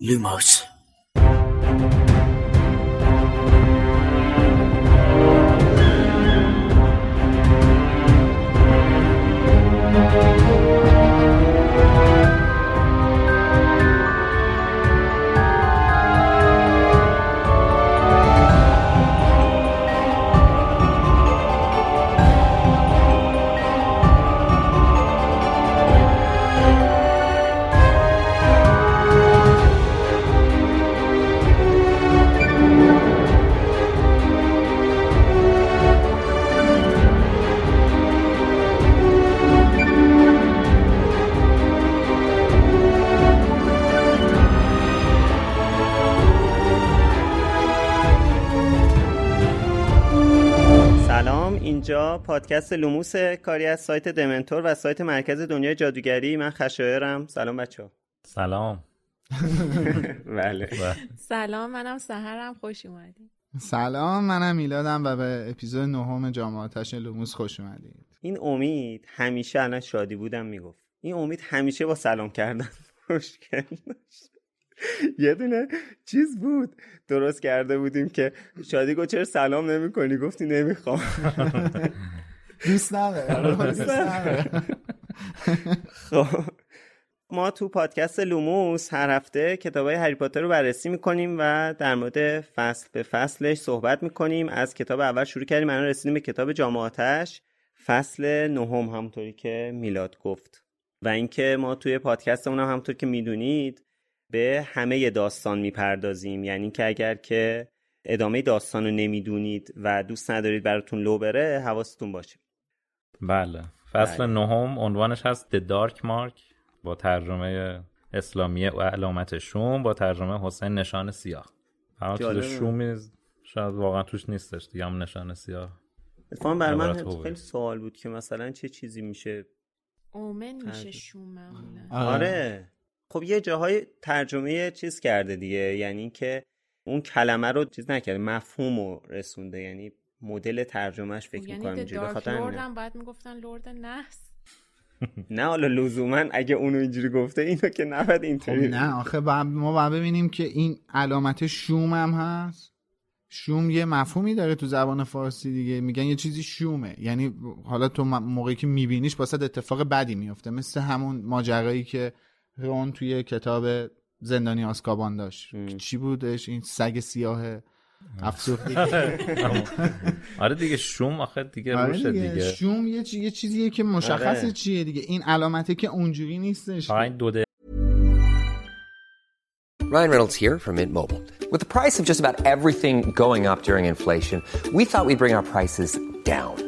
Lumos پادکست لوموس کاری از سایت دمنتور و سایت مرکز دنیای جادوگری. من خشایرم سلام بچه سلام. بله. سلام منم سحرم. خوش اومدید. سلام منم میلادم و به اپیزود نهم جام آتش لوموس خوش اومدید. این امید همیشه الان شادی بودم می‌گفت. این امید همیشه با سلام کردن مشکل یه دونه چیز بود. درست کرده بودیم که شادی گفت چرا سلام نمی کنی؟ گفتی نمی‌خوام. دوست نداره. خب. ما تو پادکست لوموس هر هفته کتاب های هری پاتر رو بررسی می‌کنیم و در مورد فصل به فصلش صحبت می‌کنیم. از کتاب اول شروع کردیم الان رسیدیم به کتاب جامعاتش فصل نهم همونطوری که میلاد گفت. و اینکه ما توی پادکستمون هم همونطور که می‌دونید به همه داستان می‌پردازیم. یعنی که اگر که ادامه داستان رو نمی‌دونید و دوست ندارید براتون لو بره حواستون باشه. بله. فصل بله. نهم عنوانش هست The Dark Mark با ترجمه اسلامی و علامت شوم با ترجمه حسین نشان سیاه. چیز شومی شاید واقعا توش نیستش دیگه هم نشان سیاه. اتفاقا بر من خیلی سوال بود که مثلا چه چیزی میشه اومن میشه شوم آره. خب یه جاهای ترجمه چیز کرده دیگه یعنی که اون کلمه رو چیز نکرده مفهوم رو رسونده یعنی مدل ترجمهش فکر یعنی می‌کنم اینجوری. بخاطر هم باید می‌گفتن لرد نحس نه حالا لزوما اگه اونو اینجوری گفته اینو که نباید اینطوری خب نه آخه ما باید ببینیم که این علامت شوم هم هست. شوم یه مفهومی داره تو زبان فارسی دیگه. میگن یه چیزی شومه. یعنی حالا تو موقعی که میبینیش واسه اتفاق بدی میفته مثل همون ماجرایی که رون توی کتاب زندانی آسکابان داشت. چی بودش؟ این سگ سیاه افسوخی آره دیگه شوم آخه دیگه آره روشه دیگه, شوم یه, چی... یه چیزیه که مشخصه آره. چیه دیگه. این علامته که اونجوری نیستش این دو Ryan Reynolds here from Mint Mobile. With the price of just about everything going up during inflation, we thought we'd bring our prices down.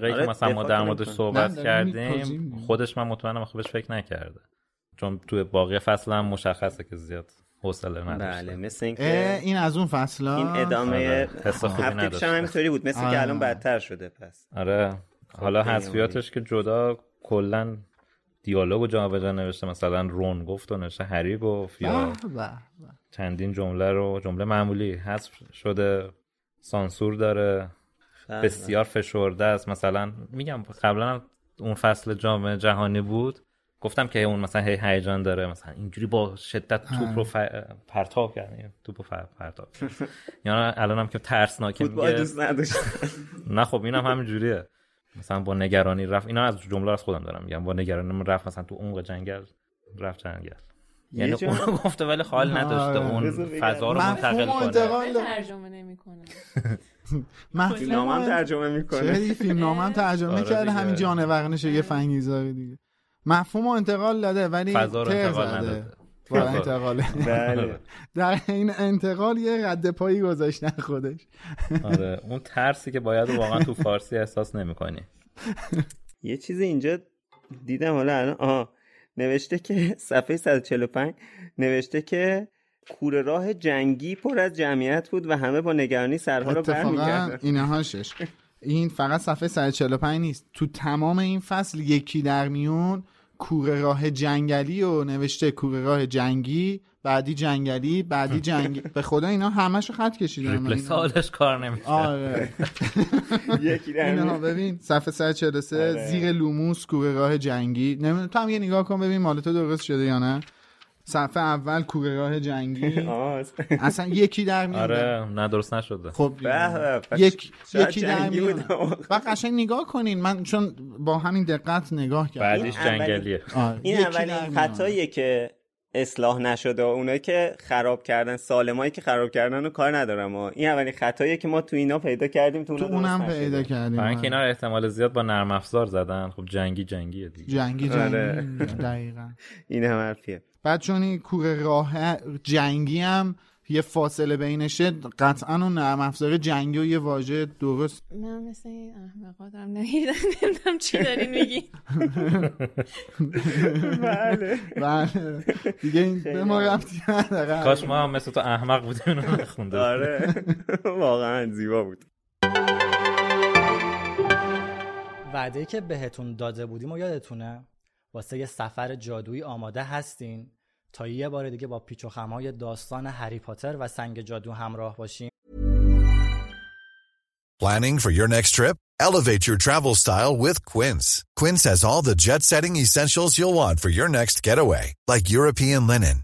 که آره، مثلا ما در موردش صحبت کردیم خودش من مطمئنم بهش فکر نکرده. چون توی باقی فصل هم مشخصه که زیاد حوصله نداشته. بله مثل اینکه این از اون فصل این ادامه آره. هفته هم همینطوری بود مثل که الان بدتر شده پس. آره حالا حذفیاتش که جدا کلا دیالوگو جا به جا نوشته مثلا رون گفت و نوشته هری گفت یا چندین جمله رو جمله معمولی حذف شده سانسور داره. بسیار فشرده است. مثلا میگم قبلا اون فصل جام جهانی بود. گفتم که اون مثلا هی هیجان داره. مثلا اینجوری با شدت توپ رو ف... پرتاب کرد توپ رو پرتاب. یعنی الانم که ترسناکه میگه. دوست نه خب اینم همین جوریه. مثلا با نگرانی رفت. اینا از جمله از خودم دارم میگم. با نگرانی رفت مثلا تو عمق جنگل رفت جنگل. یعنی اون گفته ولی حال نداشته اون فضا رو منتقل کنه. ترجمه نمی‌کنه فیلم نامم ترجمه می‌کنه. چه فیلم نامم ترجمه آره کرده؟ همین جانورنش یه فنگیزاری دیگه. مفهوم انتقال داده ولی فضا رو انتقال نداده. انتقال. بله. در این انتقال یه رد پایی گذاشتن خودش. آره. اون ترسی که باید واقعا تو فارسی احساس نمی‌کنی. یه چیزی اینجا دیدم حالا الان آها. نوشته که صفحه 145 نوشته که کوره راه جنگی پر از جمعیت بود و همه با نگرانی سرها رو برمیگردن. اینهاشش این فقط صفحه 145 نیست. تو تمام این فصل یکی در میون کوره راه جنگلی و نوشته کوره راه جنگی بعدی جنگلی بعدی جنگی. به خدا اینا همش خط کشیدن. سالش کار نمیشه آره. یکی اینا ببین صفحه 143 آره. زیر لوموس کوره راه جنگی. نمی‌دونم تو هم یه نگاه کن ببین مال تو درست شده یا نه. صفحه اول کوره راه جنگی. اصلا یکی در میاد. آره نه درست نشده. خب یک یکی در میاد. و قشنگ نگاه کنین. من چون با همین دقت نگاه کردم. بعدش جنگلیه. این اولین خطاییه که اصلاح نشده و اونایی که خراب کردن سالمایی که خراب کردن رو کار ندارم. و این اولین خطاییه که ما تو اینا پیدا کردیم تو, تو اونم پیدا کردیم. برای اینکه اینا احتمال زیاد با نرم افزار زدن. خب جنگی جنگیه دیگه. جنگی جنگی. دقیقاً. این هم حرفیه. بعد چون این کوره راه جنگی هم یه فاصله بینشه قطعا اون نرم افزار جنگی و یه واژه درست. من مثل این احمقا دارم نمی‌دونم چی دارین میگی. بله. بله. دیگه این به ما رفتی کاش ما هم مثل تو احمق بودیم اونو نخونده آره. واقعا زیبا بود. وعده که بهتون داده بودیم و یادتونه؟ واسه یه سفر جادویی آماده هستین تا یه بار دیگه با پیچ و خمای داستان هری پاتر و سنگ جادو همراه باشیم Planning for your next trip? Elevate your travel style with Quince. Quince has all the jet-setting essentials you'll want for your next getaway, like European linen,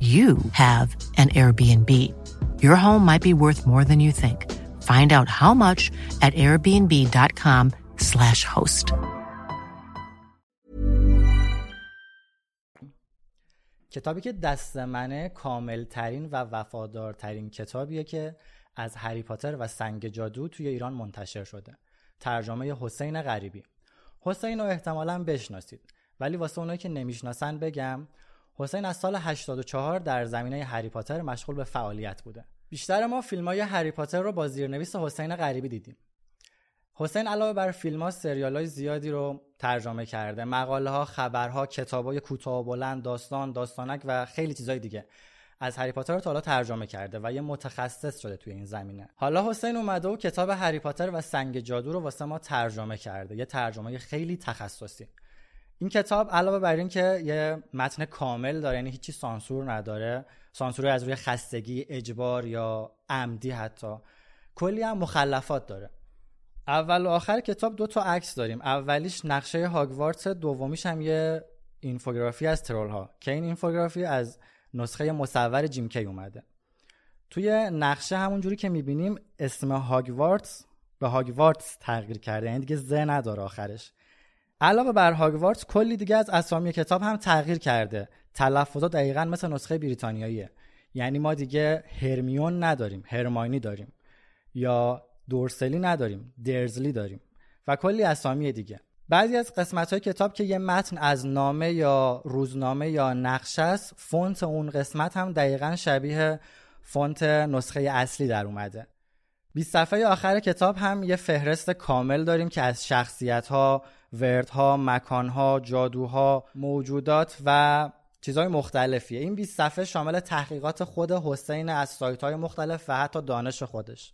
you have an Airbnb. Your home might be worth more than you think. Find out how much at airbnb.com/slash host. کتابی که دست منه کامل ترین و وفادارترین کتابیه که از هری پاتر و سنگ جادو توی ایران منتشر شده. ترجمه حسین غریبی. حسین رو احتمالا بشناسید. ولی واسه اونایی که نمی‌شناسن بگم حسین از سال 84 در زمینه هری پاتر مشغول به فعالیت بوده. بیشتر ما فیلم های هری پاتر رو با زیرنویس حسین غریبی دیدیم. حسین علاوه بر فیلم ها زیادی رو ترجمه کرده. مقاله ها، خبرها، کتاب های کوتاه و بلند، داستان، داستانک و خیلی چیزای دیگه. از هری پاتر تا حالا ترجمه کرده و یه متخصص شده توی این زمینه. حالا حسین اومده و کتاب هری پاتر و سنگ جادو رو واسه ما ترجمه کرده. یه ترجمه خیلی تخصصی. این کتاب علاوه بر این که یه متن کامل داره یعنی هیچی سانسور نداره سانسور از روی خستگی اجبار یا عمدی حتی کلی هم مخلفات داره. اول و آخر کتاب دو تا عکس داریم. اولیش نقشه هاگوارتس دومیش هم یه اینفوگرافی از ترول ها که این اینفوگرافی از نسخه مصور جیم کی اومده. توی نقشه همونجوری که می‌بینیم اسم هاگوارتس به هاگوارتس تغییر کرده یعنی دیگه ز نداره آخرش. علاوه بر هاگوارتس کلی دیگه از اسامی کتاب هم تغییر کرده. تلفظات دقیقا مثل نسخه بریتانیاییه. یعنی ما دیگه هرمیون نداریم هرماینی داریم. یا دورسلی نداریم درزلی داریم. و کلی اسامی دیگه. بعضی از قسمت های کتاب که یه متن از نامه یا روزنامه یا نقشه است فونت اون قسمت هم دقیقا شبیه فونت نسخه اصلی در اومده. 20 صفحه آخر کتاب هم یه فهرست کامل داریم که از شخصیت ها، وردها، مکان ها، جادوها، موجودات و چیزهای مختلفیه. این 20 صفحه شامل تحقیقات خود حسین از سایت های مختلف و حتی دانش خودش.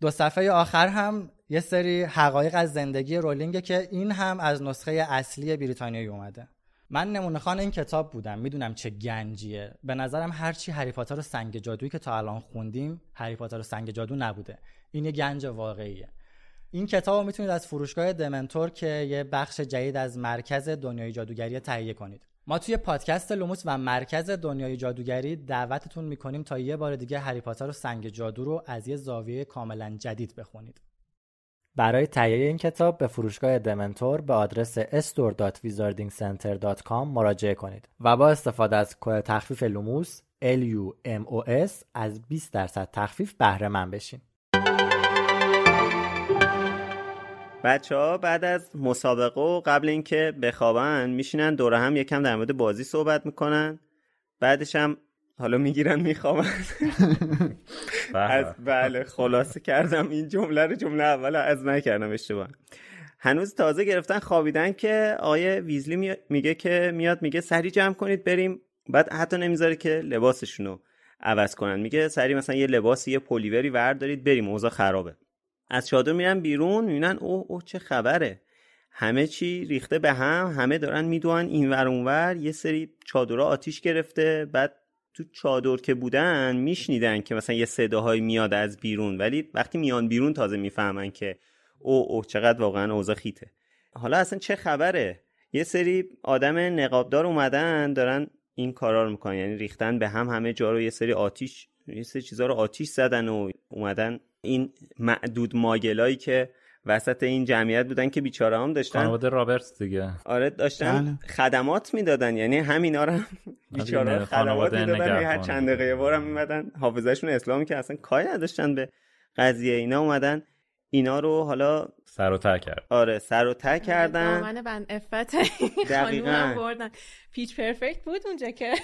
دو صفحه آخر هم یه سری حقایق از زندگی رولینگه که این هم از نسخه اصلی بریتانیایی اومده. من نمونه خان این کتاب بودم. می‌دونم چه گنجیه. به نظرم هرچی هری پاتر و سنگ جادویی که تا الان خوندیم هری پاتر و سنگ جادو نبوده. این یه گنج واقعیه. این کتاب رو می‌تونید از فروشگاه دمنتور که یه بخش جدید از مرکز دنیای جادوگری تهیه کنید. ما توی پادکست لوموس و مرکز دنیای جادوگری دعوتتون می‌کنیم تا یه بار دیگه هری پاتر و سنگ جادو رو از یه زاویه کاملا جدید بخونید. برای تهیه این کتاب به فروشگاه دمنتور به آدرس store.wizardingcenter.com مراجعه کنید و با استفاده از کد تخفیف لوموس LUMOS از 20 درصد تخفیف بهره‌مند بشین. بچه ها بعد از مسابقه و قبل اینکه بخوابن میشینن دوره هم یکم در مورد بازی صحبت می‌کنن. بعدش هم حالا می‌گیرن میخوابن. از بله خلاصه کردم. این جمله رو جمله اول از نکردم اشتباه. هنوز تازه گرفتن خوابیدن که آیه ویزلی میگه که میاد میگه سری جمع کنید بریم. بعد حتی نمی‌ذاره که لباسشونو عوض کنن. میگه سری مثلا یه لباسی یه پلیوری وردارید بریم اوضاع خرابه. از چادر میرن بیرون می‌بینن اوه اوه چه خبره. همه چی ریخته به هم همه دارن می‌دونن این ور اونور. یه سری چادرها آتیش گرفته. بعد تو چادر که بودن میشنیدن که مثلا یه صداهایی میاد از بیرون. ولی وقتی میان بیرون تازه می‌فهمن که او او چقدر واقعا اوضاع خیته. حالا اصلا چه خبره؟ یه سری آدم نقابدار اومدن دارن این کارا رو می‌کنن. یعنی ریختن به هم همه جا رو. یه سری آتیش یه سری چیزا رو آتیش زدن و اومدن این معدود ماگلایی که وسط این جمعیت بودن که بیچاره هم داشتن. خانواده رابرتس دیگه. آره داشتن بله. خدمات می‌دادن. یعنی همینا رو بیچاره خدمات می‌دادن هر چند دقیقه بارم میمدن حافظشون اسلامی که اصلا کاری نداشتن به قضیه اینا اومدن. اینا رو حالا سر و ته کرد آره سر و ته کردن. دامن بند افت خانوم بردن. پیچ پرفکت بود اونجا که.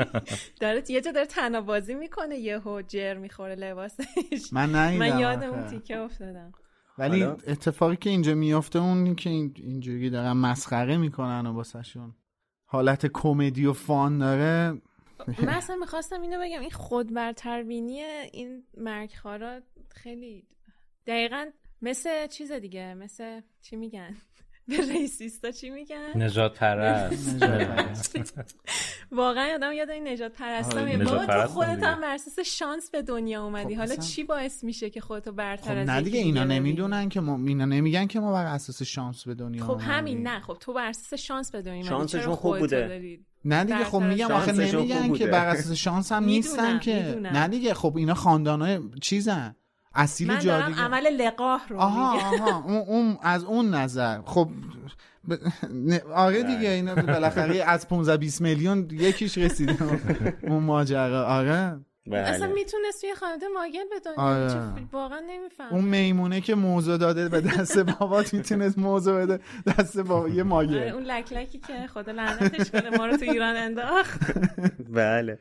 داره یه جا داره تنابازی می‌کنه یهو جر می‌خوره لباسش. من من یادم اون تیکه افتادم. ولی اتفاقی که اینجا میافته اون که اینجوری دارن مسخره می‌کنن و باسهشون حالت کمدی و فان داره. من اصلا می‌خواستم اینو بگم این خود برتربینی این مرگخارا خیلی دقیقا مثل چیز دیگه مثل چی میگن؟ به ریسیستا چی میگن؟ نجات پرست واقعا آدم یاد این نجات پرستم بابا تو خودت هم بر اساس شانس به دنیا اومدی. خب حالا چی باعث میشه که خودتو برتر خب نه دیگه اینا نمی‌دونن که ما اینا نمیگن که ما بر اساس شانس به دنیا خب همین نه. خب تو بر اساس شانس به دنیا شانسشون خوب بوده. نه دیگه خب میگم آخه نمیگن که بر اساس شانس هم نیستن که. نه دیگه خب اینا خاندانای چیزن. اصیل من دارم عمل لقاه رو آها آها اون, اون از اون نظر. خب ب... آره دیگه اینا بالاخره از 15 20 میلیون یکیش رسیده. اون ماجرا. آره. بله. اصلا می‌تونست یه خانواده ماگل به آره. واقعا نمیفهم اون میمونه که موضوع داده به دست بابات می‌تونست موضوع بده دست با یه ماگل آره، اون لک لکی که خدا لعنتش کنه ما رو تو ایران انداخت. بله.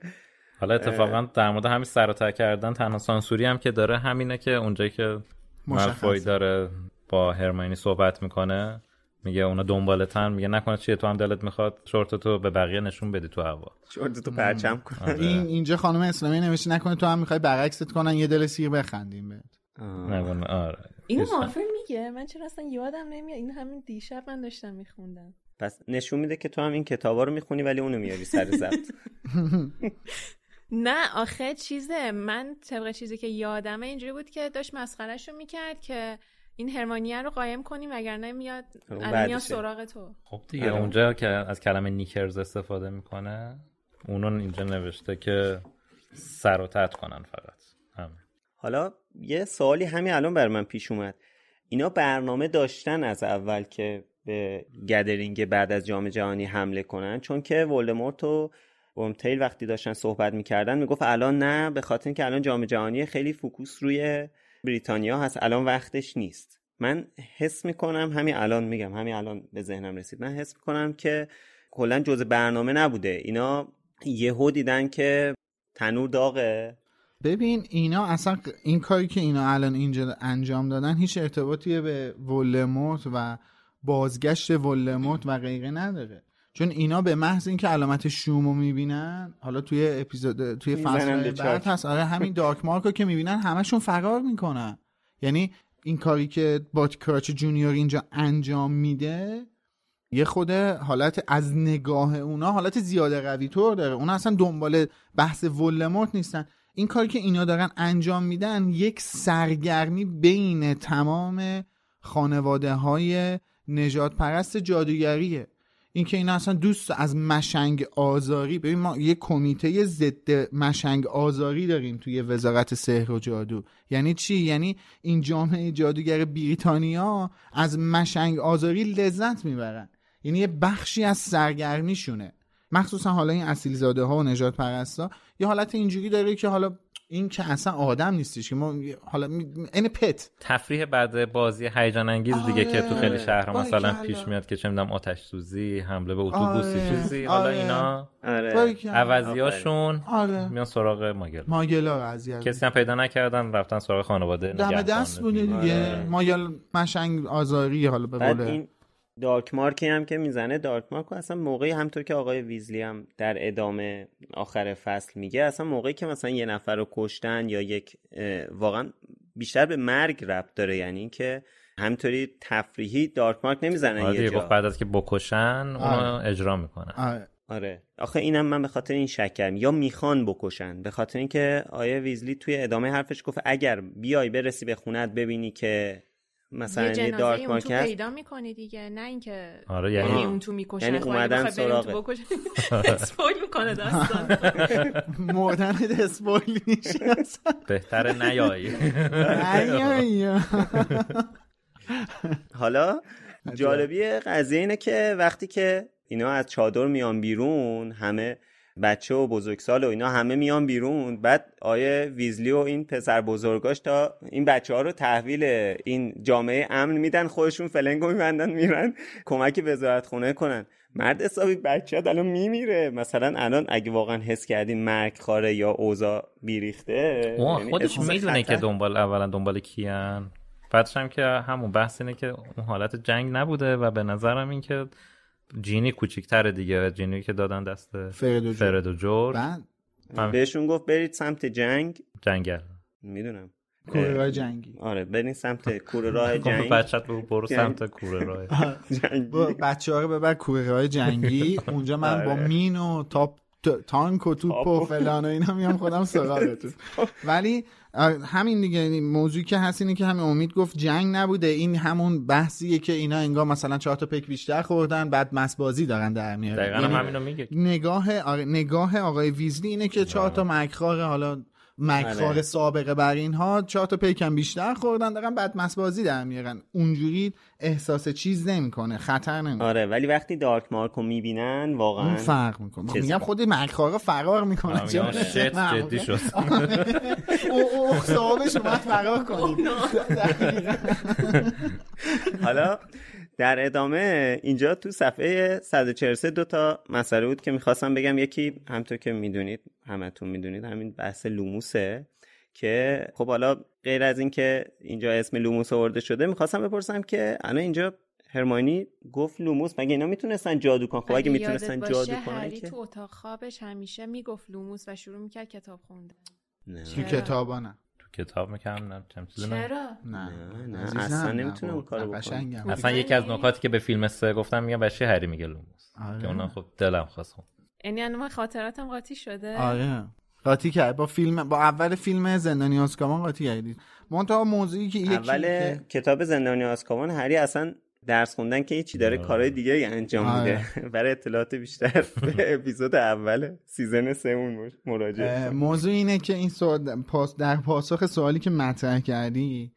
حالا اتفاقا در مورد همین سر کردن تنها سانسوری هم که داره همینه که اونجایی که مالفوی داره با هرماینی صحبت می‌کنه میگه اونا دنبالتن میگه نکنه چیه تو هم دلت می‌خواد شورت تو به بقیه نشون بدی تو هوا. شورت تو پرچم کن. آره. این اینجا خانم اسلامی نوشته نکنه تو هم می‌خوای برعکست کنن یه دل سیر بخندیم بهت. نکنه. آره. اینو مافر میگه؟ من چرا اصلا یادم نمیاد. این همین دیشب من داشتم میخوندم. پس نشون میده که تو هم این کتابا رو می‌خونی ولی اونو میاری سر ضبط. نه آخه چیزه من طبق چیزی که یادمه اینجوری بود که داشت مسخرهشو می‌کرد که این هرمانیه رو قایم کنیم وگرنه میاد الان سراغ تو خب دیگه آره. اونجا که از کلمه knickers استفاده می‌کنه اونون اینجا نوشته که سر و ته کنن فقط همه. حالا یه سوالی همین الان بر من پیش اومد اینا برنامه داشتن از اول که به gathering بعد از جام جهانی حمله کنن چون که ولدمورت و Wormtail وقتی داشتن صحبت می‌کردن می‌گفت الان نه به خاطر اینکه الان جام جهانی خیلی focus روی بریتانیا هست الان وقتش نیست. من حس می‌کنم همین الان میگم همین الان به ذهنم رسید. من حس می‌کنم که کلا جز برنامه نبوده. اینا یهو دیدن که تنور داغه. ببین اینا اصلا این کاری که اینا الان اینجا انجام دادن هیچ ارتباطی به ولموت و بازگشت ولموت و غیره نداره. چون اینا به محض اینکه علامت شومو می‌بینن حالا توی اپیزود توی فصل بعد هست. آره همین دارک مارکو که می‌بینن همشون فرار می‌کنن. یعنی این کاری که بات کراچ جونیور اینجا انجام میده یه خود حالت از نگاه اونا حالت زیاده قوی طور داره. اونا اصلا دنبال بحث ولموت نیستن. این کاری که اینا دارن انجام میدن یک سرگرمی بین تمام خانواده های نجات پرست جادوگریه. اینکه اینا اصلا دوست از مشنگ آزاری. ببین ما یه کمیته ضد مشنگ آزاری داریم توی وزارت سحر و جادو. یعنی چی؟ یعنی این جامعه جادوگر بریتانیا از مشنگ آزاری لذت می‌برن. یعنی یه بخشی از سرگرمیشونه. مخصوصا حالا این اصیلزاده ها و نجات پرستا یه حالت اینجوری داره که حالا این که اصلا آدم نیستش که ما حالا این پت تفریح بعد بازی هیجان انگیز دیگه که تو خیلی شهر مثلا پیش میاد که چه می‌دونم آتش سوزی حمله به اتوبوسی آره. چیزی حالا آره. اینا آره. عوضیاشون آره. میان سراغ ماگل ماگلا قضیه کسی هم پیدا نکردن رفتن سراغ خانواده دم دست بوده دیگه آره. ماگل مشنگ آزاری حالا به قول دارک مارکی هم که می‌زنه دارک مارک اصلا موقعی همطور که آقای ویزلی هم در ادامه آخر فصل میگه اصلا موقعی که مثلا یه نفر رو کشتن یا یک واقعا بیشتر به مرگ ربط داره یعنی اینکه همطوری تفریحی دارک مارک نمی‌زنن آره یه جا. بعد از که بکشن اونو آره. اجرا می‌کنن آره. آره آخه اینم من به خاطر این شک کردم یا می‌خوان بکشن به خاطر اینکه آیه ویزلی توی ادامه حرفش گفت اگر بیای برسی به خونت ببینی که مثلا یه, دارک اون تو پیدا می‌کنی دیگه نه اینکه آره یعنی, یعنی اون تو می‌کشن یعنی اومدن سراغ اسپویل می‌کنه داستان. مردن اسپویل میشه. بهتره نیایی. حالا جالبی قضیه اینه که وقتی که اینا از چادر میان بیرون همه بچه و بزرگسال و اینا همه میان بیرون. بعد آیه ویزلی و این پسر بزرگاش تا این بچه ها رو تحویل این جامعه امن میدن خودشون فلنگو میبندن میرن کمک وزارت خونه کنن. مرد حسابی بچه ها الان میمیره. مثلا الان اگه واقعا حس کردین مرگ خاره یا اوزا بیریخته یعنی خودش می‌دونه که دنبال اولا دنبال کیان. بعدش هم که همون بحث اینه که اون حالت جنگ نبوده و به نظرم این که جینی کوچیکتره دیگه جینی که دادن دست فرد و جور بله. بهشون گفت برید سمت جنگ. جنگل. می‌دونم. کوره راه جنگی. آره برید سمت کوره راه جنگ. بچت برو سمت کوره راه. جنگی بچه ها رو ببر کوره راه جنگی. اونجا من با آره. مین و تاپ تانک و توپ و فلان و اینا میام خودم سراغتون. ولی همین دیگه یعنی موضوعی که هست اینه که همین امید گفت جنگ نبوده. این همون بحثیه که اینا انگار مثلا چهار تا پک بیشتر خوردن بعد مسبازی دارن در میارن. یعنی همینو میگه. نگاه آره، نگاه آقای ویزلی اینه که چهار تا مکخار حالا مکخار آره. سابقه بر اینها چهار تا پیکم بیشتر خوردن دارن بعد مسبازی در میارن. اونجوری احساس چیز نمی‌کنه خطر نمی‌کنه. آره ولی وقتی دارک مارکو می‌بینن واقعا اون فرق می‌کنه. میگم خود مکخارا فرار می‌کنه. جدی شد. او صاحبش اومد فرار کنید حالا در ادامه اینجا تو صفحه 143 دو تا مسئله بود که می‌خواستم بگم. یکی همطور که می‌دونید همتون می‌دونید همین بحث لوموسه که خب حالا غیر از این که اینجا اسم لوموس آورده شده می‌خواستم بپرسم که الان اینجا هرماینی گفت لوموس مگه اینا می‌تونستن جادو کنن خب اگه می‌تونستن جادو کنن که تو اتاق خوابش همیشه می‌گفت لوموس و شروع می‌کرد کتاب خوندن. تو کتابا نه کتاب می‌کنم نه چرا؟ نه. نه. اصلا نمی‌تونه اون کارو بکنه اصلا یکی از نکاتی که به فیلم سه گفتم میگم بچه هری میگه لوموس؟ آره. که اونا خب دلم خواست. یعنی من خاطراتم قاطی شده؟ آره. قاطی کرد. با فیلم با اول فیلم زندانی آسکابان قاطی کردید منتها موضوعی که اول که... کتاب زندانی آسکابان هری اصلا درس خوندن که چی داره. کارهای دیگه انجام میده آره. برای اطلاعات بیشتر به اپیزود اول سیزن سه مراجعه موضوع اینه که این سوال پاس در پاسخ سوالی که مطرح کردی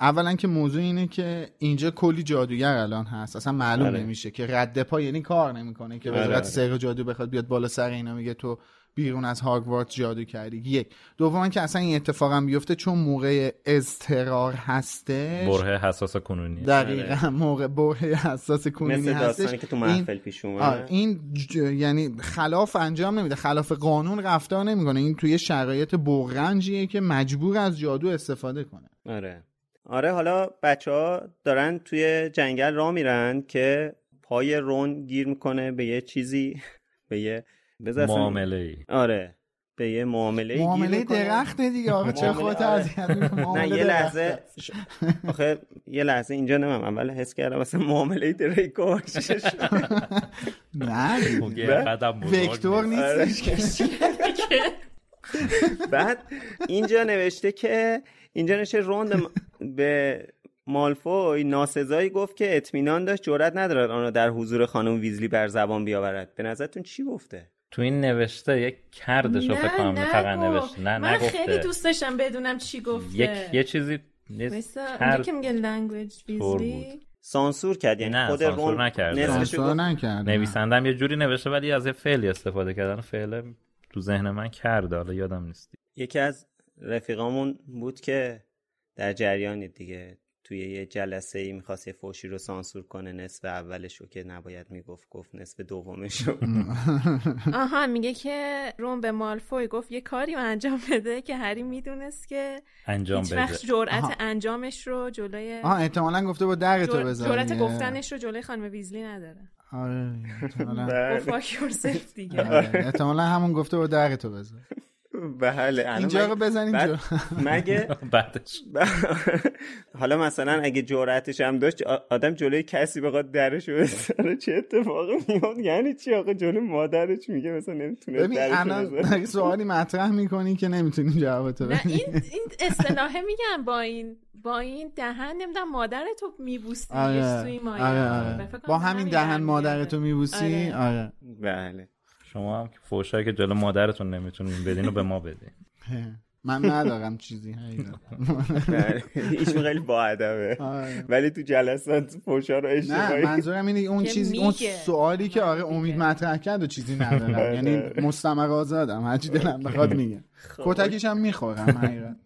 اولا که موضوع اینه که اینجا کلی جادوگر الان هست اصلا معلوم آره. نمیشه که رد پا یعنی کار نمی‌کنه که آره، وزارت و جادو بخواد بیاد بالا سر اینا میگه تو بیرون از هاگوارتس جادو کردی. یک. دوما که اصلا این اتفاق هم بیفته چون موقع اضطرار هستش بره حساس کنونی. دقیقا موقع بره حساس کنونی هستش. که تو این- محفل پیش آه، این ج... یعنی خلاف انجام نمیده. خلاف قانون رفتار نمی‌کنه. این توی شرایط بغرنجیه که مجبور از جادو استفاده کنه. آره. آره حالا بچه ها دارن توی جنگل راه میرن که پای رون گیر می‌کنه به یه چیزی به یه معامله ای آره به یه معامله گیر معامله. درخته دیگه آقا چه خودت آره. اذیت می‌کنی؟ نه یه. لحظه آخه یه لحظه اینجا نمیم اول حس کردم مثلا معامله دریکو. نه خب، وکتور نیست. نیستش که بعد اینجا نوشته که اینجا نوشته روند به مالفوی ناسزایی گفت که اطمینان داشت جرأت ندارد آن را در حضور خانم ویزلی بر زبان بیاورد به نظرتون چی گفته تو این نوشته یک کردش رو فکر کنم فقط. نوشته. نه من نگفته. خیلی دوست داشتم بدونم چی گفته. یک یه چیزی نیست. کرد که میگه language سانسور کرد یعنی نه، خود سانسور رون نکرده. سانسور نکرده. نویسنده هم یه جوری نوشته ولی از یه فعلی استفاده کردن. فعل تو ذهن من کرده. حالا یادم نیست. یکی از رفیقامون بود که در جریان دیگه. توی یه جلسه ای می‌خواست یه فوشی رو سانسور کنه نصف اولش رو که نباید می‌گفت گفت نصف دومش رو آها میگه که روم به مالفوی گفت یه کاری رو انجام بده که هری می‌دونست که انجام هیچ بده وقت جرأت. انجامش رو جلوی آها احتمالا گفته با در تو جر- بذار جرأت دیگه. گفتنش رو جلوی خانم ویزلی نداره آره احتمالاً. آره، احتمالا همون گفته با در تو بذار بله اینجا رو بزن بعد مگه بعدش. حالا مثلا اگه جرأتش هم داشت آدم جلوی کسی بخواد درش رو بزنه چه اتفاقی میاد یعنی چی آقا؟ جلوی مادرش میگه مثلا نمی‌تونه ببین درش سوالی مطرح می‌کنی که نمی‌تونی جوابتو نه بدی. این این اصطلاحه میگم با این با این دهن نمی‌دونم مادر تو میبوسی آره آره آره. کنم با همین دهن. مادرتو میبوسی آره. آره. بله. شما هم که فوشایی که جلو مادرتون نمی‌تونین بدین و به ما بدین من ندارم چیزی. ایشون خیلی با ادبه آره. ولی تو جلسات فوشا رو نه اشتباهی منظورم اینه اون چیزی اون میگه. سوالی که آره میگه. امید مطرح کرد و چیزی ندارم آره. یعنی مستمر آزادم هرچی دلم بخواد میگم کتکش هم می‌خورم حقیقت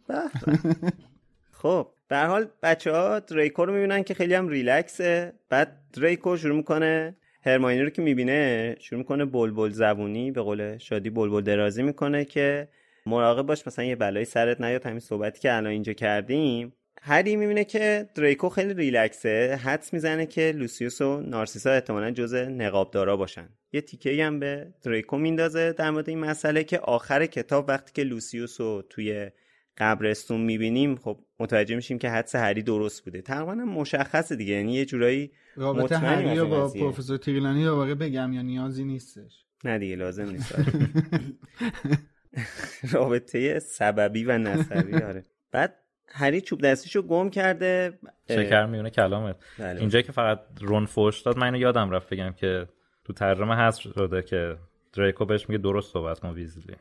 خب به هر حال بچه ها دریکو رو می‌بینن که خیلی هم ریلکسه بعد دریکو شروع می‌کنه هرماینی رو که می‌بینه شروع می‌کنه بلبل زبونی به قول شادی بلبل درازی می‌کنه که مراقب باش مثلا یه بلایی سرت نیاد همین صحبتی که الان اینجا کردیم. هری می‌بینه که دریکو خیلی ریلکسه حدس می‌زنه که لوسیوس و نارسیسا احتمالا جز نقابدارا باشن. یه تیکه هم به دریکو میندازه در مورد این مسئله که آخر کتاب وقتی که لوسیوس رو توی قبرستون می‌بینیم خب متوجه میشیم که حدس هری درست بوده. تقریبا هم مشخصه دیگه. یعنی یه جورایی رابطه هری رو با. پروفسور تریلانی دوباره بگم یا نیازی نیستش. نه دیگه لازم نیست. آره. رابطه سببی و نسبی آره. بعد هری چوب دستیشو گم کرده. شکر میونه کلامت. بله. اینجا که فقط رون فوش داد من اینو یادم رفت بگم که تو ترجمه هست شده که دریکو بهش میگه درست صحبت کن ویزلی.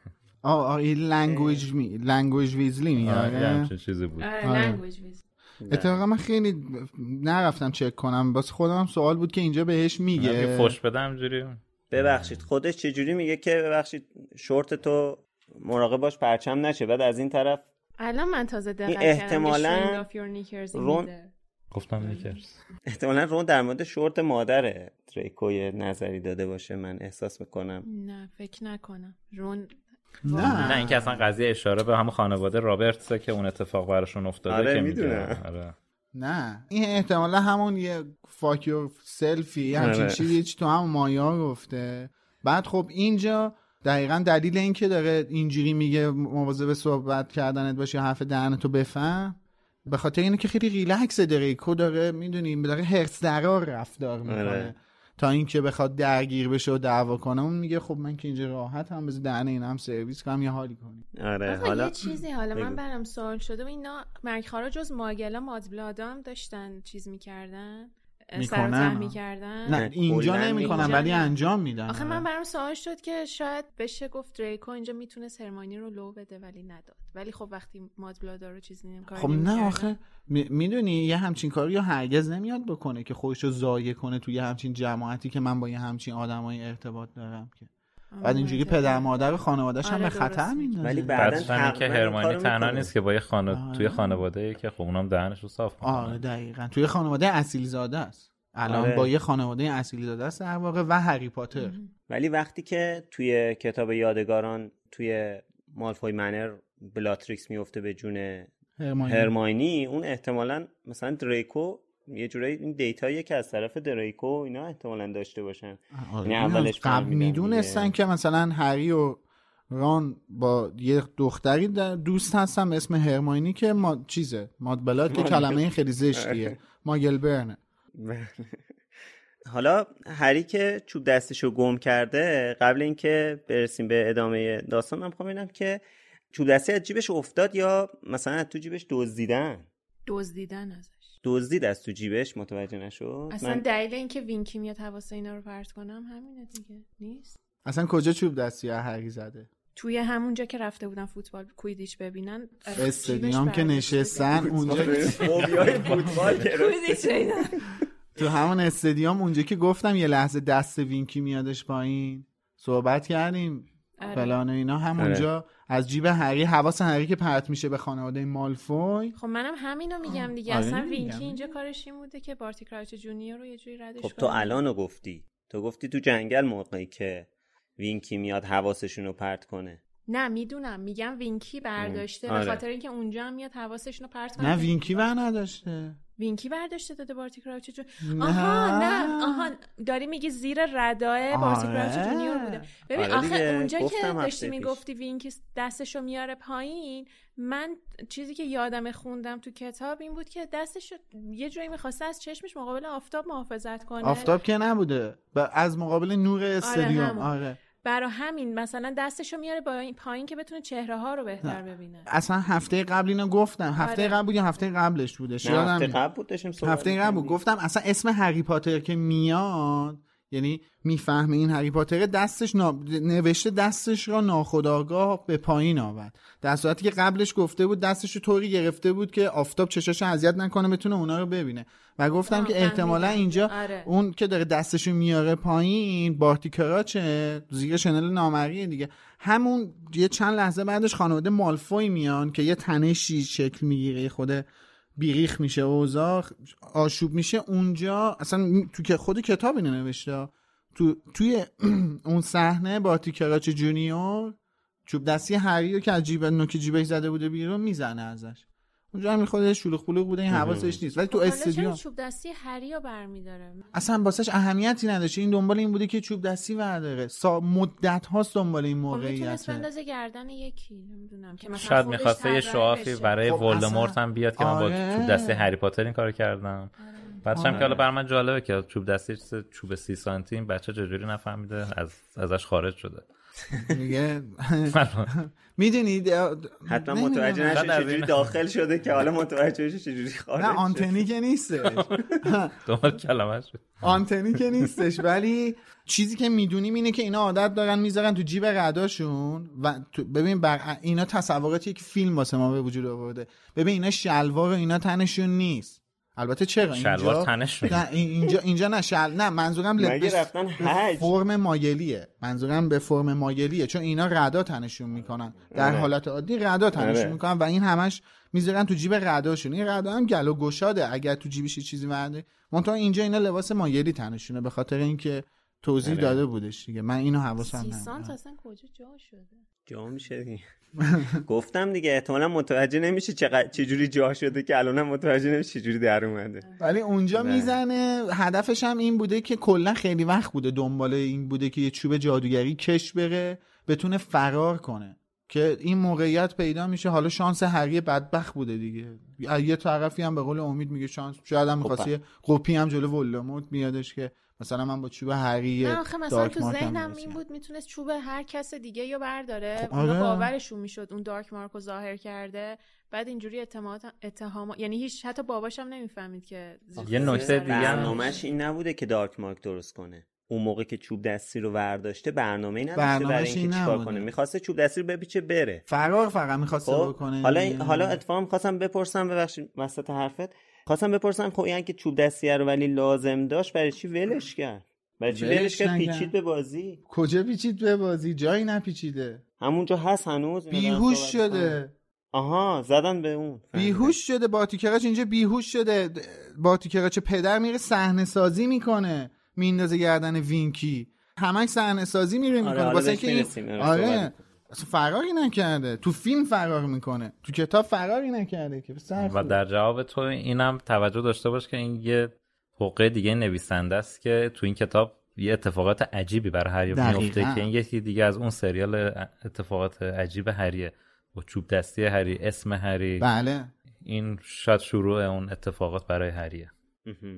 آه آه این language mind language ویزلی آره، همچین چیزی بود. آره آره. language ویزلی. اتفاقا من خیلی نرفتم چک کنم. واسه خودم هم سوال بود که اینجا بهش یه میگه. فوش بدم اینجوری ببخشید خودش چجوری میگه که ببخشید شورت تو مراقب باش پرچم نشه. بعد از این طرف الان من تازه دقت احتمالاً رون-. گفتم knickers احتمالا رون در مورد شورت مادر دریکو یه نظری داده باشه من احساس می‌کنم. نه فکر نکنم. رون نه نه اینکه اصلا قضیه اشاره به همون خانواده رابرتسه که اون اتفاق براشون افتاده آره، که می‌دونم. میگه آره. نه این احتمالا همون یه fuck yourself ی همچین آره. چیزی چی تو همون مایا گفته بعد خب اینجا دقیقا دلیل این که داره اینجوری میگه مواظب صحبت کردنت باشی حرف دهنتو بفهم به خاطر اینه که خیلی ریلکس دریکو داره می‌دونیم داره حرص درار رفتار می‌کنه آره. تا اینکه بخواد درگیر بشه و دعوا کنه اون میگه خب من که اینجا راحت هم بذار دهن این هم سرویس کنم یه حالی کنیم آره حالا یه چیزی حالا من. برام سوال شده و اینا مرگخارا جز ماگلا مادبلادا هم داشتن چیز می‌کردن سر می‌کردن؟ نه اینجا نمی‌کنن ولی انجام میدن. آخه من برام سوال شد که شاید بشه گفت دریکو اینجا می‌تونه هرماینی رو لو بده ولی نداد. ولی خب وقتی مادبلادا رو چیزی نمی‌کنه خب نه آخه می‌دونی یه همچین کاری یا هرگز نمیاد بکنه که خودش رو ضایع کنه توی همچین جماعتی که من با یه همچین آدمای ارتباط دارم که. بعد اینجوری پدر مادر و خانواده‌اش هم به آره، خطر میندازه. ولی بعدن که هرمانی تنها نیست که با یه خانه آره. توی خانواده که خب اونم دهنش رو صاف کنه آره دقیقاً. توی خانواده اصیل زاده است. الان آره. با یه خانواده اصیل زاده است در واقع و هری پاتر. ولی وقتی که توی کتاب یادگاران توی مالفوی Manor بلاتریکس میفته به جون هرماینی اون احتمالا مثلا دریکو یه جورایی این data یی که از طرف دریکو اینا احتمالا داشته باشن. آره. یعنی اولش قبل می‌دونستن که مثلا هری و ران با یه دختری دوست هستن به اسم هرماینی که ما چیزه؟ Mudblood که کلمه خیلی زشتیه. Muggle-born ه. حالا هری که چوب دستشو گم کرده قبل اینکه برسیم به ادامه داستان من می‌خوام ببینم که چوب دستی از جیبش افتاد یا مثلا از تو جیبش دزدیدن؟ دزدیدن ازش. دزدید از تو جیبش متوجه نشد؟ اصلا من... دلیل اینکه وینکی میاد حواس اینا رو پرت کنم همینه دیگه. نیست؟ اصلا کجا چوب دستی هری زده؟ توی همونجا که رفته بودن فوتبال کویدیش ببینن استادیوم که نشستن اونجا فوتبال تو همون استادیوم اونجا که گفتم یه لحظه دست وینکی میادش پایین. صحبت کردیم. آره. فلان اینا. همونجا آره. از جیب هری حواس هری که پرت میشه به خانواده مالفوی. خب منم همینو میگم دیگه. آره. اصلا وینکی اینجا کارش این بوده که بارتی کراچ Junior رو یه جوری ردش خب تو الانو گفتی. تو گفتی تو جنگل موقعی که وینکی میاد حواسشون رو پرت کنه. نه می‌دونم. میگم وینکی برداشته به خاطر اینکه اونجا هم میاد حواسشون رو پرت کنه. نه وینکی بر نداشته. وینکی برداشته داده بارتی کراوچ جو آها نه. آها داری میگی زیر ردای بارتی کراوچ جونیور بوده. ببین آره آخه اونجا که داشتی می‌گفتی وینکی دستشو میاره پایین من چیزی که یادم خوندم تو کتاب این بود که دستش یه جایی می‌خواسته از چشمش مقابل آفتاب محافظت کنه. آفتاب که نبوده. از مقابل نور آره، استادیوم. آره. برا همین مثلا دستشو میاره با این پایین که بتونه چهره ها رو بهتر ببینه. اصلا هفته قبل اینو گفتم. هفته آره. قبل بود یا هفته قبلش بوده؟ هفته قبل بود هفته قبل بود. گفتم اصلا اسم هری پاتر که میاد یعنی می‌فهمه این هری پاتر دستش نوشته دستش را ناخداگاه به پایین آورد. در صورتی که قبلش گفته بود دستش رو طوری گرفته بود که آفتاب چشاش اذیت نکنه بتونه اونا رو ببینه. و گفتم که احتمالا اینجا آره. اون که داره دستشو میاره پایین بارتی کراچه زیر شنل نامریه دیگه. همون یه چند لحظه بعدش خانواده مالفوی میان که یه تنشی شکل می‌گیره خود بیریخ میشه اوضاع آشوب میشه. اونجا اصلا تو که خود کتاب اینو نوشته تو توی اون صحنه بارتی کراچ جونیور چوب دستی هری که از جیب نوک جیبش زده بوده بیرون می‌زنه ازش. اونجا هم خود شلوغ پلوغ بوده این حواسش نیست. ولی تو خب، استودیو چوب دستی هری برمیداره؟ اصلا واسش اهمیتی نداشت. این دنبال این بوده که چوب دستی برداره سا مدت هاست دنبال این خب، موقعیت. خب بندازه گردن یکی نمی‌دونم که مثلا شاید می‌خواسته یه شوافی برای خب ولدمورت هم بیاد که من با آره. چوب دستی هری پاتر این کارو کردم. آره. بعدش هم که حالا بر من جالبه که چوب دستی چوب سی سانتی بچه چجوری نفهمیده؟ از ازش خارج شده. میگه می‌دونید حتما متوجه نشه چجوری داخل شده که حالا متوجه بشه چجوری خارج نه آنتنی که نیستش. دوباره کلمه آنتنی که نیستش ولی چیزی که می‌دونیم اینه که اینا عادت دارن می‌ذارن تو جیب قداشون و ببین بر اینا تصوراتی که فیلم واسه ما به وجود آورده. ببین اینا شلوار و اینا تنشون نیست. البته چرا؟ اینجا تنش نه اینجا اینجا نه شل نه منظورم لبس رفتن حج؟ فرم مایلیه. منظورم به فرم مایلیه چون اینا ردا تنشون می‌کنن. در آره. حالت عادی ردا تنشون آره. می‌کنن و این همش می‌ذارن تو جیب رداشون این ردا هم گلو گشاده. اگر تو جیبش چیزی ورده منتها اینجا اینا لباس مایلی تنشونه به خاطر اینکه توضیح آره. داده بودش دیگه. من اینو حواسم نبود. اصلا کجا جا شده؟ جا میشه گفتم دیگه احتمالا متوجه نمیشه چقدر چجوری جا شده که الان متوجه نمیشه چجوری در اومده. ولی اونجا می‌زنه هدفش هم این بوده که کلا خیلی وقت بوده دنبال این بوده که یه چوب جادوگری کش بره بتونه فرار کنه. که این موقعیت پیدا میشه. حالا شانس هری بدبخت بوده دیگه. یه طرفی هم به قول امید میگه شانس شاید هم خب، می‌خواستی قپی هم جلو ولدمورت میادش که مثلا من با چوب هری نه آخه مثلا تو ذهنم این بود می‌تونست چوب هر کس دیگه یا برداره. خب اونا آره. باورشون می‌شد اون دارک مارک رو ظاهر کرده. بعد اینجوری اتهامات اتهام یعنی هیچ حتی باباشم نمی‌فهمید که یه نکته دیگه برنامهش این نبوده که دارک مارک درست کنه. اون موقع که چوب دستی رو ورداشته برنامه ای نداشته برنامه‌ش برای اینکه این چیکار. کنه. می‌خواسته چوب دستی رو بپیچه بره. فرار فقط می‌خواسته خب بکنه حالا. حالا اتفاقا می‌خواستم بپرسم ببخشید وسط حرفت. خواستم بپرسم خب این که چوب دستی رو ولی لازم داشت برای چی ولش کرد؟ برای چی ولش ولش کرد. پیچید به بازی. کجا پیچید به بازی؟ جایی نپیچیده. همونجا هست هنوز بیهوش. شده. آها زدن به اون. بیهوش شده. باتی کراچ اینجا بیهوش شده. باتی کراچ پدر میره صحنه سازی می‌کنه. میندازه گردن وینکی. همش صحنه سازی میره می‌کنه. حالا واسه اینکه آره، آره اصلا فراری نکرده. تو فیلم فرار می‌کنه. تو کتاب فراری نکرده که. و. در جواب تو اینم توجه داشته باش که این یه حقه دیگه نویسنده است که تو این کتاب یه اتفاقات عجیبی برای هری. میفته که این یکی دیگه از اون سریال اتفاقات عجیب هریه با چوب دستی هری اسم هری بله. این شاید شروع اون اتفاقات برای هریه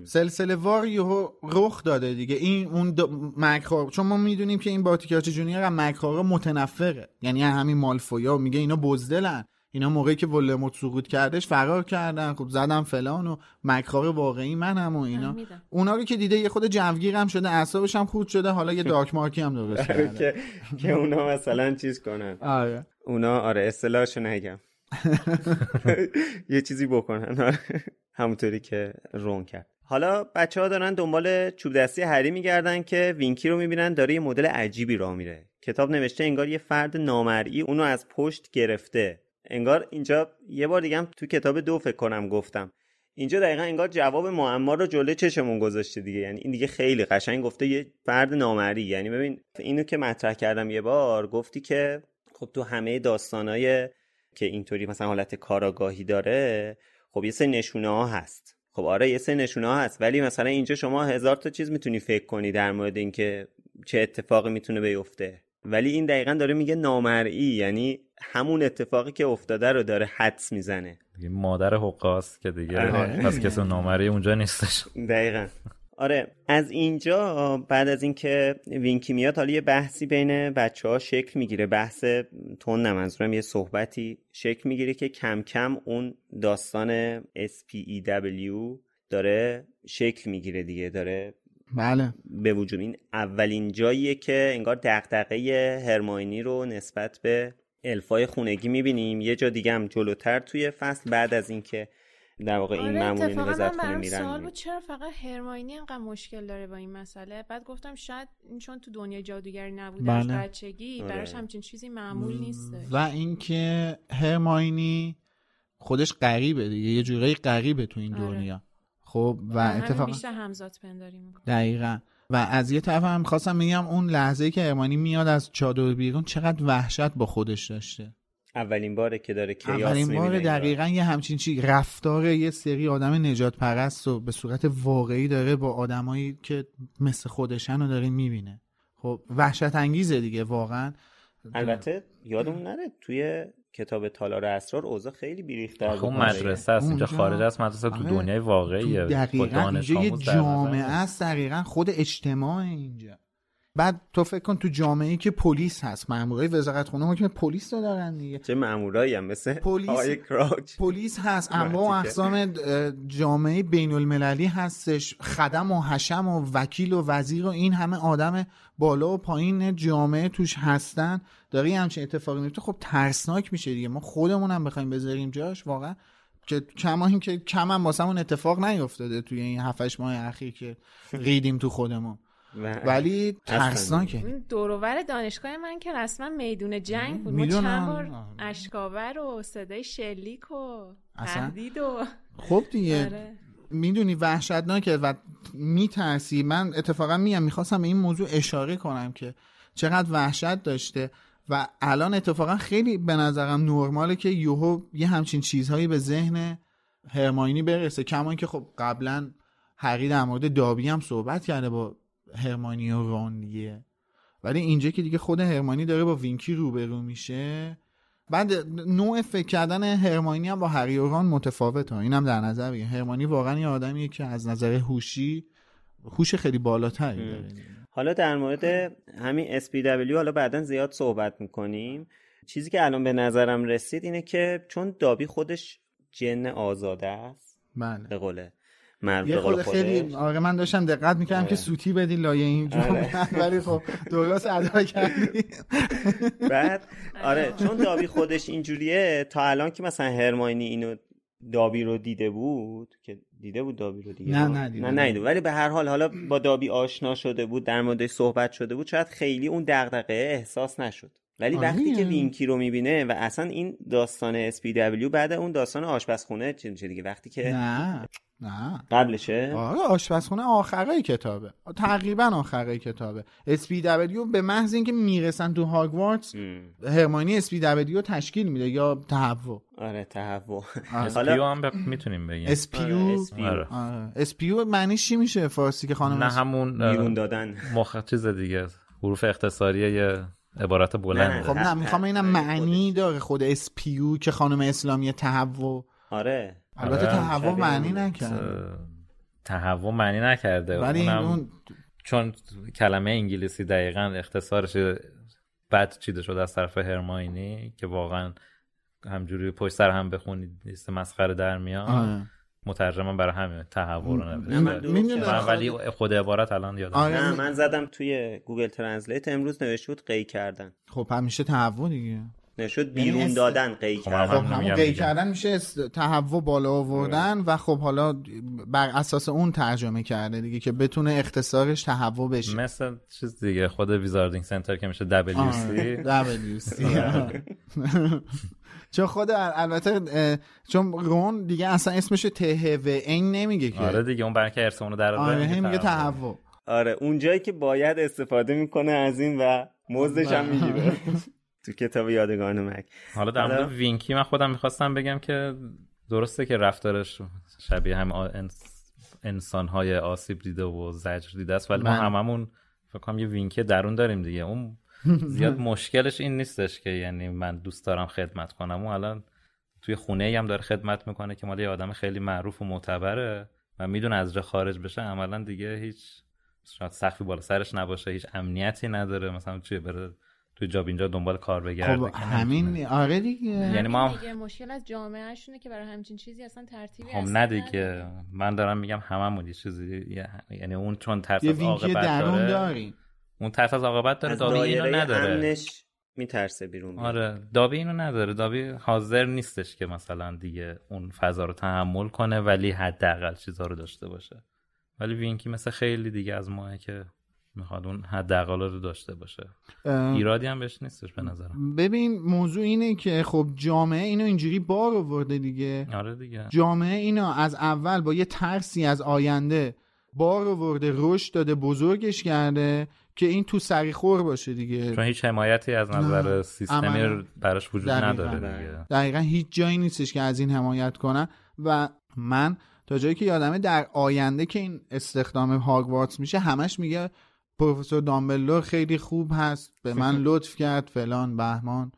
سلسله وار یهو رخ داده دیگه. این اون د... مکرار چون ما می‌دونیم که این باتیکاچ جونیور هم مکرارا متنفره. یعنی همین مالفویا میگه اینا بزدلن. اینا موقعی که ولدمورت سقوط کردش فرار کردن. خب زدم فلان و مکرار واقعی منم و اینا. اونا رو که دیده یه خود جوگیر هم شده اعصابش هم خورد شده. حالا یه دارک مارکی هم درست کرده. که که اونا مثلا چیز کنن. آره. اونا آره اصطلاحشو نگم. یه چیزی بکنن. آره. همونطوری که رون کرد. حالا بچه ها دارن دنبال چوب دستی هری میگردن که وینکی رو می‌بینن داره یه مدل عجیبی راه میره. کتاب نوشته انگار یه فرد نامرئی اونو از پشت گرفته. انگار اینجا یه بار دیگه هم تو کتاب دو فکر کنم گفتم. اینجا دقیقا انگار جواب معما رو جلوی چشمون گذاشته دیگه. یعنی این دیگه خیلی قشنگ گفته یه فرد نامرئی یعنی ببین اینو که مطرح کردم یه بار گفتی که خب تو همه داستانای که اینطوری مثلا حالت کاراگاهی داره خب یه سری نشونه ها هست. خب آره یه سری نشونه ها هست ولی مثلا اینجا شما هزار تا چیز می‌تونی فکر کنی در مورد اینکه چه اتفاقی می‌تونه بیفته. ولی این دقیقا داره میگه نامرئی یعنی همون اتفاقی که افتاده رو داره حدس می‌زنه. مادر حقاست که دیگه آره. پس کسی نامری اونجا نیستش. دقیقا. آره از اینجا بعد از اینکه وینکی میاد حالا یه بحثی بین بچه ها شکل می‌گیره. بحث تون منظورم یه صحبتی شکل می‌گیره که کم کم اون داستان SPEW داره شکل می‌گیره دیگه داره بله. به وجود این اولین جاییه که انگار دغدغه هرماینی رو نسبت به الفای خونگی می‌بینیم. یه جا دیگه هم جلوتر توی فصل بعد از اینکه در واقع این آره مامورین خونه برام میرن سوال بود چرا فقط هرماینی انقدر مشکل داره با این مسئله؟ بعد گفتم شاید این چون تو دنیای جادوگری نبوده از بله. بچگی آره. براش همچین چیزی معمول نیست و اینکه هرماینی خودش غریبه دیگه یه جورایی غریبه تو این آره. دنیا. خب و اتفاقا بیشتر همزاد پنداری می‌کنه دقیقا. و از یه طرف هم خواستم بگم اون لحظه که هرمانی میاد از چادر بیرون چقدر وحشت با خودش داشته. اولین باره که داره کیاس اولین بار. دقیقا یه همچین چی رفتار یه سری آدم نجات پرست و به صورت واقعی داره با آدمایی که مثل خودشن رو داره می‌بینه خب وحشت انگیزه دیگه واقعا البته یادمون نره توی کتاب تالار اسرار اوضاع خیلی بیریختر خب اون مدرسه است اینجا اونجا- خارج از مدرسه تو آره. دنیای واقعیه دقیقا اینجا یه جامعه. است دقیقا خود اجتماع اینجا بعد تو فکر کن تو جامعه ای که پلیس هست مامورای وزارت خونه که پلیس رو دارن دیگه. چه مامورایی هم؟ مثل پلیس- پلیس هست و مرتیکه. اقسام جامعه بین المللی هستش خدم و حشم و وکیل و وزیر و این همه آدم بالا و پایین جامعه توش هستن. داره یه همچین اتفاقی میفته. خب ترسناک میشه دیگه. ما خودمون هم بخوایم بذاریم جاش واقعا. که کما این که کم هم واسمون اتفاق نیفتاده توی این 7 ماه اخیر که ریدیم تو خودمون. ولی اصلا. ترسناکه این دوروور دانشگاه من که رسما میدون جنگ بود ما. چند بار اشکاور و صدای شلیک و. تهدید و خب دیگه آره. می‌دونی وحشتناکه و میترسی من اتفاقا میگم می‌خواستم به این موضوع اشاره کنم که چقدر وحشت داشته و الان اتفاقا خیلی به نظرم نرماله که یوهو یه همچین چیزهایی به ذهن هرماینی برسه کما که خب قبلا هری در مورد دابی هم صحبت کرده با هرماینی و رون دیگه. ولی اینجا که دیگه خود هرمانی داره با وینکی روبرو میشه. بعد نوع فکر کردن هرماینی هم با هری و ران متفاوته. اینم در نظر بگیر. هرمانی واقعا یه آدمیه که از نظر هوشی هوش خیلی بالاتری داره. حالا در مورد همین SPW حالا بعدا زیاد صحبت می‌کنیم. چیزی که الان به نظرم رسید اینه که چون دابی خودش جن آزاده است بله. به قوله. یه خود خیلی آره من داشتم دقت می‌کردم آره. که سوتی بدی لایه این آره. ولی خب درست ادا کردی بعد آره. چون دابی خودش اینجوریه تا الان که مثلا هرماینی اینو دابی رو دیده بود که دیده بود دابی رو دیگه؟ نه نه دیده نه نه ولی به هر حال حالا با دابی آشنا شده بود در موردش صحبت شده بود شاید خیلی اون دغدغه احساس نشد. ولی وقتی که وینکی رو می‌بینه و اصلا این داستان SPEW بعد اون داستان آشپزخونه چه میشه دیگه؟ وقتی که نه نه. قبلشه؟ آره آشپزخونه آخره کتابه. تقریبا آخره کتابه. SPEW به محض اینکه می‌رسن تو هاگوارتس هرماینی SPEW رو تشکیل میده یا تهوع. آره تهوع. spew هم ب... می‌تونیم بگیم. spew آره. spew معنیش چی میشه فارسی که خانم نه همون بیرون دادن. مخ چیز دیگه حروف اختصاریه یه عبارت بلند خب نه می‌خوام اینم معنی داره خود اسپیو که خانم اسلامی تهوع. آره. البته تهوع معنی نکرد تهوع معنی نکرده. ولی اون چون کلمه انگلیسی دقیقا اختصارش بد چیده شده از طرف هرماینی که واقعا همجوری پشت سر هم بخونید لیست مسخره در میاد. مترجمم برای همین تهوع رو نوشته. ولی خود عبارت الان یادم آره نه من زدم توی Google Translate. امروز نوشته بود قی کردن. خب همیشه تهوع دیگه. نشد بیرون دادن قی کردن. خب همون قی کردن میشه تهوع بالا آوردن و خب حالا بر اساس اون ترجمه کرده دیگه که بتونه اختصارش تهوع بشه. مثل چیز دیگه خود Wizarding Center که میشه WC WC چون خود البته چون رون دیگه اصلا اسمش ته و این نمیگه که. آره دیگه اون برکه ارسمونو در آره میگه تهوع آره اونجایی که باید استفاده می‌کنه از این و مزدش هم می‌گیره. تو کتاب یادگان مک. حالا در مورد وینکی من خودم می‌خواستم بگم که درسته که رفتارش شبیه هم انسان های آسیب دیده و زجر دیده است ولی ما هممون فکر کنم یه وینکی درون داریم دیگه. اون زیاد مشکلش این نیستش که یعنی من دوست دارم خدمت کنم. اون الان توی خونه هم داره خدمت می‌کنه که مال یه آدم خیلی معروف و معتبره و می‌دونه از جا خارج بشه. عملا دیگه هیچ شاید سخفی بالا سرش نباشه هیچ امنیتی نداره. مثلا چیه بره توی جاب اینجا دنبال کار بگرده خب همین آره دیگه. یعنی ما دیگه مشکل از جامعه شونه که برای همچین چیزی اصلا ترتیبی خب نه دیگه. من دارم میگم هممون یه چیزی یعنی اون چون ترس از عاقبت داره داریم. اون ترس از عاقبت داره دابی اینو نداره. امنش میترسه بیرون آره دابی اینو نداره. دابی حاضر نیستش که مثلا دیگه اون فضا رو تحمل کنه ولی حداقل چیزا رو داشته باشه. ولی وینکی مثل خیلی دیگه از ماه که می‌خواد اون حداقل رو داشته باشه. ایرادی هم بهش نیستش به نظرم. ببین موضوع اینه که خب جامعه اینو اینجوری بار آورده دیگه. آره دیگه. جامعه اینو از اول با یه ترسی از آینده بار آورده رشد داده بزرگش کرده که این تو سری خور باشه دیگه. چون هیچ حمایتی از نظر سیستمی براش وجود دقیقا. نداره دیگه. دقیقا هیچ جایی نیستش که از این حمایت کنن. و من تا جایی که یادمه در آینده که این استخدام هاگوارتس میشه همش میگه پروفسور دامبلور خیلی خوب هست به من لطف کرد فلان بهمان.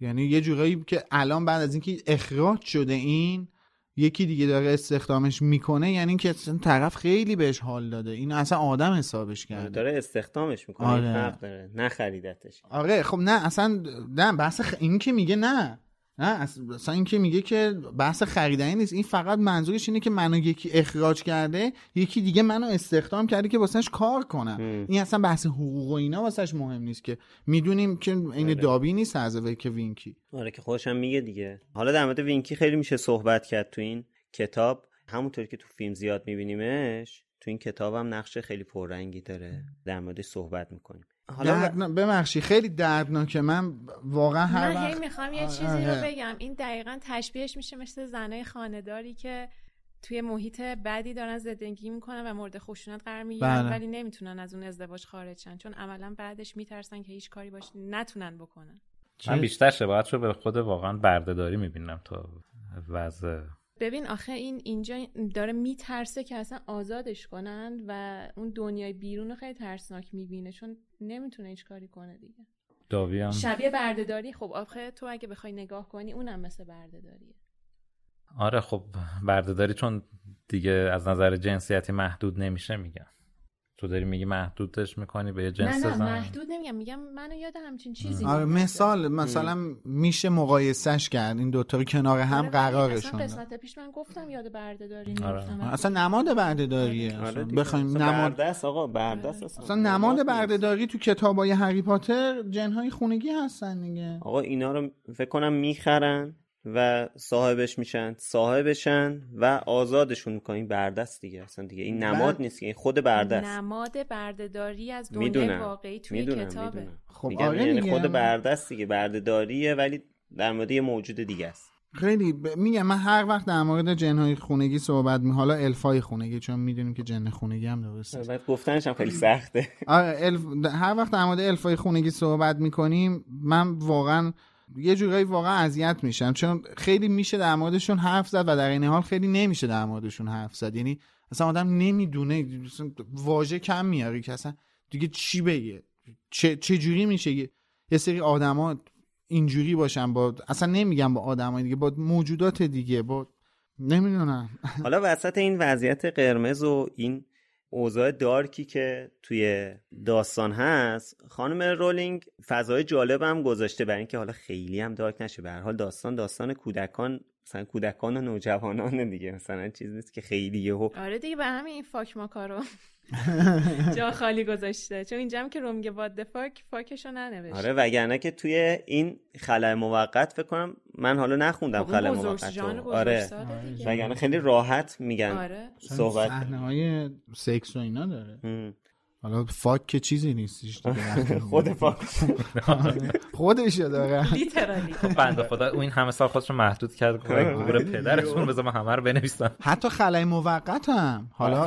یعنی یه جورایی که الان بعد از اینکه اخراج شده این یکی دیگه داره استخدامش می‌کنه یعنی که طرف خیلی بهش حال داده. این اصلا آدم حسابش کرده. داره استخدامش می‌کنه آره. داره نخریدتش. آره خب نه اصلا نه بحث خ... این که میگه نه. نه اصلا این که میگه که بحث خریدنی نیست این فقط منظورش اینه که منو یکی اخراج کرده یکی دیگه منو استخدام کرده که واسهش کار کنم. این اصلا بحث حقوق و اینا واسهش مهم نیست که. می‌دونیم که این دابی نیست از که وینکی. آره که خودشم میگه دیگه. حالا در مورد وینکی خیلی میشه صحبت کرد تو این کتاب. همونطور که تو فیلم زیاد میبینیمش تو این کتاب هم نقش خیلی پررنگی داره. در موردش صحبت می‌کنیم. حالا دردنا... ببخشی خیلی دردناکه. من واقعا هر من می‌خوام یه چیزی رو بگم. این دقیقا تشبیهش میشه مثل زنای خانداری که توی محیط بدی دارن زندگی می‌کنن و مورد خشونت قرار می‌گیرن ولی نمی‌تونن از اون ازدواج خارج شن. چون عملا بعدش میترسن که هیچ کاری باش نتونن بکنن. من بیشتر شباهت رو به خود واقعا بردهداری می‌بینم تا وضع ببین آخه این اینجا داره میترسه که اصلا آزادش کنن و اون دنیای بیرون رو خیلی ترسناک می‌بینه چون نمی‌تونه هیچ کاری کنه دیگه. داوی هم؟ شبیه بردهداری؟ خب آخه تو اگه بخوای نگاه کنی اونم مثل بردهداریه. آره خب بردهداری چون دیگه از نظر جنسیتی محدود نمیشه میگم. تو داری میگی محدودش می‌کنی به یه جنس نه نه زن محدود نمیگم میگم منو یاد همچین چیزی آره. مثال مثلا میشه مقایسش کرد این دوتا رو کنار هم آره، قرارشون اصلا. قسمت پیش من گفتم یاد بردهداری آره. نمی‌افتم. اصلا نماد بردهداریه آره اصلا دیگه. بخوایم نماد بردست آقا بردست اصلا اصلا نماد بردهداری تو کتابای هری پاتر جنهای خونگی هستن دیگه آقا اینا رو فکر کنم می‌خرن و صاحبش میشن صاحبشن و آزادشون می‌کنین بردست دیگه. اصلا دیگه این نماد نیست که این خود بردست. نماد بردهداری از دنیای می‌دونم. واقعی توی می‌دونم کتابه. می‌دونم. خب میگم آره یعنی. خود بردست دیگه. بردهداریه ولی در مورد یه موجود دیگه است. خیلی ب... میگم من هر وقت در مورد جنهای خونگی صحبت می حالا الفای خونگی چون می‌دونیم که جن خونگی هم درسته. بعد گفتنش هم خیلی سخته. آره الف... هر وقت در مورد الفای خونگی صحبت می‌کنیم من واقعا یه جورایی واقعا اذیت میشم چون خیلی میشه در موردشون حرف زد و در این حال خیلی نمیشه در موردشون حرف زد. یعنی اصلا آدم نمی‌دونه واژه کم میاری که اصلا دیگه چی بگه؟ چه, چه جوری میشه یه سری آدما اینجوری باشن با اصلا نمیگم با آدمای دیگه با موجودات دیگه با نمی‌دونم. حالا وسط این وضعیت قرمز و این اوضاع دارکی که توی داستان هست. خانم رولینگ فضای جالب هم گذاشته برای اینکه حالا خیلی هم دارک نشه. به هر حال داستان داستان کودکان مثلا کودکان و نوجوانان دیگه. مثلا چیز نیست که خیلی یهو آره دیگه به همین فاک ماکارو جا خالی گذاشته چون اینجا هم که رو میگه واد فاک فاکشو ننوشته آره وگرنه که توی این خلای موقت فکر کنم من حالا نخوندم خب بزرگ- موقت آره. وگرنه خیلی راحت میگن آره. صحبت صحنه های سکس و اینا داره ام. حالا فاک که چیزی نیستش دیگه. خود فاک خودشو داره لیترالی بنده خدا این همه سال خودش رو محدود کرد گفت گور پدرشون بذار من همه رو بنویسم حتی خلای موقت هم حالا.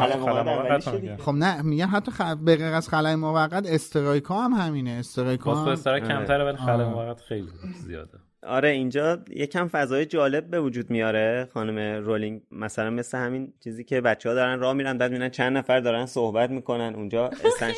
خب نه میگم حتی. به غیر از خلای موقت استرایکا هم همینه استرایکا هم... کمتره ولی خلای. موقت خیلی زیاده آره اینجا یکم فضای جالب به وجود میاره. خانم رولینگ مثلا مثل همین چیزی که بچه ها دارن راه میرن بعد می‌بینن چند نفر دارن صحبت می‌کنن. اونجا استن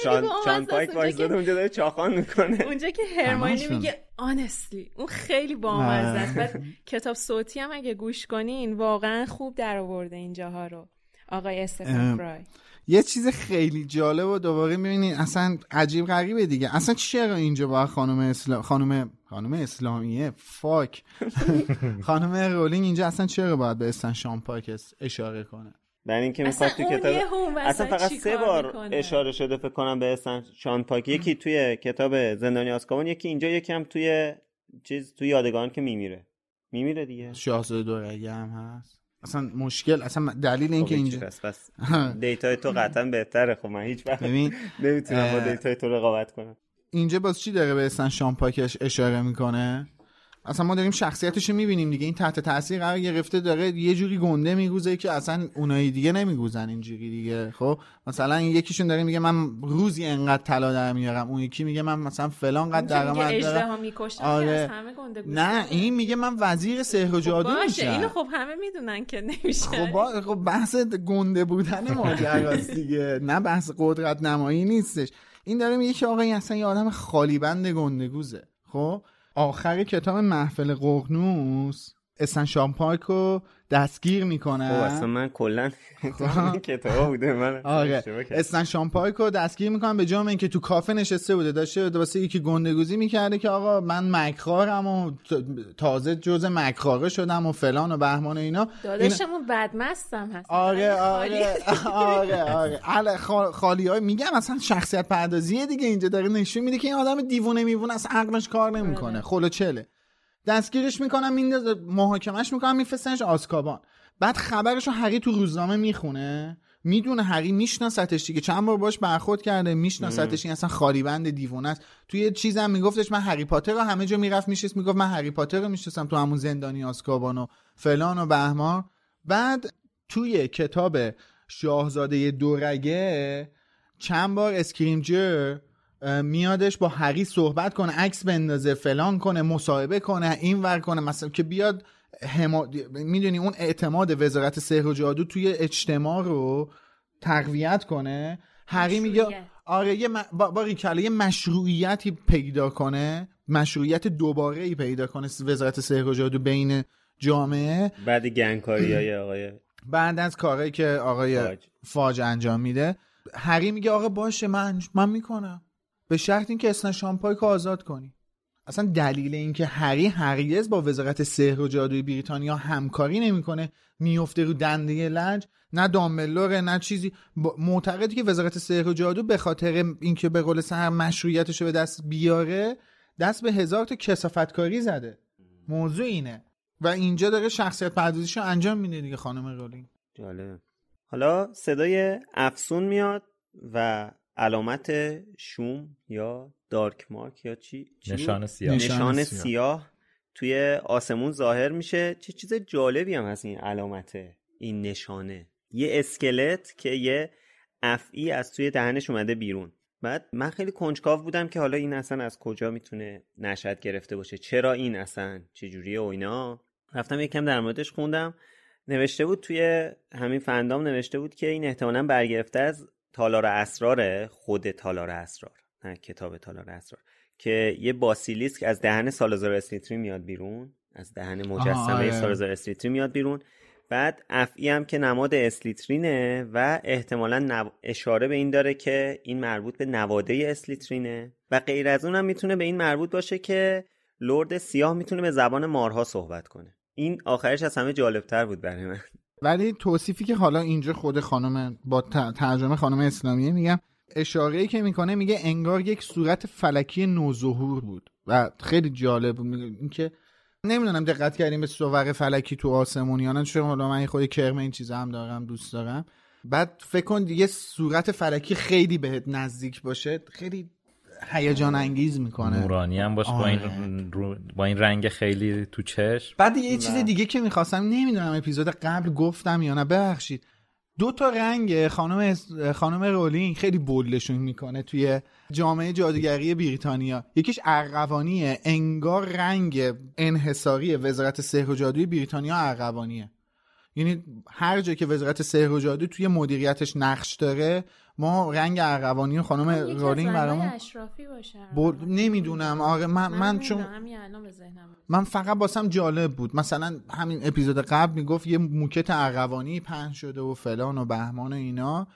استن شانپایک که- اونجا داره چاخان می‌کنه. اونجا که هرماینی همشون. میگه honestly اون خیلی بامزه است. بعد کتاب صوتی هم اگه گوش کنین واقعا خوب در آورده اینجاها رو. آقای استفن ام. فرای. یه چیز خیلی جالب و دوباره می‌بینین اصلا عجیب غریبه دیگه. اصلا چرا اینجا با خانم اسلام خانم خانم اسلامیه fuck. خانم رولینگ اینجا اصلا چرا باید به استن شانپایک اس- اشاره کنه؟ برای اینکه اصلا می‌خواد تو کتاب اصلا فقط سه بار می‌کنه؟ اشاره شده فکر کنم به استن شانپایک. یکی توی کتاب زندانی آسکابان یکی اینجا یکی هم توی چیز توی یادگاران که میمیره. میمیره دیگه. شاهزاده دورگه هم هست. اصلا مشکل اصلا دلیل خب اینکه هیچی اینجا پس پس data ی تو قطعا بهتره. خب من هیچ وقت ببین نمی‌تونم با data ی تو رقابت کنم. اینجا باز چی داره به استن شانپایکش اشاره می‌کنه؟ اصلا ما داریم شخصیتش رو می‌بینیم دیگه. این تحت تاثیر قرار گرفته داره یه جوری گنده میگوزه که اصلا اونایی دیگه نمیگوزن اینجوری دیگه. خب؟ مثلا این یکیشون داره میگه من روزی انقدر طلا در میارم. اون یکی میگه من مثلا فلان قد درآمد دارم آره. نه این میگه من وزیر سحر و جادو باشه میشم. اینو خب همه می‌دونن که نمیشه. خب خب بحث گنده بودن ماجراست دیگه. نه بحث قدرت نمایی نیستش. این داره میگه که آقا این اصلا یه آدم خالی بند گندگوزه. خب؟ آخر کتاب محفل ققنوس اسن شامپاک رو دستگیر خب می‌کنه اصلا من کلا کتاب بوده من آره. اسن شامپاک رو دستگیر می‌کنن به جرم اینکه تو کافه نشسته بوده. داشته واسه یکی گندگوزی می‌کرده که آقا من مکخارم و تازه جز مکخاره شدم و فلان و بهمان و اینا. این- داداشمون بدمستم هست. آره. آره آره آره. خا- خالی های میگم اصلا شخصیت پردازیه دیگه. اینجا داره نشون میده که این آدم دیوونه میوونه اصلا عقلش کار نمی‌کنه. خلو چله دستگیرش می‌کنم میندازه محاکمش می‌کنم میفرستنش آسکابان بعد خبرشو هری تو روزنامه می‌خونه. می‌دونه هری میشناستش دیگه. چند بار باش برخورد کرده میشناستش این اصلا خالیبند دیوونه است. توی چیزم میگفتش من هری پاتر رو همه جا می‌رفت میشست می‌گفت من هری پاتر رو می‌شناسم تو همون زندانی آسکابان و فلان و بهمان بعد توی کتاب شاهزاده دورگه چند بار اسکریمجر میادش با هری صحبت کنه عکس بندازه فلان کنه مصاحبه کنه این ور کنه. مثلا که بیاد حما... می‌دونی اون اعتماد وزارت سحر و جادو توی اجتماع رو تقویت کنه؟ هری میگه. آره یه م... با, یه مشروعیتی پیدا کنه مشروعیت دوباره ای پیدا کنه وزارت سحر و جادو بین جامعه. بعد گنگکاری های آقای بعد از کارهایی که آقای فاج. فاج انجام میده. هری میگه آقا باشه من من می‌کنم. به شرط اینکه اسنا شامپایک آزاد کنی. اصلا دلیل اینکه هری هرگز با وزارت سحر و جادوی بریتانیا همکاری نمی‌کنه میفته رو دنده لنج نه دامبلوره نه چیزی. معتقدی که وزارت سحر و جادو به خاطر اینکه به قول سهر مشروعیتش به دست بیاره دست به هزار تا کسافتکاری زده. موضوع اینه. و اینجا داره شخصیت پردازیش رو انجام میده دیگه خانم رولینگ. جالب. حالا صدای افسون میاد و علامت شوم یا دارک مارک یا چی, نشان سیاه. نشان سیاه. توی آسمون ظاهر میشه. چه چیز جالبی هم هست این علامت این نشانه. یه اسکلت که یه افعی از توی دهنش اومده بیرون. بعد من خیلی کنجکاو بودم که حالا این اصلا از کجا می‌تونه نشد گرفته باشه؟ چرا این اصلا؟ چجوریه و اینا؟ رفتم یکم در موردش خوندم. نوشته بود توی همین فندام نوشته بود که این احتمالا برگرفته از تالار اسرار خود تالار اسرار. نه کتاب تالار اسرار. که یه باسیلیسک از دهن سالازار اسلیتری میاد بیرون. از دهن مجسمه آره. سالازار اسلیتری میاد بیرون. بعد افعی هم که نماد اسلیترینه و احتمالا اشاره به این داره که این مربوط به نواده اسلیترینه و غیر از اونم می‌تونه به این مربوط باشه که لرد سیاه می‌تونه به زبان مارها صحبت کنه. این آخرش از همه جالبتر بود برای من. ولی توصیفی که حالا اینجا خود خانم با ترجمه خانم اسلامیه میگم اشاره ای که می‌کنه میگه انگار یک صورت فلکی نوظهور بود و خیلی جالب اینکه نمی‌دونم دقت کردیم به صور فلکی تو آسمون یا نه چون حالا من خود کرم این چیزا هم دارم دوست دارم. بعد فکر کن دیگه صورت فلکی خیلی بهت نزدیک باشه خیلی هیجان انگیز می‌کنه. نورانی هم باشه با این آره. با این رنگ خیلی تو چشم. بعد یه چیز دیگه که می‌خواستم نمی‌دونم اپیزود قبل گفتم یا نه ببخشید. دو تا رنگ خانم خانم رولینگ خیلی بولشون می‌کنه توی جامعه جادوگری بریتانیا. یکیش ارغوانیه انگار رنگ انحصاری وزارت سحر و جادوی بریتانیا ارغوانیه یعنی هر جا که وزارت سحر و جادو توی مدیریتش نقش داره ما رنگ ارغوانی خانم رولینگ برامون نمی‌دونم. آره من من چون من فقط باسم جالب بود. مثلا همین اپیزود قبل می‌گفت یه موکت ارغوانی پهن شده و فلان و بهمان و اینا.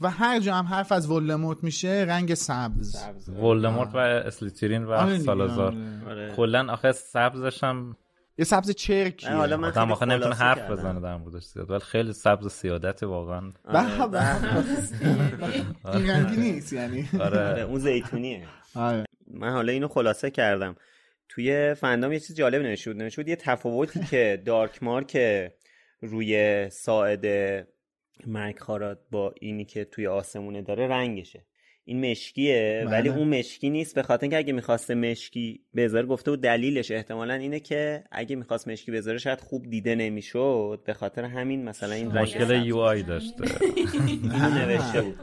و هر جا هم حرف از ولدمورت میشه رنگ سبز, سبز. ولدمورت و اسلیترین و آره سالازار. آره. کلا آخه سبزش هم یه سبز چرکی. حالا من خیلی آخه نمی‌تونه حرف بزنه در موردش زیاد. ولی خیلی سبز سیادت واقعا. این رنگی نیست یعنی. آره. اون زیتونیه. من حالا اینو خلاصه کردم. توی فندام یه چیز جالب نشود نشود یه تفاوتی که دارک مارک روی ساعد خارات با اینی که توی آسمونه داره رنگشه. این مشکیه بله. ولی اون مشکی نیست به خاطر اینکه اگه می‌خواسته مشکی بذاره گفته بود دلیلش احتمالا اینه که اگه می‌خواست مشکی بذاره شاید خوب دیده نمی‌شد به خاطر همین مثلا این مشکل یو آی داشته. نوشته بود.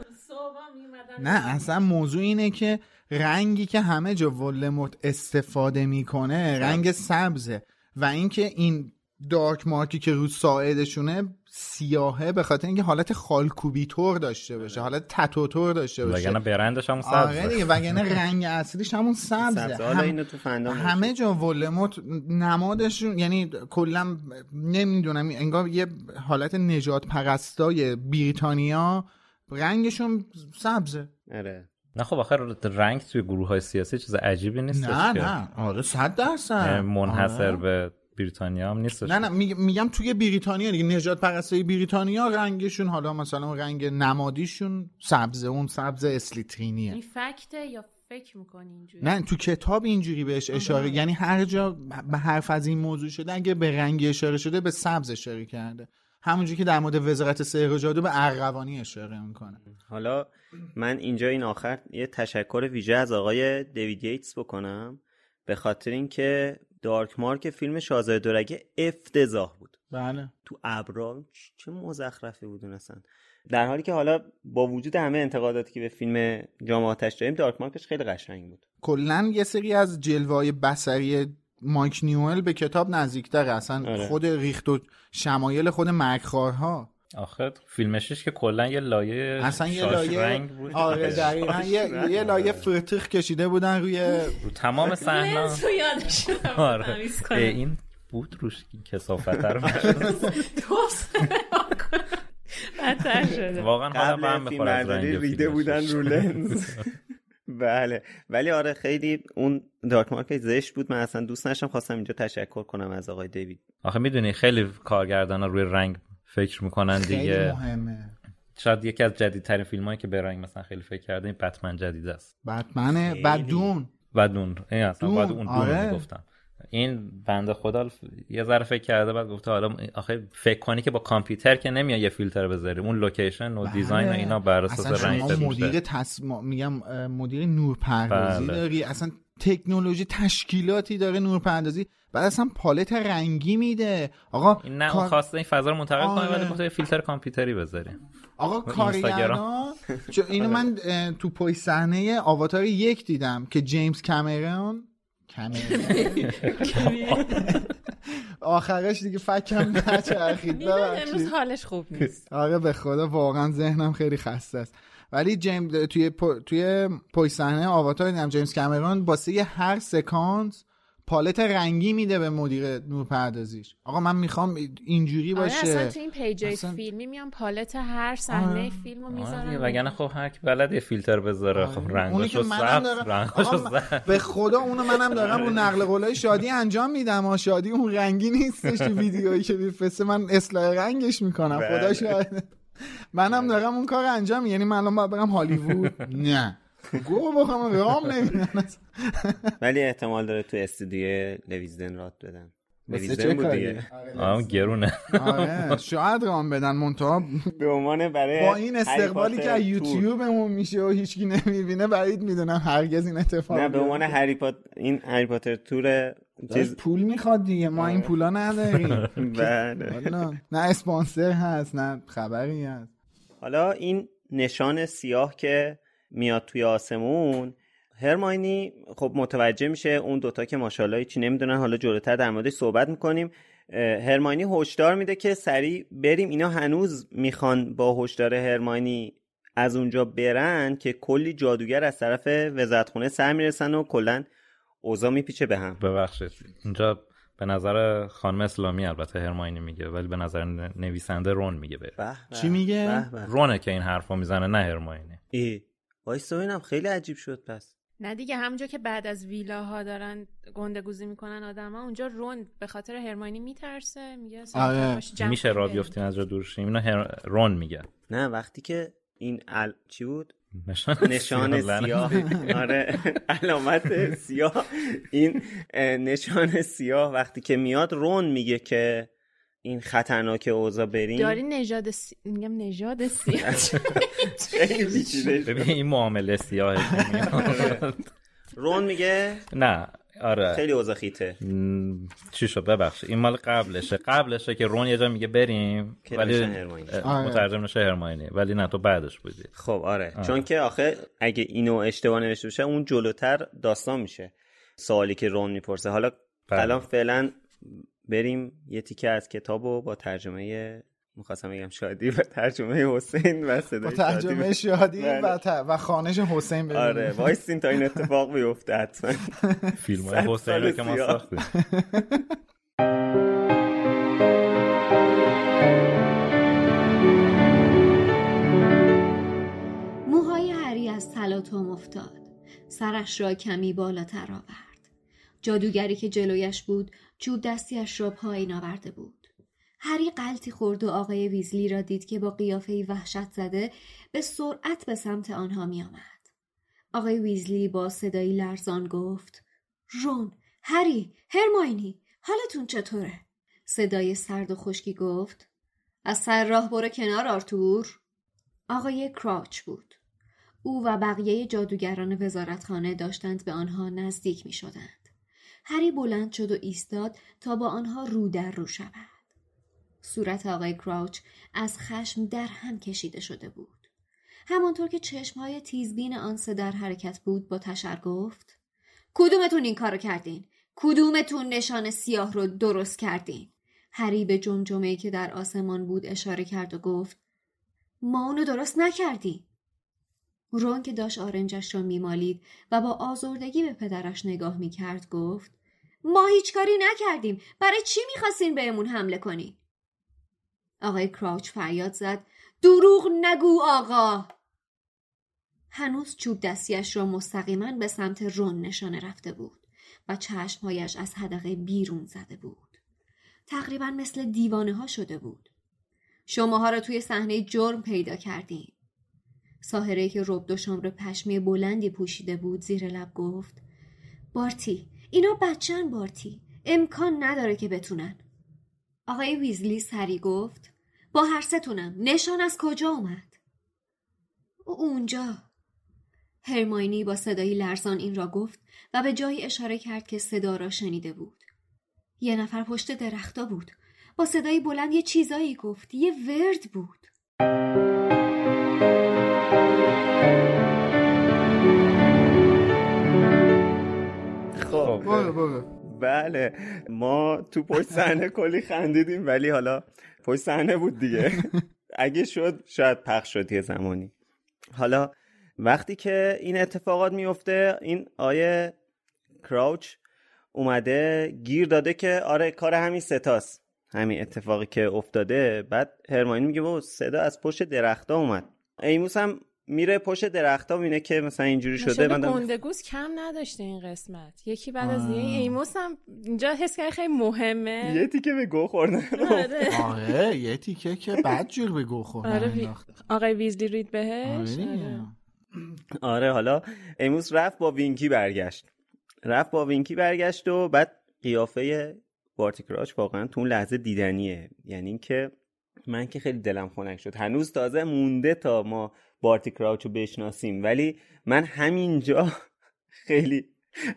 نه اصلا موضوع اینه که رنگی که همه جا ولموت استفاده می‌کنه رنگ سبزه. و اینکه این دارک مارکی که رو ساعدشونه سیاهه به خاطر اینکه حالت خالکوبیتور داشته باشه حالت تتوتور داشته باشه. وگرنه برندش همون سبزه آره دیگه وگرنه رنگ اصلیش همون سبزه. هم... تو همه جا ولموت نمادشون یعنی کلا نمی‌دونم انگار یه حالت نجات پرستای بریتانیا رنگشون سبزه. آره. نه خب آخر رنگ توی گروه های سیاسی چیز عجیبی نیست نه نه. آره صد درصد. منحصر آره. به بریتانیا هم نیست نه نه میگم توی بریتانیا دیگه نجات پرستای بریتانیا رنگشون حالا مثلا رنگ نمادیشون سبزه اون سبز اسلیترینیه. این فکته یا فکر می‌کنی اینجوری؟ نه تو کتاب اینجوری بهش اشاره یعنی هر جا به حرف از این موضوع شده اگه به رنگ اشاره شده به سبز اشاره کرده. همونجوری که در مورد وزارت سحر و جادو به ارغوانی اشاره می‌کنه. حالا من اینجا این آخر یه تشکر ویژه از آقای دیوید ییتس بکنم به خاطر اینکه دارک مارک فیلم شاهزاده دورگه افتضاح بود. بله. تو ابرا چه مزخرفی بود اصلا در حالی که حالا با وجود همه انتقاداتی که به فیلم جام آتش داریم دارک مارکش خیلی قشنگ بود. کلا یه سری از جلوه بصری مایک نیوئل به کتاب نزدیکتر اصلا آره. خود ریخت و شمایل خود مرگخوارها. آخه فیلمشش که کلا یه لایه اصلا یه لایه رنگ بود. آره دقیقا یه, یه لایه فرتخ کشیده بودن روی رو تمام صحنه. آره. این بود روش کسافت رو شده. واقعا حالا من قبل فیلم ریده بودن رو لنز. بله. ولی آره خیلی اون دارک مارک زشت بود. من اصلا دوست نشم خواستم اینجا تشکر کنم از آقای دیوید. آخه می‌دونی خیلی کارگردان روی رنگ فکر می‌کنن دیگه خیلی مهمه شاید یکی از جدیدترین فیلم هایی که به رنگ مثلا خیلی فکر کرده این بتمن جدید است بتمنه بدون بدون این اصلا دون. باید اون دون آره. گفتم این بنده خدا یه ذره فکر کرده بعد گفته حالا آخه فکر کنی که با کامپیوتر که نمیای یه فیلتر بذاری اون لوکیشن و دیزاین و بله. اینا بر اساس اصلا رنگ شما مدیر میشه. تص... ما- میگم مدیر نورپردازی بله. داری اصلا تکنولوژی تشکیلاتی داره نورپردازی بعد اصلا پالت رنگی میده آقا این نه کار- خواسته این فضا رو منتقل کنه آره. ولی گفته یه فیلتر کامپیوتری بذاری آقا. کارگردان چون اینو من تو پای صحنه آواتار یک دیدم که جیمز کامرون کامرون آخرش دیگه فکم نچرخید. امروز حالش خوب نیست آره به خدا واقعا ذهنم خیلی خسته است ولی جیم توی پو... توی پشت صحنه آواتار دیدم جیمز کامرون واسه یه هر سکانس پالت رنگی میده به مدیر نورپردازیش. آقا من می‌خوام اینجوری آره باشه. اصلا تو این پیجای اصلا- فیلمی میان پالت هر صحنه آره. فیلمو آره دیگه، می‌ذارن وگرنه خب هر کی بلد یه فیلتر بذاره خب اونی رنگاشو آقا، زرد به خدا اونو منم دارم رو نقل قولای شادی انجام میدم. و شادی اون رنگی نیستش تو ویدیویی که میفرسته. من اصلاح رنگش می‌کنم. بله. خدا شاهد منم دارم اون کار انجام. یعنی من الان باید برم هالیوود. نه. گو بخوام رام نمیدن ولی احتمال داره تو استودیو لویزدن رات بدن. لویزدن چه بود کاری؟ دیگه آه گرونه. آره شاید رام بدن منتها. به عنوان برای با این استقبالی که. یوتیوبمون میشه و هیچکی نمی‌بینه بعید می‌دونم هرگز این اتفاق نه به. عنوان هری پات این هری پاتر تور چیز پول می‌خواد دیگه ما این پولا نداریم. بله. نه اسپانسر هست نه خبری هست. حالا این نشان سیاه که میاد توی آسمون هرماینی خب متوجه میشه اون دوتا که ماشاءالله چی نمی‌دونن. حالا جلوتر در موردش صحبت می‌کنیم. هرماینی هشدار میده که سریع بریم. اینا هنوز می‌خوان با هشدار هرماینی از اونجا برن که کلی جادوگر از طرف وزارتخونه سر می‌رسن و کلا اوضاع میپیچه به هم. ببخشید. اینجا به نظر خانم اسلامی البته هرماینی میگه ولی به نظر نویسنده رون میگه به. چی میگه؟ رونه که این حرفو می‌زنه نه هرماینی. ای. وایسا ببینم خیلی عجیب شد پس. نه دیگه همونجا که بعد از ویلاها دارن گندگوزی می‌کنن آدما اونجا رون به خاطر هرماینی میترسه میگه آره. میشه را بریم. بیفتیم از جا دور شیم؟ اینو هر... رون میگه نه وقتی که این ال... چی بود؟ نشان نشان سیاه سیاه. آره. علامت سیاه. این نشان سیاه وقتی که میاد رون میگه که این خطرناک اوضاع بریم. داری نژاد سی... میگم نژاد سیاه. ببین این معامله سیاه رون میگه؟ نه. آره. خیلی اوضاع خیته. م، چی شد؟ ببخش این مال قبلشه. قبلشه که رون یه جا میگه بریم که ولی آره. مترجم نشه هرماینی. ولی نه تو بعدش بودی. خب آره. چون که آخه اگه اینو اشتباه نوشته باشه اون جلوتر داستان میشه. سوالی که رون می‌پرسه. حالا بله. الان فعلا بریم یه تیکه از کتابو با ترجمه می‌خواستم بگم شادی و ترجمه حسین و با صدای ترجمه شادی بله. و, ت... و خانش حسین ببینیم آره وایسین تا این اتفاق بیفته حتما. فیلم های حسین رو که ما. ساختیم. موهای هری از تلاطم افتاد. سرش را کمی بالاتر آورد. جادوگری که جلویش بود چوب دستیش را پایین آورده بود. هری قلتی خورد و آقای ویزلی را دید که با قیافه وحشت زده به سرعت به سمت آنها می آمد. آقای ویزلی با صدایی لرزان گفت رون، هری، هرماینی، حالتون چطوره؟ صدای سرد و خشکی گفت از سر راه برو کنار آرتور آقای کراچ بود او و بقیه جادوگران وزارتخانه داشتند به آنها نزدیک می شدند. هری بلند شد و ایستاد تا با آنها رو در رو شود. صورت آقای کراوچ از خشم در هم کشیده شده بود. همانطور که چشمهای تیزبین آن سه در حرکت بود با تشر گفت کدومتون این کارو کردین؟ کدومتون نشان سیاه رو درست کردین؟ هری به جمجمه‌ای که در آسمان بود اشاره کرد و گفت ما اونو درست نکردی. رون که داشت آرنجش را میمالید و با آزردگی به پدرش نگاه می‌کرد گفت ما هیچ کاری نکردیم برای چی می‌خواستین بهمون حمله کنی؟ آقای کراوچ فریاد زد. دروغ نگو آقا. هنوز چوب دستیش را مستقیما به سمت رون نشانه رفته بود و چشمهایش از حدقه بیرون زده بود. تقریبا مثل دیوانه ها شده بود. شماها را توی صحنه جرم پیدا کردیم. ساهره که رب شمر پشمی بلندی پوشیده بود زیر لب گفت بارتی اینا بچن بارتی. امکان نداره که بتونن. آقای ویزلی سری گفت با هر ستونم نشان از کجا اومد؟ اونجا. هرماینی با صدایی لرزان این را گفت و به جایی اشاره کرد که صدا را شنیده بود. یه نفر پشت درختا بود. با صدایی بلند یه چیزایی گفت. یه ورد بود. خب. بله. ما تو پشت صحنه کلی خندیدیم ولی حالا پشت صحنه بود دیگه. اگه شد شاید پخش شد یه زمانی. حالا وقتی که این اتفاقات میفته این آیه کراوچ اومده گیر داده که آره کار همین ستاست همین اتفاقی که افتاده. بعد هرماینی میگه بابا صدا از پشت درختا اومد. ایموس هم میره پشت درختا میینه که مثلا اینجوری شده من گندگوز کم نداشته این قسمت. یکی بعد از دیگه ایموس هم اینجا حس کرد خیلی مهمه. یه تیکه به گو خورده آره, آره، یه تیکه که بعد جور به گو خورده آره آقای ویزلی رید بهش؟ آره, آره. حالا ایموس رفت با وینکی برگشت. رفت با وینکی برگشت و بعد قیافه بارتی کراوچ واقعا تو اون لحظه دیدنیه. یعنی اینکه من که خیلی دلم خنک شد. هنوز تازه مونده تا ما بارتی کراوچ رو بشناسیم. ولی من همینجا خیلی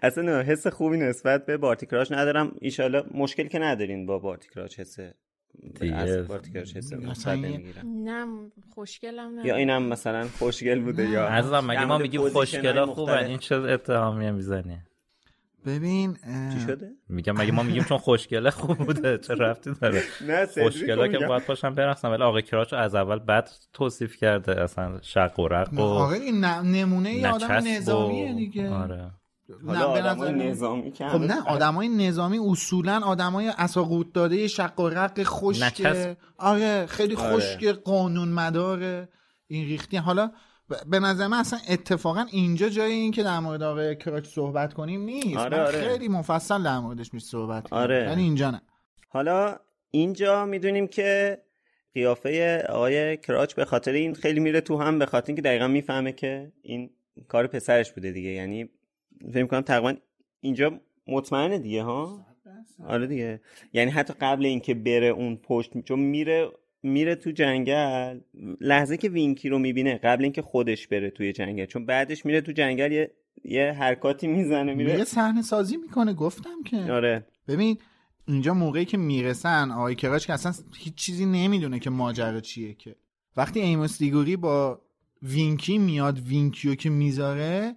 اصلا حس خوبی نسبت به بارتی کراچ ندارم. ایشالا مشکل که ندارین با بارتی کراچ حس نه خوشگلم یا اینم مثلا خوشگل بوده یا عزیزم مگه ما میگیم خوشگلا خوبه؟ این چه اتهامی می‌زنی؟ ببین چی شده؟ میگم مگه ما میگیم چون خوشگله خوب بوده؟ چه رفتی داره؟ خوشگله که باید پاشم برقصم ولی آقای کراچ از اول بد توصیف کرده اصلا شق و رق و آقا این نمونه ای آدم نظامیه دیگه. آره. حالا آدمای نظامی خب نه آدمای نظامی اصولا آدمای اساقوت داده شق و رق خشک آره خیلی خشک آره. قانون مداره این ریختی. حالا به نظر من اصلا اتفاقا اینجا جای این که در مورد آقای کراچ صحبت کنیم نیست. آره آره. خیلی مفصل در موردش می صحبت آره. یعنی اینجا نه. حالا اینجا می‌دونیم که قیافه آقای کراچ به خاطر این خیلی میره تو هم به خاطر اینکه دقیقا می‌فهمه که این کار پسرش بوده دیگه. یعنی فکر کنم تقریبا اینجا مطمئنه دیگه ها؟ آره دیگه. یعنی حتی قبل اینکه بره اون پشت چون میره میره تو جنگل لحظه که وینکی رو می‌بینه قبل اینکه خودش بره توی جنگل چون بعدش میره تو جنگل یه یه حرکاتی می‌زنه میره یه صحنه سازی می‌کنه گفتم که. آره. ببین اینجا موقعی که می‌رسن آقای کراوچ که اصلا هیچ چیزی نمی‌دونه که ماجرا چیه که. وقتی ایموس دیگوری با وینکی میاد وینکیو که می‌ذاره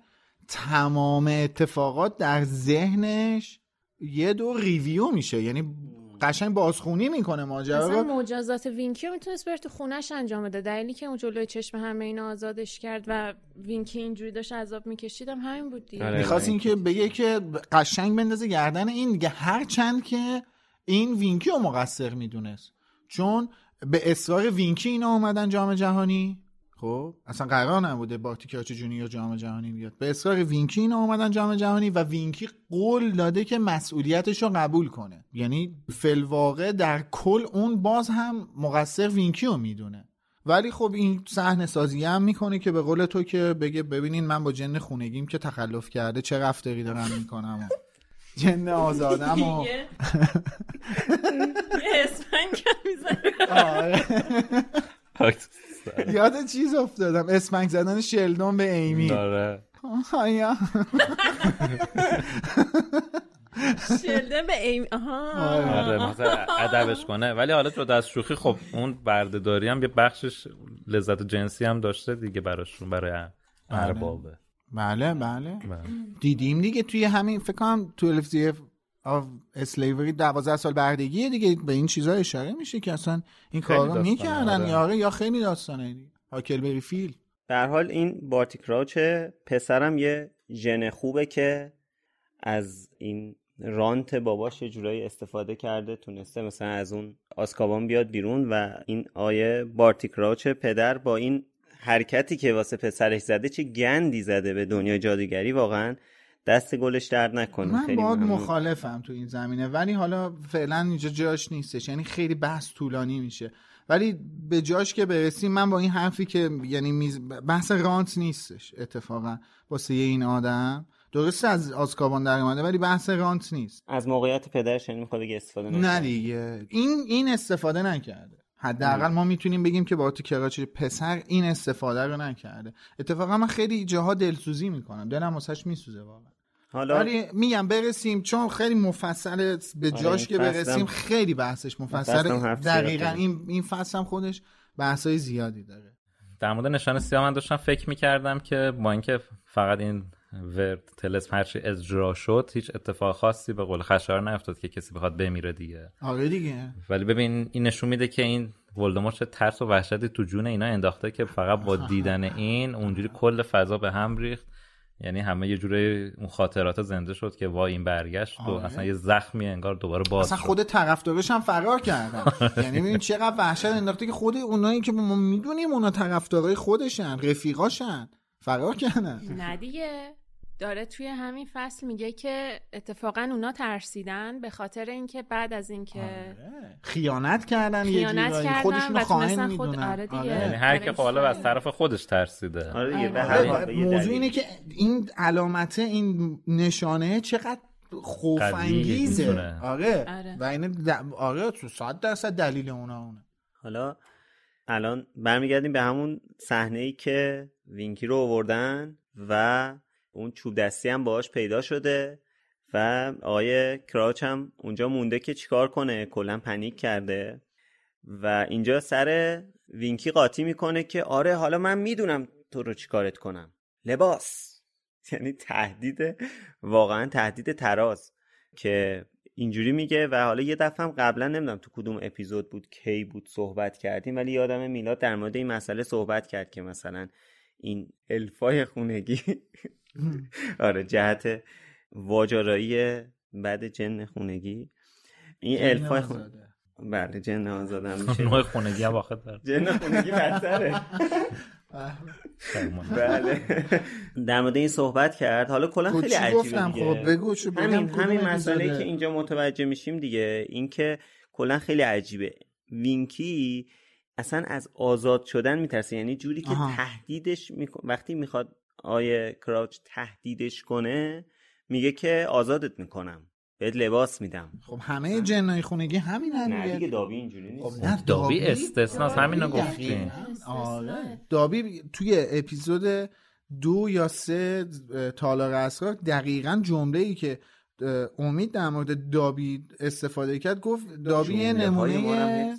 تمام اتفاقات در ذهنش یه دور review میشه. یعنی قشنگ بازخونی می‌کنه ماجرا. رو مجازات وینکی رو می‌تونست بره تو خونش انجام بده. دلیلی که اون جلوی چشم همه اینا آزادش کرد و وینکی اینجوری داشت عذاب میکشید هم همین بود دیگه. آره، می‌خواست این که بگه که قشنگ بندازه گردن این دیگه. هر چند که این وینکی رو مقصر می‌دونست. چون به اصرار وینکی اینا اومدن جام جهانی. خب اصلا قرار نبوده بارتی کراچ Junior جام جهانی بیاد. به اصرار وینکی اینا اومدن جام جهانی و وینکی قول داده که مسئولیتش رو قبول کنه. یعنی فی‌الواقع در کل اون باز هم مقصر وینکی رو می‌دونه. ولی خب این صحنه سازی هم می‌کنه که به قول تو که بگه ببینین من با جن خونگیم که تخلف کرده چه رفتاری دارم می‌کنم جن آزادم و یاد چیز افتادم. اسمنگ زدن شلدون به ایمی. داره شلدون به ایمی. آها. آره مثلا ادبش کنه. ولی حالا تو دست شوخی خب اون بردهداری هم یه بخشش لذت جنسی هم داشته دیگه براشون برای اربابه. بله بله. دیدیم دیگه توی همین فکر کنم تو اسلیوری 12 سال بردگی دیگه. به این چیزا اشاره میشه که اصلا این کار رو می‌کردن. آره. یا خیلی داستانه هاکلبری فیل. در حال این بارتی کراوچ پسرم یه ژن خوبه که از این رانت باباش یه جورایی استفاده کرده تونسته مثلا از اون آسکابان بیاد بیرون و این آیه بارتی کراوچ پدر با این حرکتی که واسه پسرش زده چه گندی زده به دنیا جادوگری واقعا دست گلش درد نکنه. من خیلی باید. مخالفم تو این زمینه. ولی حالا فعلا اینجا جاش نیستش. یعنی خیلی بحث طولانی میشه. ولی به جاش که برسیم من با این حرفی که یعنی میز... بحث رانت نیستش اتفاقا واسه این آدم. درسته از آزکابان در اومده ولی بحث رانت نیست. از موقعیت پدرش یعنی می‌خواد بگه استفاده نه نکنه. دیگه. این این استفاده نکرده. حداقل ما می‌تونیم بگیم که با تو کراچ پسر این استفاده رو نکرده. اتفاقا من خیلی جاها دلسوزی می‌کنم. دلم واسش میسوزه واقعا. حالا ولی میگم برسیم چون خیلی مفصل به آره، جاش که برسیم خیلی بحثش مفصل دقیقا. این این فصل هم خودش بحثای زیادی داره. در مورد نشان سیاه من داشتم فکر می‌کردم که با اینکه فقط این ورد تلسم هرچی اجرا شد هیچ اتفاق خاصی به قول خشار نیفتاد که کسی بخواد بمیره دیگه. آره دیگه. ولی ببین این نشون میده که این ولدمورت چه ترس و وحشتی تو جون اینا انداخته که فقط با دیدن این اونجوری کل فضا به هم ریخت. یعنی همه یه جوری اون خاطرات زنده شد که وای این برگشت و آره. اصلا یه زخمی انگار دوباره باز اصلا. خود طرفدارش هم فرار کردن. یعنی ببین چقدر وحشت انداخته که خود اونایی که ما می‌دونیم اونا طرفدارای خودشن رفیقاشن. فرار کردن. نه دیگه. داره توی همین فصل میگه که اتفاقا اونا ترسیدن به خاطر اینکه بعد از اینکه خیانت کردن یه خیانت جورایی. کردن خودشونو و خائن می‌دونن. آره دیگه. یعنی هر که خب حالا از طرف خودش ترسیده. آره دیگه، به آره، هر یه موضوع. اینه که این علامته این نشانه چقدر خوف انگیزه. آره. آره. و این د... آره تو صد درصد دلیل اونا اونه. حالا الان برمیگردیم به همون صحنه ای که وینکی رو آوردن و اون چوب دستی هم باهاش پیدا شده و آقای کراچ هم اونجا مونده که چیکار کنه؟ کلا پنیک کرده. و اینجا سر وینکی قاطی می‌کنه که آره حالا من می‌دونم تو رو چیکارت کنم. لباس. یعنی تهدید واقعا تهدید تراز که اینجوری میگه و حالا یه دفعه هم قبلا نمی‌دونم تو کدوم اپیزود بود کی بود صحبت کردیم ولی یادم میلاد در مورد این مسئله صحبت کرد که مثلا این الفای خونگی آره جهت واجارایی بعد جن خونگی. این الفای آزاده. خون... بله جن آزادم میشه. نوع خونگی هم داره. جن خونگی بدتره. بله. در مورد این صحبت کرد. حالا کلا خب خیلی عجیبه دیگه. خب بگو همین همین؟ مسئله که اینجا متوجه میشیم دیگه. اینکه کلا خیلی عجیبه. وینکی اصلا از آزاد شدن میترسه. یعنی جوری که. تهدیدش میکن... وقتی می‌خواد آیه کراچ تهدیدش کنه میگه که آزادت می‌کنم بهت لباس میدم. خب همه جنای خونگی همین هم نه دیگه دابی اینجوری نیست. نه، دابی استثناست همینو دقیقاً. گفتیم آره. دابی توی اپیزود دو یا سه تالار اسرار دقیقا جمله ای که امید در مورد دابی استفاده کرد گفت دابی یه نمونه.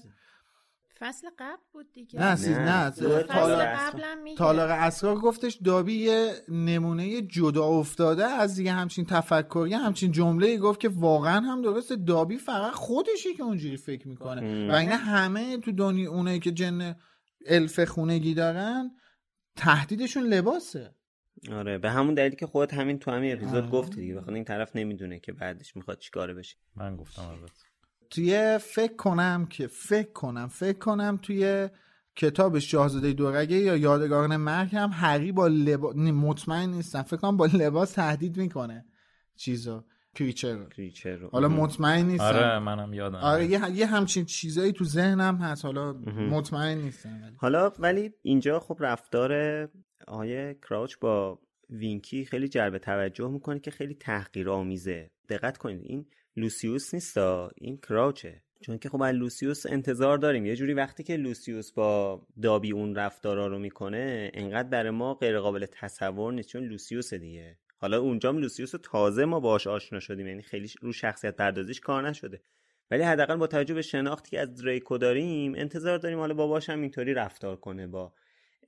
فصل قبل بود دیگه. نه سیز نه. قبلا میگه. تالار اسرار گفتش دابی یه نمونه جدا افتاده از یه همچین تفکری همچین جمله ای گفت که واقعا هم درسته. دابی فقط خودشه که اونجوری فکر می‌کنه. ام. و اینا همه تو دنیا اونایی که جن الف خونگی دارن تهدیدشون لباسه. آره به همون دلیلی که خودت همین تو همین اپیزود. گفتی دیگه. بخاطر این طرف نمی‌دونه که بعدش می‌خواد چیکاره بشه. من گفتم البته. توی فکر کنم که فکر کنم فکر کنم توی کتاب شاهزاده دورگه یا یادگاران مرگ هم هری با لباس مطمئن نیستم. فکر کنم با لباس تهدید می‌کنه چیزو کریچر رو. حالا. مطمئن نیستم. آره منم یادم آره یه, یه همچین چیزایی تو ذهنم هست. حالا. مطمئن نیستم. ولی. حالا ولی اینجا خب رفتار آقای کراوچ با وینکی خیلی جلب توجه می‌کنه که خیلی تحقیر آمیزه دقت کنید این لوسیوس نیستا این کراوچه چون که خب از لوسیوس انتظار داریم. یه جوری وقتی که لوسیوس با دابی اون رفتارا رو می‌کنه انقدر برای ما غیر قابل تصور نیست چون لوسیوس دیگه. حالا اونجا هم لوسیوس رو تازه ما باهاش آشنا شدیم یعنی خیلی رو شخصیت پردازیش کار نشده. ولی حداقل با توجه به شناختی که از دریکو داریم انتظار داریم حالا باباش هم اینطوری رفتار کنه با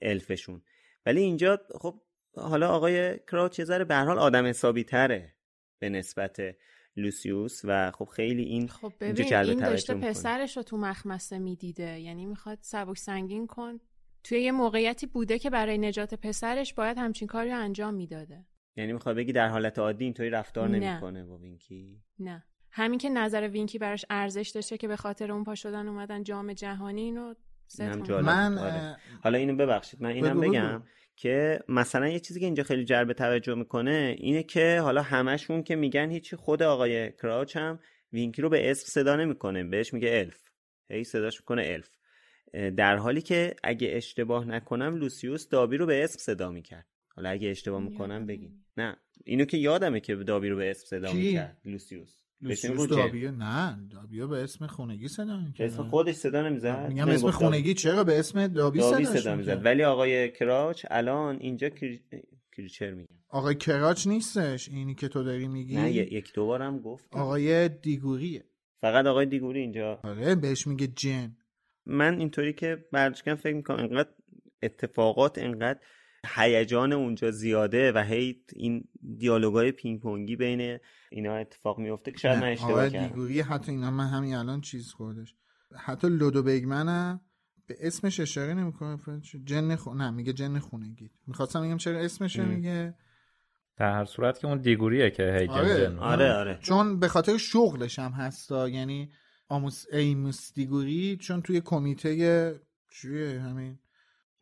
الفشون. ولی اینجا خب حالا آقای کراوچ یه ذره به حال آدم حسابی تره به نسبت لوسیوس و خب خیلی این خب ببین این داشته می‌کنه. پسرش رو تو مخمسه می‌دیده. یعنی می‌خواد سبک سنگین کن. توی یه موقعیتی بوده که برای نجات پسرش باید همچین کاری رو انجام می‌داده. یعنی می‌خوای بگی در حالت عادی اینطوری رفتار نمی‌کنه با وینکی؟ نه. همین که نظر وینکی براش ارزش داشته که به خاطر اون پا شدن اومدن جام جهانی اینو من آره. حالا اینو ببخشید. من اینم بگم. که مثلا یه چیزی که اینجا خیلی جلب توجه می‌کنه اینه که حالا همشون که میگن هیچی خود آقای کراچ هم وینکی رو به اسم صدا نمی‌کنه. بهش میگه الف. هی صداش می‌کنه الف. در حالی که اگه اشتباه نکنم لوسیوس دابی رو به اسم صدا می‌کرد. حالا اگه اشتباه می‌کنم بگین. نه اینو که یادمه که دابی رو به اسم صدا می‌کرد لوسیوس. لوسیوس نه دابیو به اسم خونگی صدا می‌کرد. اسم خودش صدا نمی‌زد؟ میگم اسم خونگی چرا به اسم دابی, دابی صدا می‌زد. ولی آقای کراچ الان اینجا کریچر میگن آقای کراچ نیستش؟ اینی که تو داری میگی؟ نه یک دو بارم گفت. آقای دیگوریه. فقط آقای دیگوری اینجا. آره بهش میگه جن. من اینطوری که برداشتم فکر می‌کنم انقدر اتفاقات انقدر هیجان اونجا زیاده و هی این دیالوگای پینگ پونگی بین اینا اتفاق میفته که شاید من اشتباه کردم. دیگوری حتی اینا من همین الان چیز خوردش. حتی لودو بیگمن به اسمش اشاره نمی‌کنه جن خو... نه میگه جن خونگی. می‌خواستم بگم چرا اسمش میگه. در هر صورت که اون دیگوریه که هی آره. جن آره. آره چون به خاطر شغلش هم هستا یعنی آموس ایموس دیگوری چون توی کمیته چیه همین؟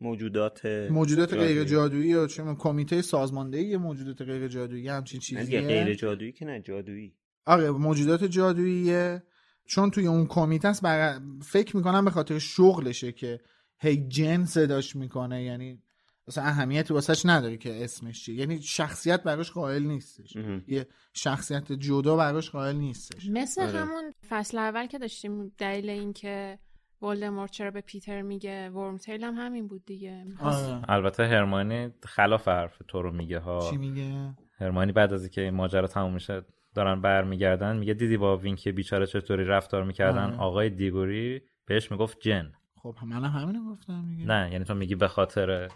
موجودات موجودات غیر جادویی و چه کمیته سازماندهی موجودات غیر جادویی همچین چیزیه؟ غیر جادویی که نه جادویی. آره موجودات جادوییه. چون توی اون کمیته است بر... فکر می‌کنم به خاطر شغلشه که هی جن صداش می‌کنه. یعنی اصلا اهمیتی واسش نداره که اسمش چیه. یعنی شخصیت براش قائل نیستش. یه شخصیت جدا براش قائل نیستش. مثل آره. همون فصل اول که داشتیم دلیل اینکه ولدمورت چرا به پیتر میگه ورمتیل هم همین بود دیگه. آره. البته هرمانی خلاف حرف تو رو میگه ها. چی میگه؟ هرمانی بعد از اینکه این ماجرا تموم میشه دارن برمیگردن میگه دیدی با وینکی بیچاره چطوری رفتار می‌کردن؟ آره. آقای دیگوری بهش می‌گفت جن. خب من همینو گفتم میگه نه یعنی تو میگی به خاطر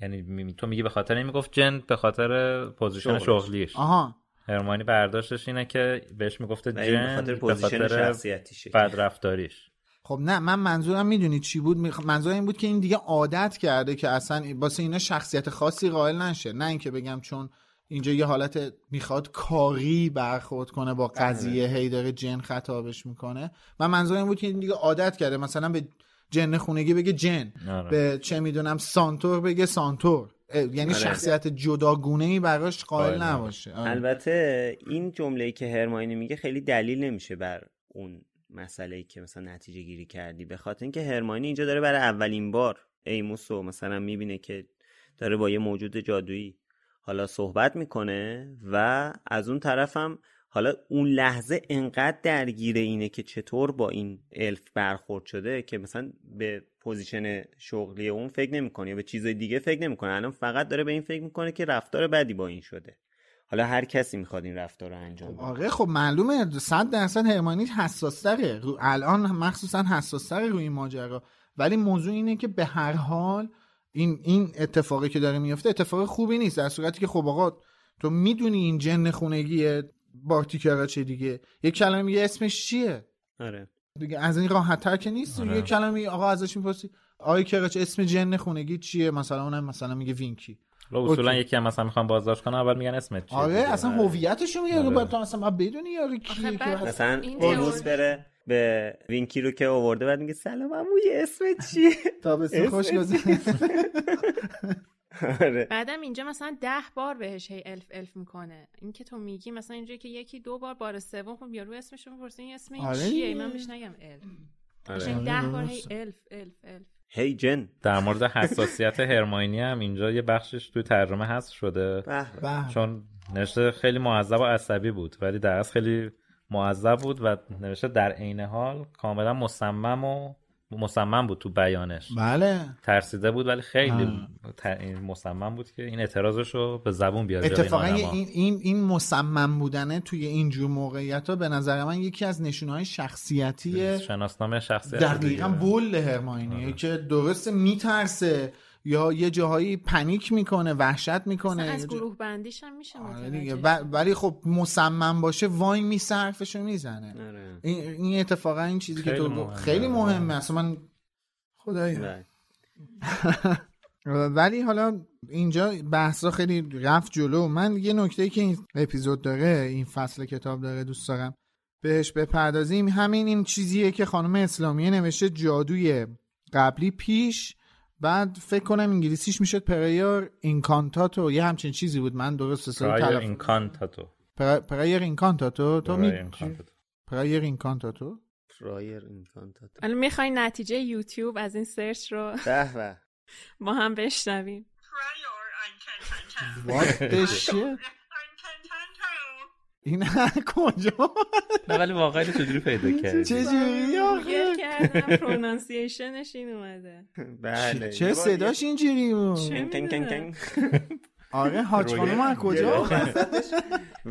یعنی تو میگی به خاطر این می‌گفت جن به خاطر position شغلیش. آها. هرمانی برداشتش اینه که بهش می‌گفته جن به خاطر position شخصیتیشه. بد رفتاریش خب نه من منظورم می‌دونی چی بود؟ منظورم این بود که این دیگه عادت کرده که اصلا واسه اینا شخصیت خاصی قائل نشه. نه اینکه بگم چون اینجا یه حالت می‌خواد کاری برخورد کنه با قضیه هی داره جن خطابش می‌کنه. من منظورم این بود که این دیگه عادت کرده. مثلا به جن خونگی بگه جن. آره. به چه می‌دونم سانتور بگه سانتور. یعنی آره. شخصیت جداگونه ای براش قائل نباشه. آره. البته این جمله که هرماینی میگه خیلی دلیل نمیشه بر اون مسئله که مثلا نتیجه گیری کردی. به خاطر اینکه هرماینی اینجا داره برای اولین بار ایموس رو مثلا می‌بینه که داره با یه موجود جادویی حالا صحبت می‌کنه و از اون طرفم حالا اون لحظه انقدر درگیر اینه که چطور با این الف برخورد شده که مثلا به position شغلی اون فکر نمی‌کنه یا به چیزای دیگه فکر نمی‌کنه. الان فقط داره به این فکر می‌کنه که رفتار بدی با این شده. حالا هر کسی می‌خواد این رفتار رو انجام بده. آره خب معلومه صد درصد هرمانی حساس تره الان مخصوصا حساس تره روی این ماجرا. ولی موضوع اینه که به هر حال این این اتفاقی که داره میفته اتفاق خوبی نیست. در صورتی که خب آقا تو می‌دونی این جن خونگیه بارتی چه دیگه؟ یه کلمه یه اسمش چیه؟ آره. دیگه از این راحت که نیست. آره. یه کلمه آقا ازش می‌پرسی آقای کراچ اسم جن خونگی چیه؟ مثلا اونم مثلا میگه وینکی. اصولا یکی هم مثلا می‌خوام بازداشت کنه اول میگن اسمت چیه؟ آره اصلا هویتشو میگه آره. تو اصلا بدونی یارو کیه که مثلا ایموس بره به وینکی رو که آورده بعد میگه سلام عمو اسمت چیه تا به خوش آره. بعدم اینجا مثلا ده بار بهش هی الف الف می‌کنه. این که تو میگی مثلا اینجا که یکی دو بار بار سوم خب یارو اسمش رو می‌پرسه این اسم آره چیه؟ من بهش نگم الف. آره. ده بار هی الف الف الف. هی جن در مورد حساسیت هرماینی هم اینجا یه بخشش توی ترجمه هست شده. چون نوشته خیلی معذب و عصبی بود ولی در اصل خیلی معذب بود و نوشته در عین حال کاملا مصمم و مصمم بود تو بیانش. بله. ترسیده بود ولی خیلی مصمم بود که این اعتراضش رو به زبون بیاره اتفاقا این, این, این مصمم بودنه توی اینجور موقعیت ها به نظر من یکی از نشونه شخصیتی شناسنامه شخصیت دقیقا بول هرماینیه آره. که درست میترسه یا یه جاهایی پنیک می‌کنه وحشت می‌کنه از گروه بندیش هم میشه آره ولی خب مصمم باشه وای میسه حرفشو می‌زنه. آره. این, این اتفاقا این چیزی که تو خیلی مهمه. اصلا من خدایی. ولی حالا اینجا بحثا خیلی رفت جلو. من یه نکته که این اپیزود داره این فصل کتاب داره دوست دارم بهش بپردازیم. همین این چیزیه که خانم اسلامیه نوشته جادوی قبلی پیش بعد فکر کنم انگلیسیش می‌شد Prior Incantato یه همچین چیزی بود. من درست حسابی تلفظ Incantato. Prior Incantato. تو می Prior Incantato؟ Prior Incantato. الان می‌خوای نتیجه یوتیوب از این search رو به به ما هم بشنویم. What the shit? این کجا نه ولی واقعا چجوری پیدا کردی؟ چجوری؟ آخه. کردم pronunciation ش این اومده. بله. چه صداش اینجوری بود؟ آره حاج خانم از کجا؟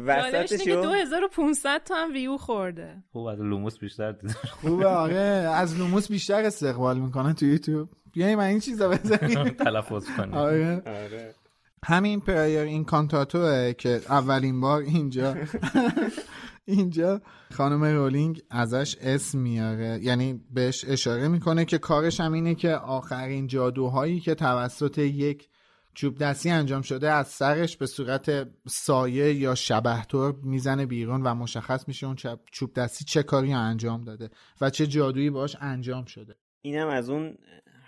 وسطش. که 2500 تا هم ویو خورده. خوب از Lumos بیشتر دید خوبه آره. از Lumos بیشتر استقبال می‌کنه تو یوتیوب. بیایی من این چیزا بزنیم. تلفظ کنیم. آره. همین پرایر این کانتاتوه که اولین بار اینجا اینجا خانم رولینگ ازش اسم میاره. یعنی بهش اشاره می‌کنه که کارش هم اینه که آخرین جادوهایی که توسط یک چوب دستی انجام شده از سرش به صورت سایه یا شبهتور می‌زنه بیرون و مشخص میشه اون چوب دستی چه کاری انجام داده و چه جادویی باش انجام شده. اینم از اون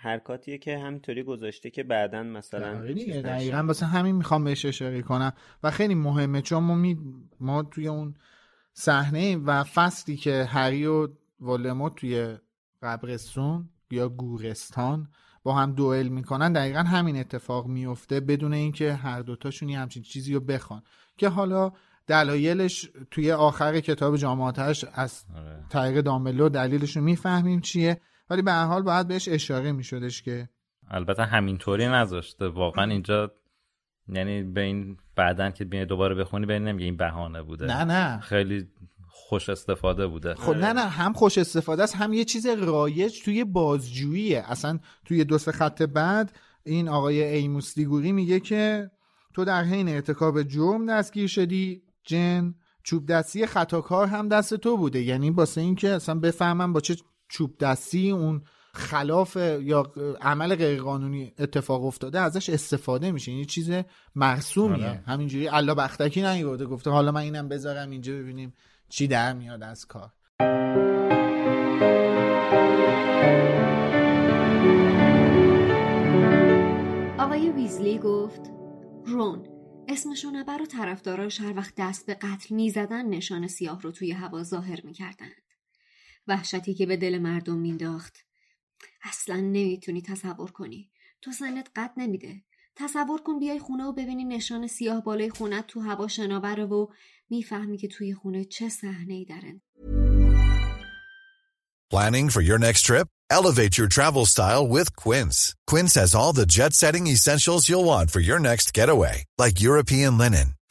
حرکاتیه که همینطوری گذاشته که بعدا مثلا دقیقا واسه همین می‌خوام بهش اشاره کنم. و خیلی مهمه چون ما, می... ما توی اون صحنه و فصلی که هری و ولدمورت توی قبرستون یا گورستان با هم دوئل می‌کنن دقیقا همین اتفاق میفته بدون اینکه هر دوتاشون یه همچین چیزی رو بخوان. که حالا دلایلش توی آخر کتاب جامعاتش از طریق داملو دلیلش رو می‌فهمیم چیه. ولی به هر حال باید بهش اشاره میشدش که البته همینطوری نذاشته. واقعا اینجا یعنی به این بعدن که بیای دوباره بخونی ببین نمیگه این بهانه بوده. نه نه. خیلی خوش استفاده بوده. خب نه نه هم خوش استفاده است هم یه چیز رایج توی بازجوییه. اصلا توی دو سه خط بعد این آقای ایموس دیگوری میگه که تو در حین ارتکاب جرم دستگیر شدی جن چوب دستی خطاکار هم دست تو بوده. یعنی واسه اینکه اصلا بفهمم با چه چوب دستی اون خلاف یا عمل غیرقانونی اتفاق افتاده ازش استفاده میشه. این چیز مرسومیه. آره. همینجوری الله بختکی نیورده گفته حالا من اینم بذارم اینجا ببینیم چی در میاد از کار. آقای ویزلی گفت رون اسمشو نبر و طرفداراش هر وقت دست به قتل می‌زدن نشان سیاه رو توی هوا ظاهر می‌کردند وحشتی که به دل مردم مینداخت اصلا نمی‌تونی تصور کنی تو سنت قد نمیده تصور کن بیای خونه و ببینی نشان سیاه بالای خونت تو هوا شناوره و می‌فهمی که توی خونه چه صحنه ای دارن Planning for your next trip? Elevate your travel style with Quince. Quince has all the jet-setting essentials you'll want for your next getaway, like European linen,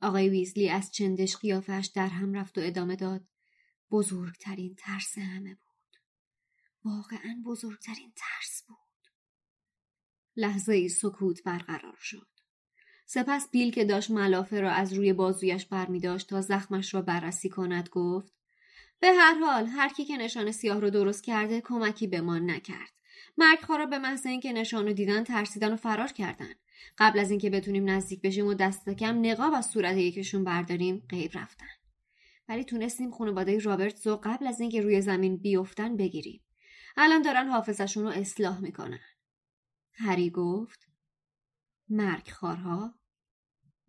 آقای ویزلی از چندش قیافش در هم رفت و ادامه داد. بزرگترین ترس همه بود. واقعا بزرگترین ترس بود. لحظه ای سکوت برقرار شد. سپس بیل که داشت ملافه را از روی بازویش برمی داشت تا زخمش را بررسی کند گفت به هر حال هر کی که نشان سیاه رو درست کرده کمکی به ما نکرد. مرگخوارا به محض اینکه نشان رو دیدن ترسیدن و فرار کردن. قبل از اینکه بتونیم نزدیک بشیم و دست کم نقاب از صورت یکشون برداریم غیب رفتن. ولی تونستیم خانواده رابرتس رو قبل از اینکه روی زمین بیفتن بگیریم. الان دارن حافظشون رو اصلاح می‌کنن. هری گفت مرگخارها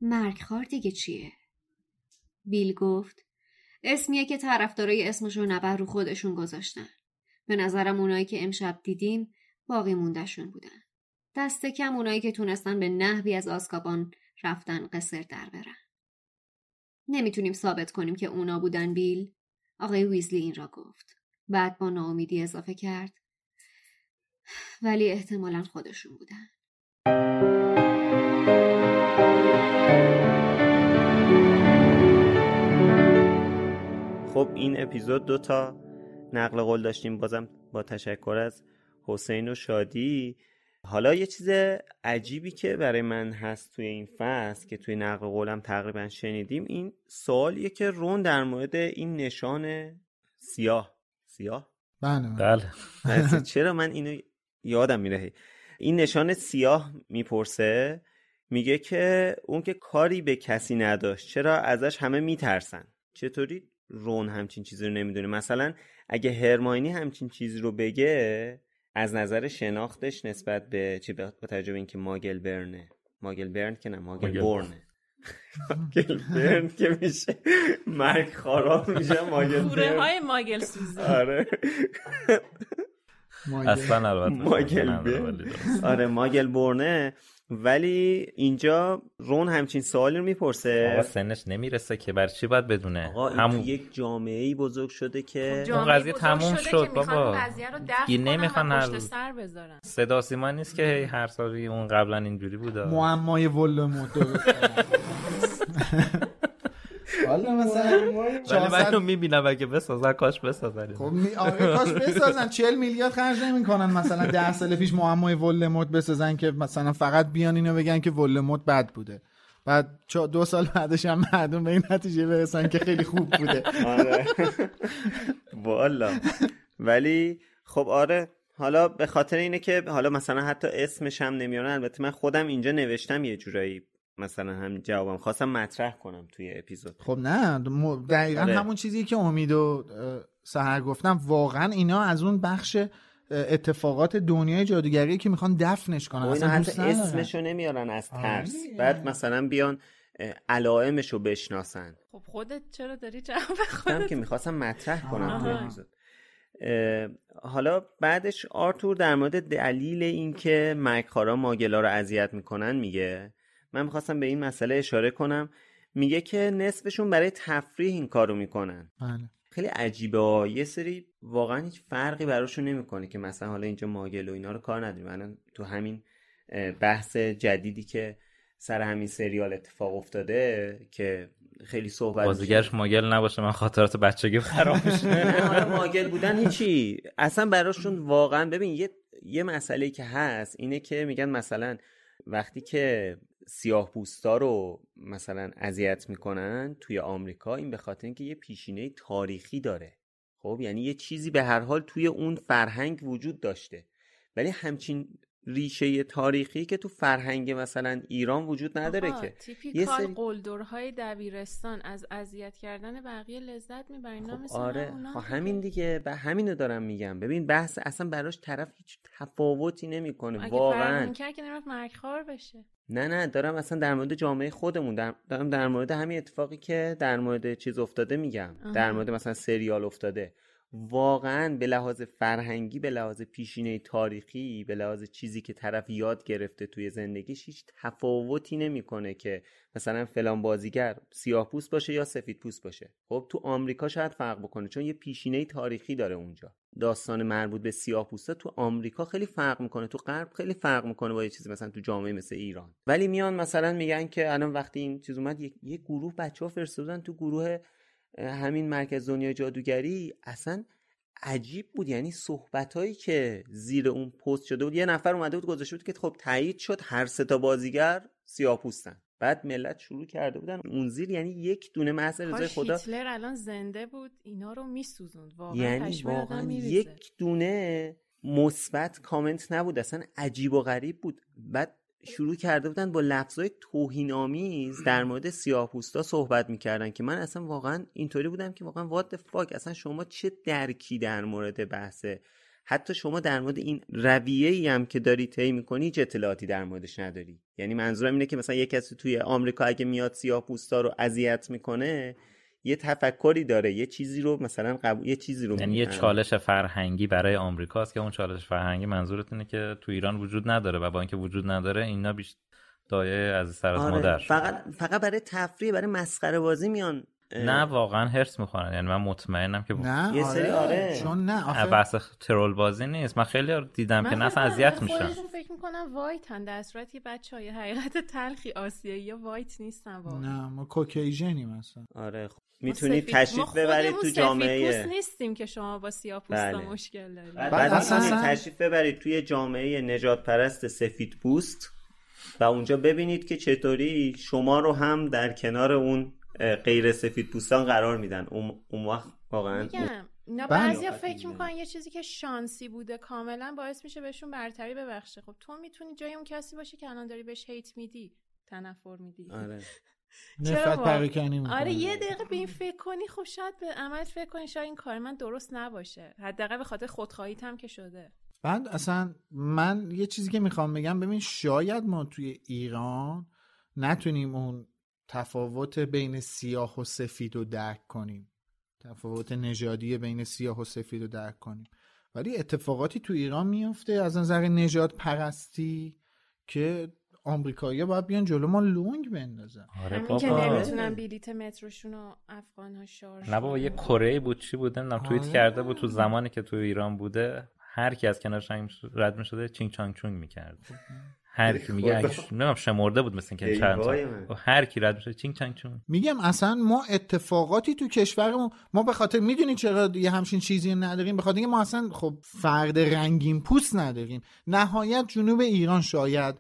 مرگخار دیگه چیه؟ بیل گفت اسمیه که طرفدارای اسمشو نبر رو خودشون گذاشتن. به نظرم اونایی که امشب دیدیم باقی موندهشون بودن. دست کم اونایی که تونستن به نحوی از آسکابان رفتن قصر در برن. نمی‌تونیم ثابت کنیم که اونا بودن بیل. آقای ویزلی این را گفت. بعد با ناامیدی اضافه کرد. ولی احتمالا خودشون بودن. خب این اپیزود دو تا نقل قول داشتیم بازم با تشکر از حسین و شادی. حالا یه چیز عجیبی که برای من هست توی این فصل که توی نقل قولم تقریبا شنیدیم این سوالیه که رون در مورد این نشان سیاه. سیاه؟ بله بله. چرا من اینو یادم میره؟ این نشان سیاه می‌پرسه میگه که اون که کاری به کسی نداشت چرا ازش همه میترسن؟ چطوری رون همچین چیزی رو نمی‌دونه؟ مثلا اگه هرماینی همچین چیزی رو بگه از نظر شناختش نسبت به چی با توجه به اینکه ماگل برنه ماگل برن که نه ماگل, برنه ماگل برن که میشه مرگ خاراب میشه ماگل کوره های ماگل سوزه آره. اصلا البته. ماگل برن آره ماگل برنه ولی اینجا رون همچین سوالی رو می‌پرسه. آقا سنش نمی‌رسه که. بر چی باید بدونه؟ آقا این همون... یک جامعه ای بزرگ شده که اون قضیه تموم شد بابا. دیگه نمی‌خوان هر سر بذارن. صدا سیما نیست که هر سالی اون قبلا اینجوری بوده. معمای ولدمورت حالا مثلا ولی من اینو می‌بینم اگه بسازن کاش بسازن خب می... آره کاش بسازن. 40 میلیارد خرج نمی‌کنن. مثلا 10 سال پیش معمای ولدمورت بسازن که مثلا فقط بیان اینو بگن که ولدمورت بد بوده. بعد دو سال بعدش هم مردم به این نتیجه برسن که خیلی خوب بوده. آره. والا. ولی خب آره. حالا به خاطر اینه که حالا مثلا حتی اسمش هم نمیارن. البته من خودم اینجا نوشتم یه جورایی. مثلا هم جوابم خواستم مطرح کنم توی اپیزود. خب نه دقیقا آره. همون چیزی که امید و سهر گفتم. واقعا اینا از اون بخش اتفاقات دنیای جادوگری که می‌خوان دفنش کنن. خب، اصلا حتی اسمشو نمیارن از ترس. بعد مثلا بیان علائمشو بشناسن. خب خودت چرا داری جواب خودت که می‌خواستم مطرح کنم توی اپیزود. حالا بعدش آرتور در مورد دلیل اینکه مکخارا ماگلا رو اذیت می‌کنن میگه من می‌خواستم به این مسئله اشاره کنم. میگه که نصفشون برای تفریح این کارو می‌کنن. بله. خیلی عجیبه یه سری واقعا هیچ فرقی براشون نمی‌کنه که مثلا حالا اینجا ماگل و اینا رو کار نداریم. الان تو همین بحث جدیدی که سر همین سریال اتفاق افتاده که خیلی صحبت بازیگرش ماگل نباشه من خاطرات بچگی خراب میشه. ماگل بودن هیچی. اصلا براشون واقعا ببین یه یه مسئله که هست اینه که میگن مثلا وقتی که سیاه پوستا رو مثلا اذیت می‌کنن توی آمریکا این به خاطر اینکه یه پیشینه تاریخی داره. خب یعنی یه چیزی به هر حال توی اون فرهنگ وجود داشته. ولی همچین ریشه تاریخی که تو فرهنگ مثلا ایران وجود نداره که. یه سری قلدرهای دبیرستان از اذیت کردن بقیه لذت می‌برن خب آره. خب همین دیگه و همینو دارم میگم. ببین بحث اصلا براش طرف هیچ تفاوتی نمی‌کنه واقعا. اگه که نرفت مرگخوار بشه. نه نه دارم اصلا در مورد جامعه خودمون دارم در مورد همین اتفاقی که در مورد چیز افتاده میگم. در مورد مثلا سریال افتاده. واقعا به لحاظ فرهنگی به لحاظ پیشینه تاریخی به لحاظ چیزی که طرف یاد گرفته توی زندگیش هیچ تفاوتی نمی‌کنه که مثلا فلان بازیگر سیاه پوست باشه یا سفید پوست باشه. خب تو آمریکا شاید فرق بکنه چون یه پیشینه تاریخی داره اونجا. داستان مربوط به سیاه پوستا تو آمریکا خیلی فرق می‌کنه تو غرب خیلی فرق می‌کنه با یه چیزی مثلا تو جامعه مثل ایران. ولی میان مثلا میگن که الان وقتی این چیز اومد یه, یه گروه بچه ها فرستادن تو گروه همین مرکز دنیای جادوگری اصلا عجیب بود. یعنی صحبت هایی که زیر اون پست شده بود یه نفر اومده بود گذاشته بود که خب تایید شد هر سه تا بازیگر سیاپوستن بعد ملت شروع کرده بودن اون زیر یعنی یک دونه محض رضای خدا. هیتلر الان زنده بود اینا رو میسوزوند. واقعا یعنی واقعا یک دونه مثبت کامنت نبود اصلا عجیب و غریب بود. بعد شروع کرده بودن با لفظای توهین آمیز در مورد سیاه‌پوستا صحبت می‌کردن که من اصلا واقعا اینطوری بودم که واقعا وات فاک اصلا شما چه درکی در مورد بحث؟ حتی شما در مورد این رویه ای هم که داری طی می‌کنی هیچ اطلاعاتی در موردش نداری. یعنی منظورم اینه که مثلا یه کسی توی آمریکا اگه میاد سیاه پوستا رو اذیت می‌کنه یه تفکری داره یه چیزی رو مثلا قبول یه چیزی رو یعنی یه چالش فرهنگی برای آمریکاست که اون چالش فرهنگی منظورت اینه که تو ایران وجود نداره و با اینکه وجود نداره اینا بیش دایه از سر آره. مادر فقط فقط برای تفریح برای مسخره بازی میان نه واقعا هرس می‌خورن. یعنی من مطمئنم که نه یه سری آره. چون نه آخه بحث ترول بازی نیست. من خیلی دیدم که نه اصلا اذیت میشن. خودشون فکر می‌کنم وایت هن در صورت که بچه های حقیقت تلخی آسیایی یا وایت نیستن واقعا. نه ما کوکیژنیم مثلا آره خب. می‌تونید تشریف ببرید تو جامعه. پوست نیستیم که شما با سیاه بله. مشکل دارید. بعد, بعد اصلا تشریف ببرید توی جامعه نجات پرست سفید پوست و اونجا ببینید که چطوری شما رو هم در کنار اون غیر سفید پوستان قرار میدن. اون وقت واقعا نه بعضیا فکر می‌کنن یه چیزی که شانسی بوده کاملا باعث میشه بهشون برتری ببخشه. خب تو می‌تونی جای اون کسی باشی که الان داری بهش هیت میدی تنفر میدی. آره. نفرت پراکنی آره یه دقیقه به این فکر کنی خب شاید به عمل فکر کنی شاید این کار من درست نباشه. حداقل به خاطر خودخواهیت هم که شده. بعد اصلا من یه چیزی که می‌خوام بگم ببین شاید ما توی ایران نتونیم اون تفاوت بین سیاه و سفید رو درک کنیم. تفاوت نژادی بین سیاه و سفید رو درک کنیم. ولی اتفاقاتی تو ایران میفته از نظر نژاد پرستی که آمریکایی‌ها باید بیان جلو ما لونگ بندازن. آره بابا. که نمی‌تونن بلیت متروشون رو افغان ها شارژ نه بابا یه کره بود چی بود؟ نمی‌دونم توییت آره. کرده بود تو زمانی که تو ایران بوده هر کی از کنارش رد می‌شده چینگ چانگ چونگ می‌کرد. هر کی میگه نمی‌دونم شمرده بود مثل که چند هر کی رد میشه چینگ چانگ چونگ. میگم اصلا ما اتفاقاتی تو کشورمون ما به خاطر می‌دونی چرا یه همچین چیزی نداریم؟ به خاطر اینکه ما اصلا خب فرد رنگین پوست نداریم. نهایت جنوب ایران شاید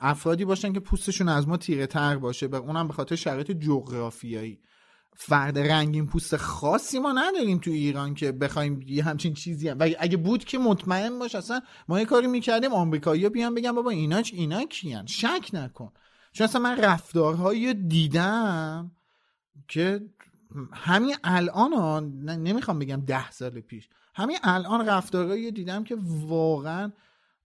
افرادی باشن که پوستشون از ما تیره تر باشه به اونم به خاطر شرایط جغرافیایی. فرد رنگین پوست خاصی ما نداریم تو ایران که بخوایم یه همچین چیزی هم. و اگه بود که مطمئن باش اصلا ما یه کاری می‌کردیم آمریکایی‌ها بیان بگن بابا اینا اینا کیان؟ شک نکن. چون اصلا من رفتارهایی دیدم که همین الان ها نمی‌خوام بگم ده سال پیش همین الان رفتارهایی دیدم که واقعا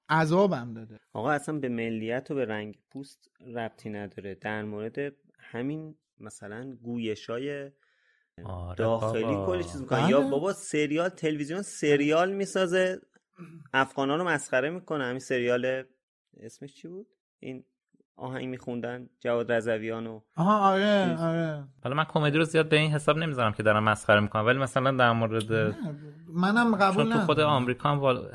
عذابم داده. آقا اصلا به ملیت و به رنگ پوست ربطی نداره. در مورد همین مثلا گویش های آره داخلی. کلی چیز می‌کنن یا بابا سریال تلویزیون سریال می‌سازه. افغانان رو مسخره می‌کنه. همین سریال اسمش چی بود؟ این آهنگ میخوندن جواد رضویان و آها آره آره. حالا من کمدی رو زیاد به این حساب نمی‌ذارم که دارم مسخره می‌کنم ولی مثلا در مورد منم قبول چون تو خود آمریکا هم وال...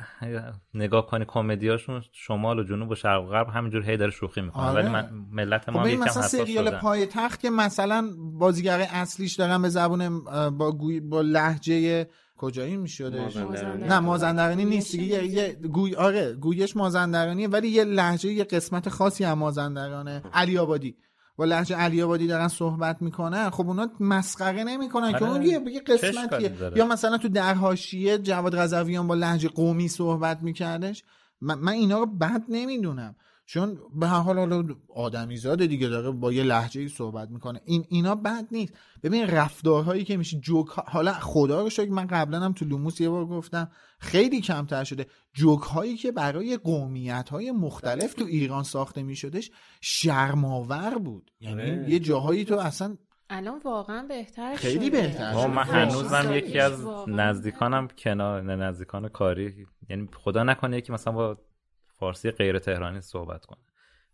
نگاه کنی کمدیاشون شمال و جنوب و شرق و غرب همینجور هی داره شوخی می‌کنه. آره. ولی من ملت ما خب یکم مثلا حساس سریال شدن. پای تخت که مثلا بازیگر اصلیش دارن به زبون با گوی با لهجه کجایی می‌شده؟ مازندرانی. نه مازندرانی نیست. دیگه یه, یه گوی آره گویش مازندرانیه ولی یه لهجه یه قسمت خاصی هم مازندرانه. علی آبادی با لهجه علی آبادی دارن صحبت می‌کنن. خب اونا مسخره نمی‌کنن که آره. اون یه قسمتیه؟ یا مثلا تو در حاشیه جواد رضویان با لهجه قومی صحبت میکردش. من, من اینا رو بد نمی‌دونم. چون به هر حال حالا آدمی زاده دیگه داره با یه لحجه صحبت می‌کنه این اینا بد نیست ببین رفتارهایی که میشه جوک ها- حالا خدا رو شکر من قبلا هم تو لوموس یه بار گفتم خیلی کمتر شده جوک هایی که برای قومیت های مختلف تو ایران ساخته میشدش شرماور بود یعنی آره. یه جاهایی تو اصلا الان واقعا بهتر خیلی شده. بهتر آه، من شده. هنوزم یکی از واقعا. نزدیکانم کنار نزدیکان کاری یعنی خدا نکنه یکی مثلا با فارسی غیر تهرانی صحبت کنه.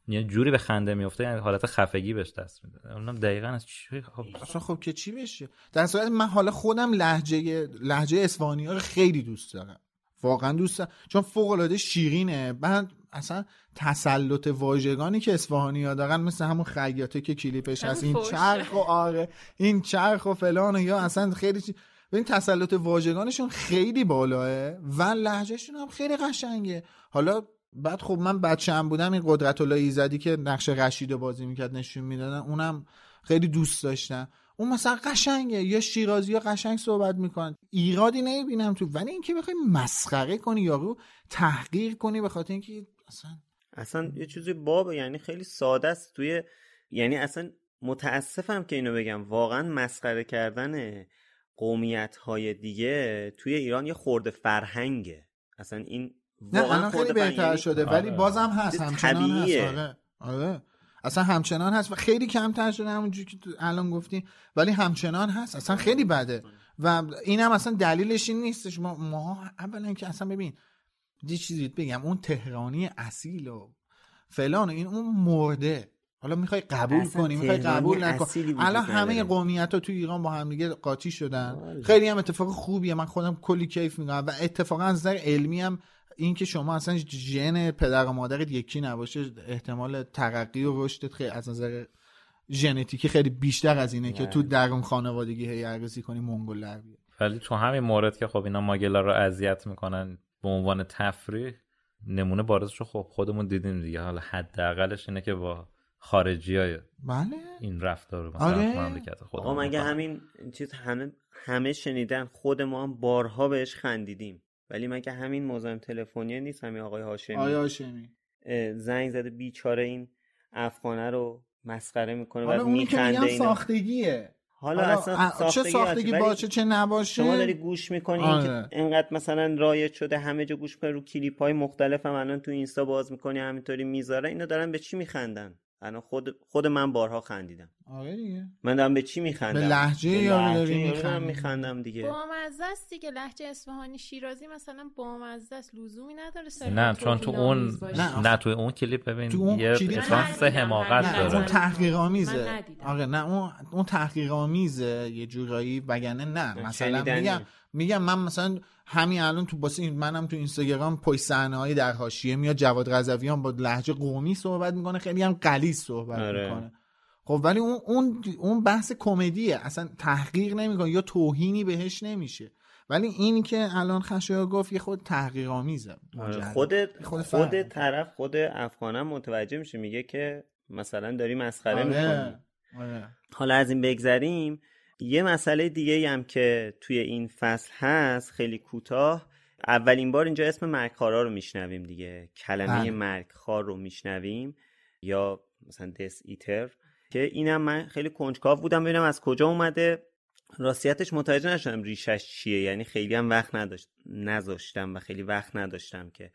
یه جوری به خنده میفته یعنی حالت خفگی بهش دست میده. اونم دقیقا از چی؟ خب اصلا خب که چی بشه؟ در صورت من حالا خودم لهجه لهجه اصفهانی ها رو خیلی دوست دارم. واقعا دوست دارم. چون فوق العاده شیرینه. بعد اصلا تسلط واژگانی که اصفهانی ها دارن مثل همون خیاطه که کلیپش هست. این. چرخ و آره این چرخ و فلان و یا اصلا خیلی چی... ببین تسلط واژگانشون خیلی بالاه و لهجهشون هم خیلی قشنگه. حالا بعد خب من بچه هم بودم این قدرت الله ایزدی که نقش رشید رو بازی می‌کرد نشون می‌دادن اونم خیلی دوست داشتم اون مثلا قشنگه یا شیرازی ها قشنگ صحبت می‌کنن. ایرادی نمی‌بینم تو ولی اینکه بخوای مسخره کنی یارو تحقیر کنی به خاطر اینکه اصلا اصلا یه چیزی بابه یعنی خیلی ساده است. توی یعنی اصلا متاسفم که اینو بگم واقعا مسخره کردن قومیت های دیگه توی ایران یه خورده فرهنگه. اصلا این نه الان خیلی بهتر شده ولی آره. بازم هست همچنان هست. آره. آره. اصلا همچنان هست و خیلی کمتر شده همونجوری که الان گفتی ولی همچنان هست. اصلا خیلی بده. و این هم اصلا دلیلش این نیستش. ما, ما اولا که اصلا ببین یه چیزی بگم. اون تهرانی اصیل و فلان این اون مرده. حالا می‌خوای قبول کنی می‌خوای قبول نکنی الان همه قومیت ها تو ایران با هم دیگه قاطی شدن. آره. خیلی هم اتفاق خوبیه. من خودم کلی کیف می‌کنم و اتفاقا از نظر علمی هم این که شما اصلا ژن پدر و مادرت یکی نباشه احتمال ترقی و رشدت خیلی از نظر ژنتیکی خیلی بیشتر از اینه که تو. درون خانوادگی هی ارزی کنی منگل در ولی تو همین مورد که خب اینا ماگلا رو اذیت می‌کنن به عنوان تفریح نمونه بارزش رو خب خودمون دیدیم دیگه. حالا حداقلش اینه که با خارجی های بله. این رفتار رو آره. مملکت خودمون آقا مگه همین چیز همه همه شنیدن خود ما هم بارها بهش خندیدیم. ولی مگه همین مزاحم تلفنی نیست همین آقای هاشمی. آقای هاشمی. زنگ زده بیچاره این افغانه رو مسخره می‌کنه و میخنده اینا. ساختگیه. حالا, اصلا ساختگی چه ساختگی باشه چه نباشه؟ شما داری گوش می‌کنی آره. اینقدر مثلا رایج شده همه جا گوش کنی رو کلیپ های مختلف هم الان تو اینستا باز می‌کنی همینطوری می‌ذاره اینا دارن به چی میخندن؟ الان خود خود من بارها خندیدم. آره دیگه. من دارم به چی میخندم؟ به لهجه یا داری میخندم دیگه. بامزه است دیگه. لهجه اصفهانی شیرازی مثلا بامزه است. لزومی نداره نه چون تو اون نه, نه تو اون کلیپ ببین تو اون یه احساس حماقت داره. اون تحقیق آمیزه آره نه اون اون تحقیق آمیزه یه جورایی وگرنه نه مثلا میگم میگم من مثلا همین الان تو باسه منم تو اینستاگرام پشت صحنه در حاشیه میاد جواد غزویان با لهجه قومی صحبت می‌کنه خیلی هم غلیظ صحبت آره. می‌کنه خب ولی اون اون اون بحث کمدیه اصلا تحقیق نمی‌کنه یا توهینی بهش نمیشه ولی این که الان خشایار گفت یه خود تحقیق آمیزه آره. خود خود, خود طرف خود افغانم متوجه میشه میگه که مثلا داری مسخره آره. آره. حالا از این بگذریم یه مسئله دیگه هم که توی این فصل هست خیلی کوتاه. اولین بار اینجا اسم مرگخارا رو میشنویم دیگه. کلمه بله. مرگخار رو میشنویم. یا مثلا دس ایتر که اینم من خیلی کنجکاو بودم ببینم از کجا اومده. راستیتش متوجه نشدم ریشش چیه. یعنی خیلی هم وقت نداشت نذاشتم و خیلی وقت نداشتم که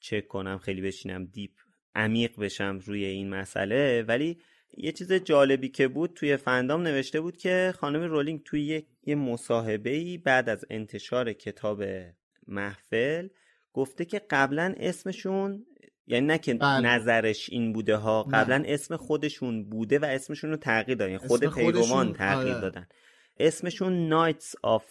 چک کنم خیلی بشینم deep عمیق بشم روی این مسئله. ولی یه چیز جالبی که بود توی fandom نوشته بود که خانم رولینگ توی یه مصاحبه ای بعد از انتشار کتاب محفل گفته که قبلا اسمشون یعنی نه که بله. نظرش این بوده ها قبلا اسم خودشون بوده و اسمشون رو تغییر دادن یعنی خود پیروان تغییر آره. دادن اسمشون Knights of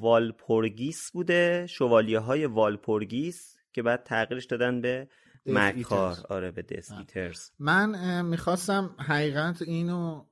Walpurgis بوده شوالیه های والپورگیس که بعد تغییرش دادن به مرگ‌خوار. آره به Death Eaters من می‌خواستم حقیقت اینو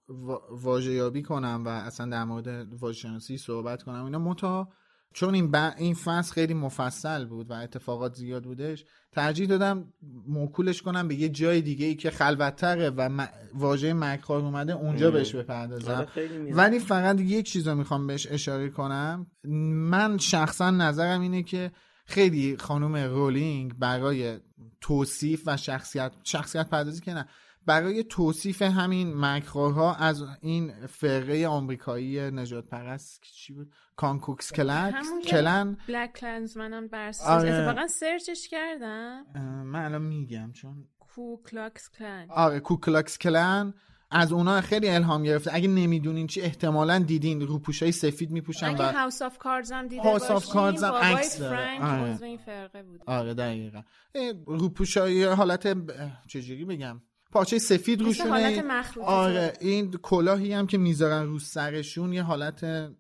واژه یابی کنم و اصلا در مورد واژه صحبت کنم اینا. منتها چون این, این فصل خیلی مفصل بود و اتفاقات زیاد بودش ترجیح دادم موکولش کنم به یه جای دیگه ای که خلوتتره و م... واژه مکار اومده اونجا بهش بپردازم. آره، ولی فقط یک چیز رو می‌خوام بهش اشاره کنم. من شخصا نظرم اینه که خیلی خانم رولینگ برای توصیف و شخصیت شخصیت پردازی که نه برای توصیف همین مکروها از این فرقه آمریکایی نجات پرست چی بود؟ کانکوکس کلن کلن. بلک کلنز منم برس آره. اتفاقا سرچش کردم. من الان میگم چون کوکلاکس کلن. آره کوکلاکس کلن. از اونا خیلی الهام گرفته. اگه نمی‌دونین چی احتمالا دیدین. روپوشای سفید میپوشن اگه House of Cards هم دیده House of Cards هم عکس داره. آره. این فرقه بود. آره دقیقا. روپوشای حالت چجوری بگم؟ پارچه سفید روشونه. آره این کلاهی هم که می‌ذارن رو سرشون یه حالت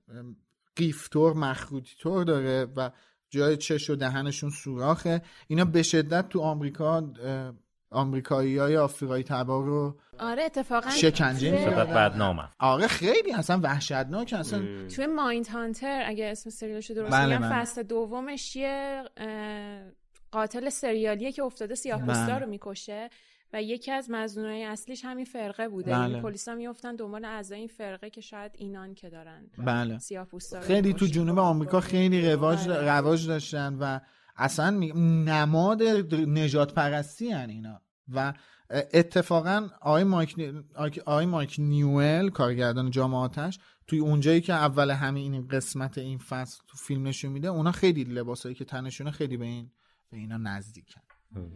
قیف‌طور مخروطی طور داره و جای چش و دهنشون سوراخه. اینا به شدت تو آمریکا آمریکایی های آفریقایی تبا رو آره اتفاقا شکنجه می‌کنن بدنامه آره خیلی اصلا وحشتناک اصلا توی مایند هانتر اگه اسم سریالش درست بله بله. فصل دومش یه قاتل سریالیه که افتاده سیاه بله. رو می‌کشه و یکی از مزنونای اصلیش همین فرقه بوده بله. یعنی پلیسا میافتن دنبال اعضای این فرقه که شاید اینان که دارن بله سیاه خیلی تو جنوب آمریکا خیلی رواج بله. رواج داشتن و اصلا نماد نژاد پرستی هن اینا. و اتفاقا آقای مایک, آقای مایک نیوئل کارگردان جام آتش توی اونجایی که اول همین قسمت این فصل تو فیلم نشون میده اونا خیلی لباسایی که تنشونه خیلی به این به اینا نزدیکن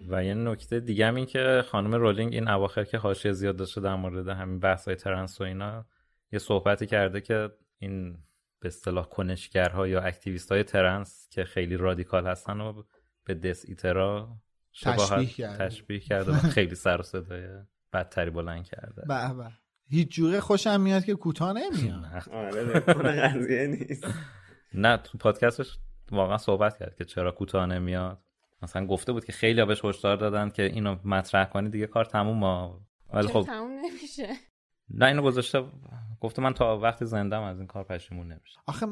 و یه نکته دیگه هم این که خانم رولینگ این اواخر که حاشیه زیاد داشته در مورد همین بحث های ترنس و اینا یه صحبتی کرده که این به اصطلاح کنشگرها یا اکتیویست های ترنس که خیلی رادیکال هستن و به Death Eater ا تشبیه کرده. تشبیه کرده و خیلی سر و صدای بدتری بلند کرده. به به. هیچ جوره خوشم میاد که کوتاه نمیاد. آره قضیه نیست. نه تو پادکستش واقعا صحبت کرد که چرا کوتاه نمیاد. مثلا گفته بود که خیلی بهش هشدار دادن که اینو مطرح کنی دیگه کار تموم ما ولی خب تموم نمیشه؟ نه اینو گذاشته گفته من تا وقتی زندم از این کار پشیمون نمیشه. آخه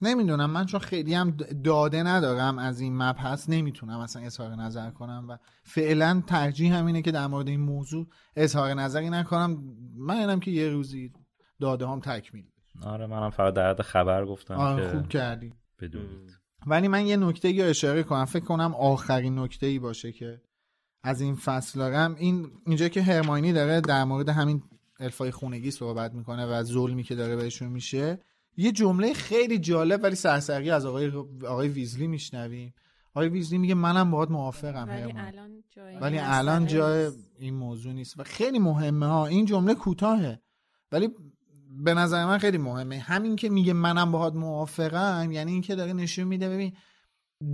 نمی‌دونم من چون خیلی هم داده ندارم از این مبحث نمی‌تونم اصلا اظهار نظر کنم و فعلا ترجیح همینه که در مورد این موضوع اظهار نظری نکنم. من اینم که یه روزی داده هم تکمیل آره منم فقط در خبر گفتم آره خوب کردی. بدونید. ولی من یه نکته یا اشاره کنم. فکر کنم آخرین نکته ای باشه که از این فصل دارم. این اینجا که هرماینی داره در مورد همین الفای خونگی صحبت می‌کنه و ظلمی که داره بهشون میشه. یه جمله خیلی جالب ولی سرسری از آقای آقای ویزلی میشنویم. آقای ویزلی میگه منم باهات موافقم ولی الان جای ولی الان جای این موضوع نیست و خیلی مهمه ها. این جمله کوتاهه. ولی به نظر من خیلی مهمه. همین که میگه منم باهات موافقم یعنی اینکه داره نشون میده ببین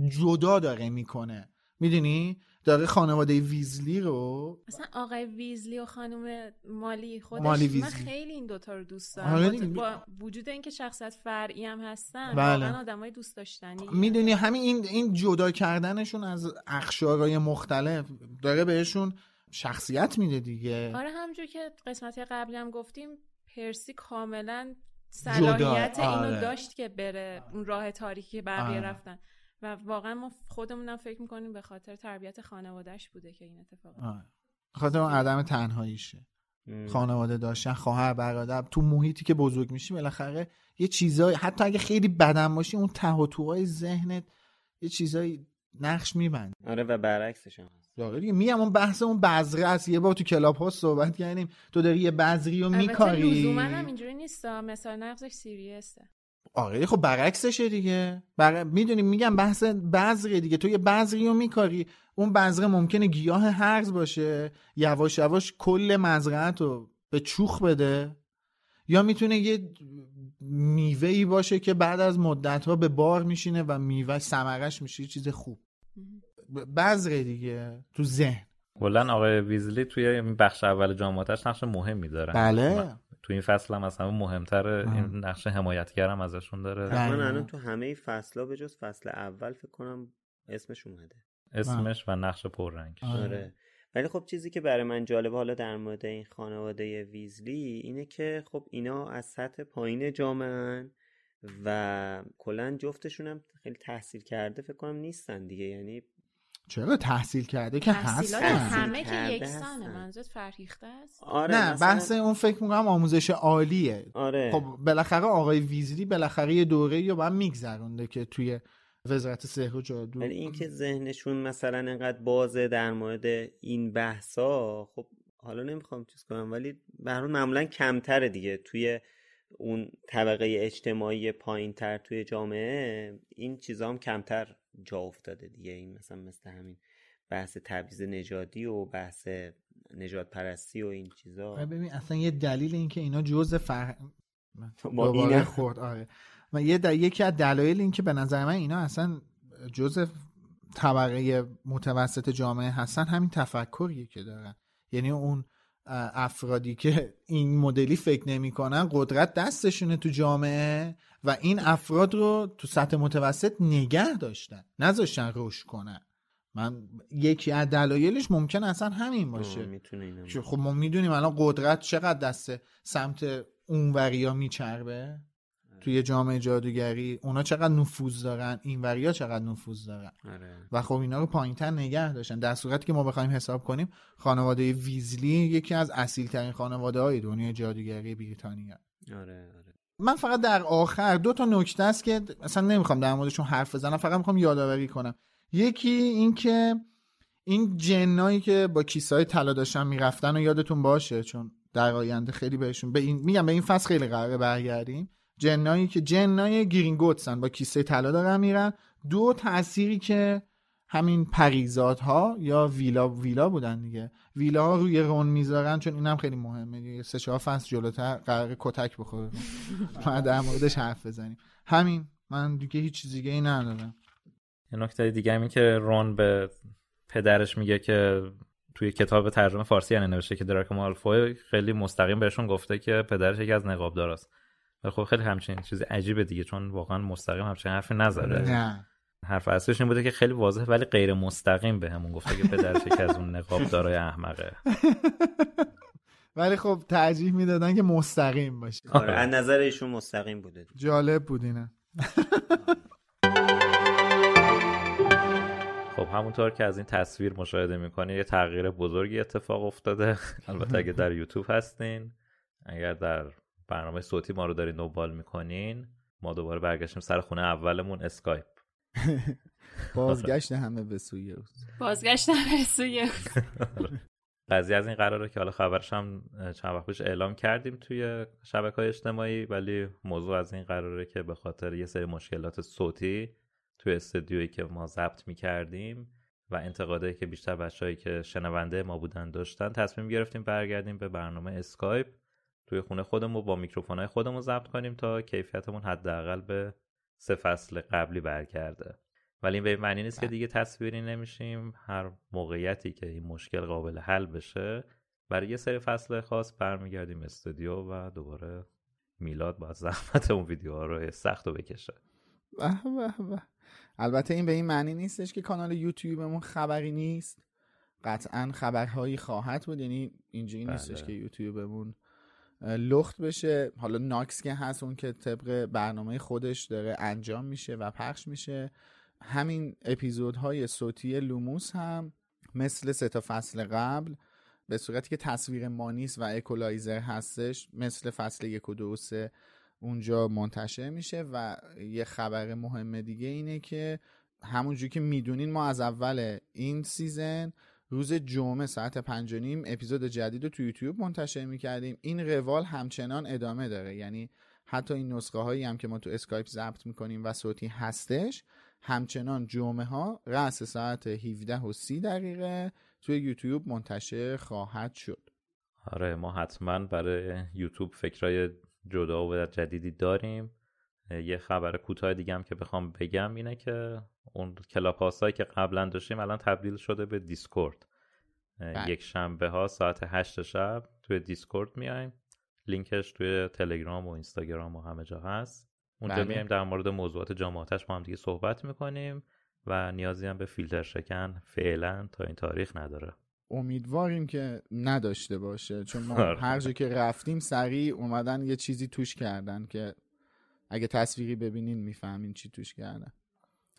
جدا داره می‌کنه. می‌دونی؟ داره خانواده ویزلی رو مثلا آقای ویزلی و خانم مالی خودش مالی ویزلی. من خیلی این دوتا رو دوست دارم آره با وجود اینکه شخصیت فرعی هم هستن بله. واقعا آدمای دوست داشتنی می‌دونی همین این این جدا کردنشون از اخشارهای مختلف داره بهشون شخصیت میده دیگه آره همجور که قسمت قبلی هم گفتیم پرسی کاملا صلاحیت اینو آره. داشت که بره اون راه تاریکی که بقیه آره. رفتن و واقعا ما خودمونم فکر می‌کنیم به خاطر تربیت خانوادهش بوده که این اتفاق. خاطر اون عدم تنهاییشه. خانواده داشتن خواهر برادر تو محیطی که بزرگ میشی بالاخره یه چیزایی حتی اگه خیلی بدن باشی اون ته و توهای ذهنت یه چیزایی نقش میبند آره و برعکسش هم داره دیگه میگم اون بحث اون بذره است. یه بار تو کلاب ها صحبت کردیم. تو داری یه بذری رو میکاری. لزوما هم اینجوری نیست. مثال نقضش سیریسه. آره خب برعکسشه دیگه. بر... می‌دونی میگم بحث بذره دیگه. تو یه بذری رو میکاری اون بذره ممکنه گیاه هرز باشه. یواش یواش کل مزرعت رو به چوخ بده. یا می‌تونه یه میوه ای باشه که بعد از مدت ها به بار میشینه و میوه سمرش میشه چیز خوب. بذره دیگه تو ذهن. کلا آقای ویزلی توی بخش اول جامعاتش نقش مهمی داره. بله. تو این فصل هم از همه مهمتر این نقش حمایتگرم ازشون داره. من الان تو همه فصل ها به جز فصل اول فکر کنم اسمش اومده. اسمش و نقش پررنگ آره. ولی خب چیزی که برای من جالبه حالا در مورد این خانواده ویزلی اینه که خب اینا از سطح پایین جامعه و کلا جفتشون هم خیلی تحصیل کرده فکر کنم نیستن دیگه. یعنی چرا تحصیل کرده؟ که هست همه که یکسانه منظور فرهیخته است آره نه مثلا... بحث اون فکر می‌کنم آموزش عالیه. آره. خب بالاخره آقای ویزلی بالاخره یه دوره یا بعد میگذرونده که توی وزارت سحر و جادو. ولی اینکه ذهنشون مثلا انقدر بازه در مورد این بحثا خب حالا نمی‌خوام چیز کنم ولی به معمولا کمتره دیگه. توی اون طبقه اجتماعی پایین تر توی جامعه این چیزا هم کمتر جا افتاده دیگه. این مثلا مثل همین بحث تبعیض نژادی و بحث نجات پرستی و این چیزا. ببین اصلا یه دلیل این که اینا جزء فر با اینه. خورد. آره. و یه در... یکی از دلایل این که به نظر من اینا اصلا جزء طبقه متوسط جامعه هستن همین تفکریه که دارن. یعنی اون افرادی که این مدلی فکر نمی‌کنن قدرت دستشونه تو جامعه و این افراد رو تو سطح متوسط نگه داشتن نذاشتن رشد کنن. من یکی از دلایلش ممکن اصلا همین باشه. خب ما می‌دونیم الان قدرت چقدر دست سمت اونوریا میچربه؟ توی جامعه جادوگری اونا چقدر نفوذ دارن این وریا چقدر نفوذ دارن. آره. و خب اینا رو پایینتر نگه داشتن. در صورتی که ما بخوایم حساب کنیم خانواده ویزلی یکی از اصیل ترین خانواده های دنیای جادوگری بریتانیا. آره آره. من فقط در آخر دو تا نکته است که اصلا نمی‌خوام در موردشون حرف بزنم فقط می‌خوام یادآوری کنم. یکی این که این جنایی که با کیسای طلا داشتن می‌رفتن و یادتون باشه چون در آینده خیلی بهشون به این میگم به این فصل خیلی قراره برگردیم. جنایی که جنای گرینگوتسن با کیسه طلا دارن میرن. دو تأثیری که همین پریزات ها یا ویلا ویلا بودن دیگه. ویلا ها روی رون می‌ذارن چون اینم خیلی مهمه. دیگه سه چهار فصل جلوتر قرار کتک بخوره ما در موردش حرف بزنیم. همین. من دیگه هیچ چیز دیگه ای ندارم. یه نکته دیگه همین که رون به پدرش میگه که توی کتاب ترجمه فارسی یعنی نوشته که دراکو مالفوی خیلی مستقیم بهشون گفته که پدرش یکی از نقابداراست. خب خیلی همچین چیز عجیبه دیگه چون واقعا مستقیم همچین حرفی نزده. نه. حرف اصلش این بوده که خیلی واضح ولی غیر مستقیم به همون گفته که پدرش یکی از اون نقاب دارای احمقه. ولی خب ترجیح می‌دادن که مستقیم باشه. آره از نظر ایشون مستقیم بوده. جالب بود اینه. خب همونطور که از این تصویر مشاهده می‌کنی یه تغییر بزرگی اتفاق افتاده. البته اگه در یوتیوب هستین اگر در برنامه صوتی ما رو دارین دنبال می‌کنین ما دوباره برگشتیم سر خونه اولمون اسکایپ. بازگشت همه به سوی بازگشت همه به سوی قضیه از این قراره که حالا خبرش هم چند وقت پیش اعلام کردیم توی شبکه های اجتماعی ولی موضوع از این قراره که به خاطر یه سری مشکلات صوتی توی استودیویی که ما ضبط می‌کردیم و انتقادایی که بیشتر بچههایی که شنونده ما بودن داشتن تصمیم گرفتیم برگردیم به برنامه اسکایپ. توی خونه خودمون با میکروفونهای خودمون ضبط کنیم تا کیفیتمون حداقل به سه فصل قبلی برگرده. ولی این به معنی نیست که دیگه تصویری نمیشیم. هر موقعیتی که این مشکل قابل حل بشه برای یه سری فصل خاص برمیگردیم استودیو و دوباره میلاد با زحمت اون ویدیوها رو سخت رو بکشه. البته این به این معنی نیستش که کانال یوتیوبمون خبری نیست. قطعا خبرهایی خواهد بود. یعنی اینجوری نیستش که یوتیوبمون لخت بشه. حالا ناکس که هست اون که طبق برنامه خودش داره انجام میشه و پخش میشه. همین اپیزودهای صوتی لوموس هم مثل سه تا فصل قبل به صورتی که تصویر ما نیست و اکولایزر هستش مثل فصل یک و دو سه اونجا منتشر میشه. و یه خبر مهم دیگه اینه که همونجوری که می‌دونین ما از اول این season روز جمعه ساعت پنج نیم اپیزود جدید رو تو یوتیوب منتشر می‌کردیم. این روال همچنان ادامه داره. یعنی حتی این نسخه هایی هم که ما تو اسکایپ ضبط می‌کنیم و صوتی هستش همچنان جمعه ها رأس ساعت 17 و 30 دقیقه توی یوتیوب منتشر خواهد شد. آره ما حتما برای یوتیوب فکرای جدا و جدیدی داریم. یه خبر کوتاه دیگه هم که بخوام بگم اینه که اون کلاب هایی که قبلا داشتیم الان تبدیل شده به دیسکورد بله. یک شنبه ها ساعت هشت شب توی دیسکورد میایم لینکش توی تلگرام و اینستاگرام و همه جا هست اونجا بله. میایم در مورد موضوعات جامعاتش با هم دیگه صحبت می‌کنیم و نیازی هم به فیلتر شکن فعلا تا این تاریخ نداره امیدواریم که نداشته باشه چون ما آره. هر جا که رفتیم سریع اومدن یه چیزی توش کردن که اگه تصویری ببینین می‌فهمین چی توش کردن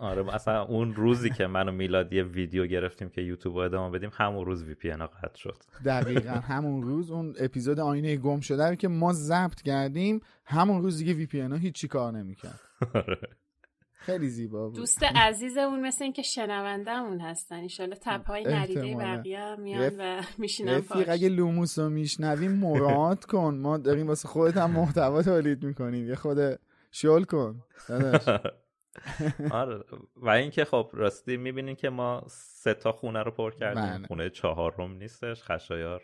آره اصلا اون روزی که من و میلاد یه ویدیو گرفتیم که یوتیوب رو ادامه بدیم همون روز وی پی قطع شد. دقیقا همون روز اون اپیزود آینه گم شده رو که ما ضبط کردیم همون روز دیگه وی پی هیچ کار نمی‌کرد. آره. خیلی زیبا بود. دوست عزیزمون مثل اینکه شنوندهمون هستن. ایشالا تپای نریده بقیه میان و میشینن پاش اگه لوموس رو میشنویم مراد کن. ما داریم واسه خودت هم محتوا تولید می‌کنیم. یه خود شل کن. آره. و اینکه خب راستی می‌بینین که ما سه تا خونه رو پر کردیم. من. بله. خونه چهارم نیستش. خشایار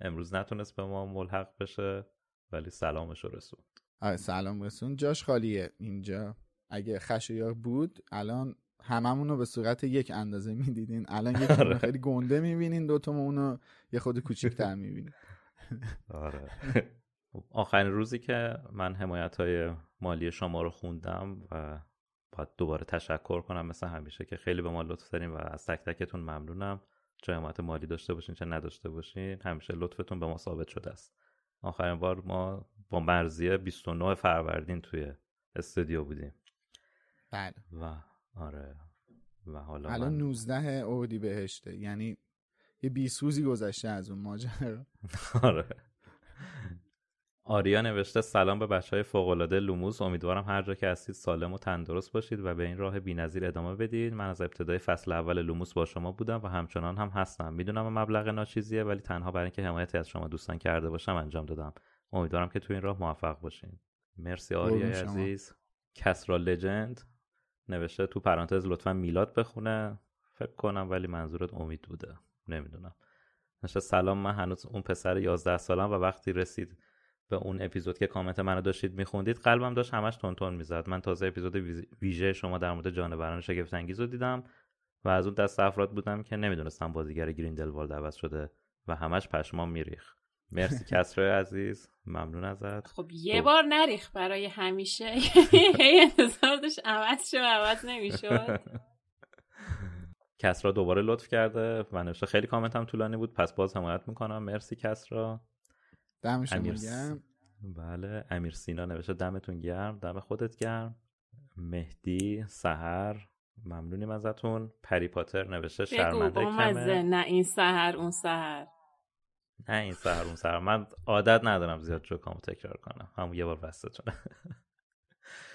امروز نتونست به ما ملحق بشه ولی سلامش رو رسوند. آره سلام رسون جاش خالیه اینجا. اگه خشایار بود الان هممون رو به صورت یک اندازه می‌دیدین. الان یک آره. خیلی گنده می‌بینین دوتا اونو یه خود کوچیکتر می‌بینین آره. آخرین روزی که من حمایت های مالی شما رو خوندم و باید دوباره تشکر کنم مثل همیشه که خیلی به ما لطف داریم و از تک تکتون ممنونم. چه حمایت مالی داشته باشین چه نداشته باشین همیشه لطفتون به ما ثابت شده است. آخرین بار ما با مرضیه 29 فروردین توی استودیو بودیم. بله. و آره. و حالا الان من... 19 اردیبهشته. یعنی یه 20 روزی گذشته از اون ماجرا. آره. آریا نوشته سلام به بچه های فوق‌العاده لوموس. امیدوارم هر جا که هستید سالم و تندرست باشید و به این راه بینظیر ادامه بدید. من از ابتدای فصل اول لوموس با شما بودم و همچنان هم هستم. می‌دونم مبلغ ناچیزیه ولی تنها برای اینکه حمایتی از شما دوستان کرده باشم انجام دادم. امیدوارم که تو این راه موفق باشین. مرسی آریا عزیز. کسرا لجند نوشته تو پرانتز لطفا میلاد بخونه. فکر کنم ولی منظورت امید بوده. نمی‌دونم. نشه سلام من هنوز اون پسر 11 سالم و وقتی رسید به اون اپیزود که کامنت منو داشتید میخوندید قلبم داشت همش تون تون می‌زد. من تازه اپیزود ویژه شما در مورد جانوران شگفت انگیز رو دیدم و از اون دست افراد بودم که نمی‌دونستم بازیگر گریندلوالد عوض شده و همش پشمام میریخ مرسی کسرای عزیز. ممنون ازت. خب یه بار نریخ برای همیشه. هی انتظار داشت عوض شو عوض نمی‌شد. کسرا دوباره لطف کرده و نوشته خیلی کامنت طولانی بود پس باز حمایت می‌کنم. مرسی کسرا. دمشون امیر... گرم. بله امیر سینا نوشته دمتون گرم دم خودت گرم. مهدی سهر ممنونیم ازتون. پری پاتر نوشته شرمنده کمه. نه این سهر اون سهر نه این سهر اون سهر من عادت ندارم زیاد جوکامو تکرار کنم. همون یه بار بستتونه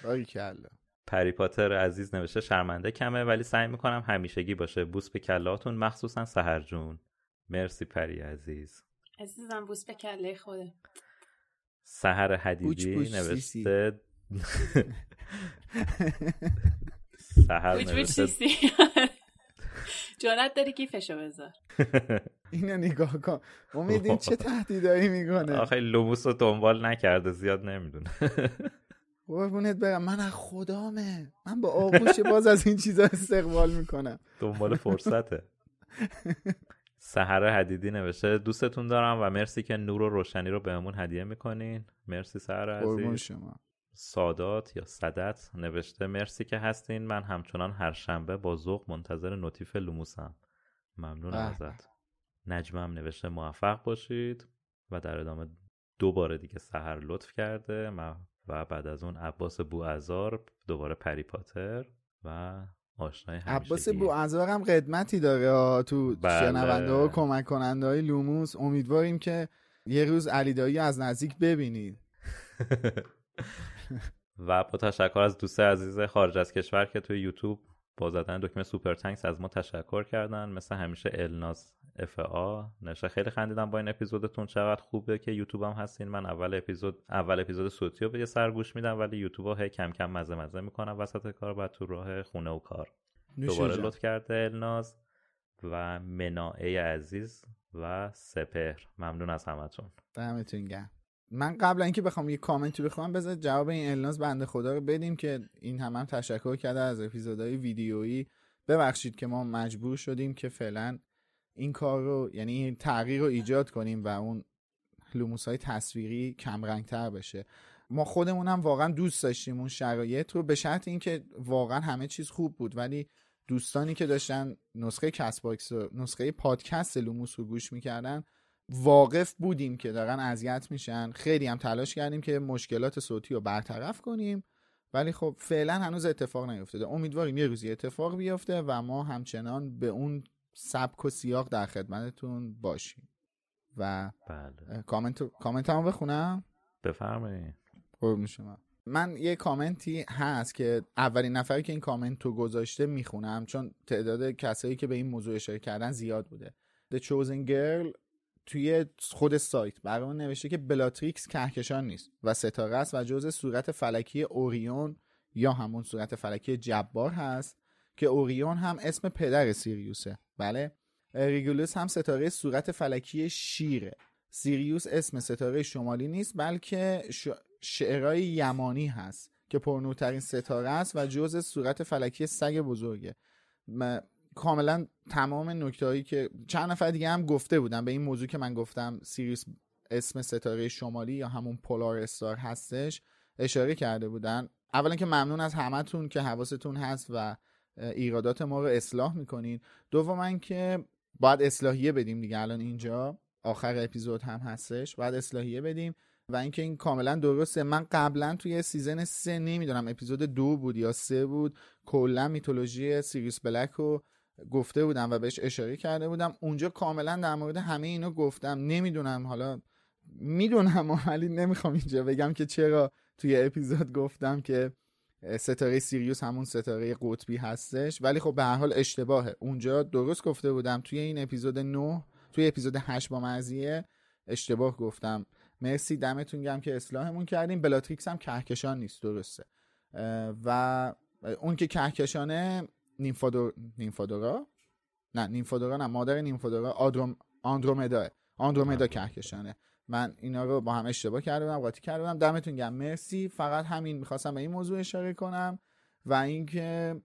کلا. پری پاتر عزیز نوشته شرمنده کمه ولی سعی می‌کنم همیشگی باشه. بوس به کلاتون مخصوصا سهر جون. مرسی پری عزیز. عزیزم بوس به کله خوده سهر حدیدی نوشته. سهر نوشته. جانت داری کیفشو بذار. اینو نگاه کن. امیدین چه تهدیدایی می‌کنه؟ آخه لوموس رو دنبال نکرده زیاد نمی‌دونه. قربونت برم. من از خدامه. من با آغوش باز از این چیزا استقبال می‌کنم. دنبال فرصته. سهر حدیدی نوشته دوستتون دارم و مرسی که نور و روشنی رو بهمون هدیه می‌کنین. مرسی سهر عزیز. شما. سادات یا صدت نوشته مرسی که هستین. من همچنان هر شنبه با ذوق منتظر notif لوموسم. ممنون ازت. نجمه هم نوشته موفق باشید. و در ادامه دوباره دیگه سحر لطف کرده و بعد از اون عباس بوعزار دوباره پری پاتر و آشنای عباس بوعزار هم قدمتی داره تو بله. شنونده و کمک کننده های لوموس. امیدواریم که یه روز علیدایی از نزدیک ببینید. و با تشکر از دوست عزیز خارج از کشور که توی یوتیوب با زدن دکمه سوپر تانکس از ما تشکر کردن. مثل همیشه الناز اف آ نشه خیلی خندیدم با این اپیزودتون. چقدر خوبه که یوتیوب هم هستین. من اول اپیزود اول اپیزود صوتی رو به یه سر گوش میدم ولی یوتیوب هی کم کم مزه مزه می‌کنم وسط کار بعد تو راه خونه و کار. دوباره لطف کرده الناز و مناعه عزیز و سپهر. ممنون از همتون. دمتون گرم. من قبل اینکه بخوام یه کامنتی بخوام بذار جواب این الناز بنده خدا رو بدیم که این هم, هم تشکر کرده از اپیزودهای ویدیویی. ببخشید که ما مجبور شدیم که فعلا این کار رو یعنی این تغییر رو ایجاد کنیم و اون لوموس های تصویری کم تر بشه. ما خودمون هم واقعا دوست داشتیم اون شرایط رو به شرط اینکه واقعا همه چیز خوب بود. ولی دوستانی که داشتن نسخه کست باکس و نسخه پادکست لوموس رو گوش می‌کردن واقف بودیم که دارن اذیت میشن. خیلی هم تلاش کردیم که مشکلات صوتی رو برطرف کنیم. ولی خب فعلا هنوز اتفاق نیفتاده. امیدواریم یه روزی اتفاق بیفته و ما همچنان به اون سبک و سیاق در خدمتتون باشیم. و بله. کامنت کامنت هم بخونم. بفرمایید. قربون شما. من یه کامنتی هست که اولین نفری که این کامنت رو گذاشته می‌خونم چون تعداد کسایی که به این موضوع اشاره کردن زیاد بوده. The Chosen Girl توی خود سایت برامون نوشته که بلاتریکس کهکشان نیست و ستاره است و جزء صورت فلکی اوریون یا همون صورت فلکی جبار هست که اوریون هم اسم پدر سیریوسه. بله؟ ریگولوس هم ستاره صورت فلکی شیره. سیریوس اسم ستاره شمالی نیست بلکه ش... شعرهای یمانی هست که پرنورترین ستاره است و جزء صورت فلکی سگ بزرگه. کاملا تمام نکته هایی که چند نفر دیگه هم گفته بودن. به این موضوع که من گفتم سیریوس اسم ستاره شمالی یا همون پولار استار هستش اشاره کرده بودن. اولا که ممنون از همتون که حواستون هست و ایرادات ما رو اصلاح می‌کنین. دوم که باید اصلاحیه بدیم دیگه الان اینجا. آخر اپیزود هم هستش. باید اصلاحیه بدیم و اینکه این کاملا درسته. من قبلا توی season سه نمی‌دونم اپیزود دو بود یا سه بود کلا mythology سیریوس بلک رو گفته بودم و بهش اشاره کرده بودم. اونجا کاملا در مورد همه اینو گفتم. نمی‌دونم حالا می‌دونم ولی نمی‌خوام اینجا بگم که چرا توی اپیزود گفتم که ستاره سیریوس همون ستاره قطبی هستش. ولی خب به هر حال اشتباهه. اونجا درست گفته بودم توی این اپیزود 9 توی اپیزود 8 با مزیه اشتباه گفتم. مرسی دمتون گم که اصلاحمون کردیم. بلاتریکس هم کهکشان نیست درسته. و اون که کهکشانه نیمفادور... نیمفادورا نه نیمفادورا نه مادر نیمفادورا آدروم... آندرومدا آندرومدا کهکشانه. من اینا رو با هم اشتباه کردم قاطی کردم دمتون گم مرسی. فقط همین می‌خواستم به این موضوع اشاره کنم و اینکه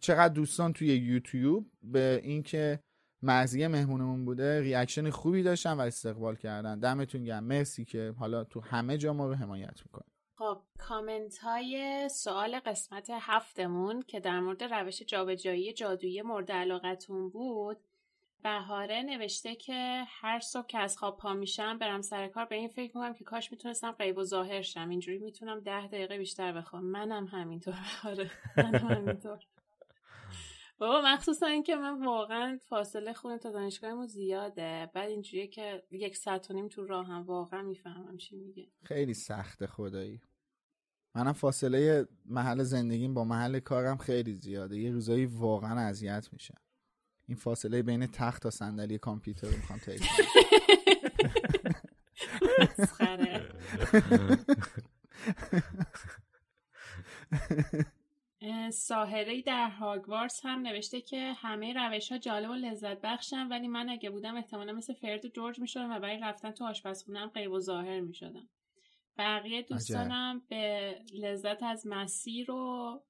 چقدر دوستان توی یوتیوب به اینکه مرضی مهمونمون بوده reaction خوبی داشتن و استقبال کردن. دمتون گرم مرسی که حالا تو همه جا ما رو حمایت می‌کنه خب کامنت های سوال قسمت هفتمون که در مورد روش جابجایی جادویی مورد علاقتون بود بهاره نوشته که هر صبح که از خواب پا میشم برم سر کار به این فکر می‌کنم که کاش می‌تونستم غیب و ظاهر شم. اینجوری می‌تونم ده دقیقه بیشتر بخوام منم همینطور بهاره. منم همینطور. بابا مخصوصا اینکه من واقعا فاصله خونه تا دانشگاهمون زیاده بعد اینجوریه که یک ساعت و نیم تو راه هم واقعا می‌فهمم چی میگه خیلی سخته خدایی منم فاصله محل زندگیم با محل کارم خیلی زیاده یه روزایی واقعا اذیت میشه این فاصله بین تخت تا صندلی کامپیوتر رو می‌خوام طی ساهره در هاگوارس هم نوشته که همه روش ها جالب و لذت بخشن ولی من اگه بودم احتمالا مثل فرد و جورج می‌شدم و برای رفتن تو آشپزخونم غیب و ظاهر می‌شدم. بقیه دوستانم به لذت از مسیر و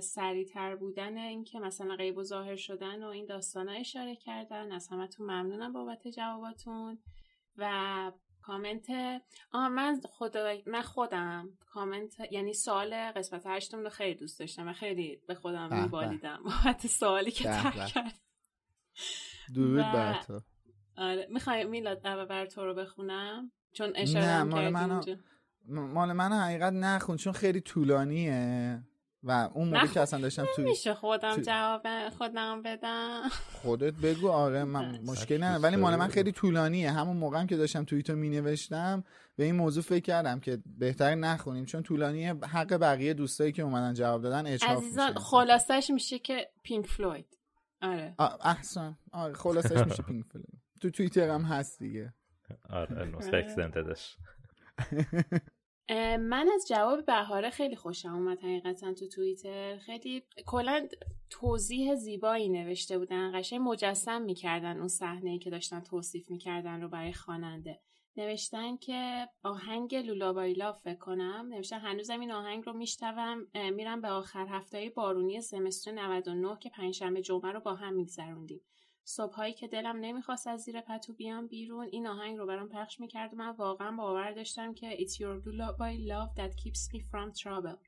سریعتر بودن اینکه مثلا غیب و ظاهر شدن و این داستان ها اشاره کردن. از همتون ممنونم بابت جواباتون و کامنت آه من خدا من خودم. کامنت یعنی سوال قسمت هشتم رو خیلی دوست داشتم و خیلی به خودم میبالیدم. بابت سوالی که ترک کرد. درود بر تو. آره. می‌خوای میلاد بر تو رو بخونم؟ چون اشاره نه مال من مال من حقیقت نخون چون خیلی طولانیه. و اون موقع که اصلا داشتم تو میشه خودم تو... جواب خودم بدم. خودت بگو آره من مشکل نه ولی مال من خیلی طولانیه. همون موقعم که داشتم توییتو می نوشتم به این موضوع فکر کردم که بهتر نخونیم چون طولانیه حق بقیه دوستایی که اومدن جواب دادن اچاف عزیزان خلاصش میشه که پینک فلوید. آره. احسنت آره خلاصش میشه پینک فلوید. تو توییتر هم هست دیگه. آره نسخه من از جواب بهاره خیلی خوشم اومد حقیقتا تو توییتر. خیلی کلا توضیح زیبایی نوشته بودن قشنگ مجسم می‌کردن اون صحنه که داشتن توصیف می‌کردن رو برای خواننده. نوشتن که آهنگ لولابایلا فکر کنم نوشتن هنوزم این آهنگ رو میشنوم میرم به آخر هفته بارونی زمستون 99 که پنجشنبه جمعه رو با هم میگذروندیم. صبحهایی که دلم نمی‌خواست از زیر پتو بیام بیرون این آهنگ رو برام پخش می‌کرد. و من واقعا باور داشتم که It's your by love that keeps me from trouble.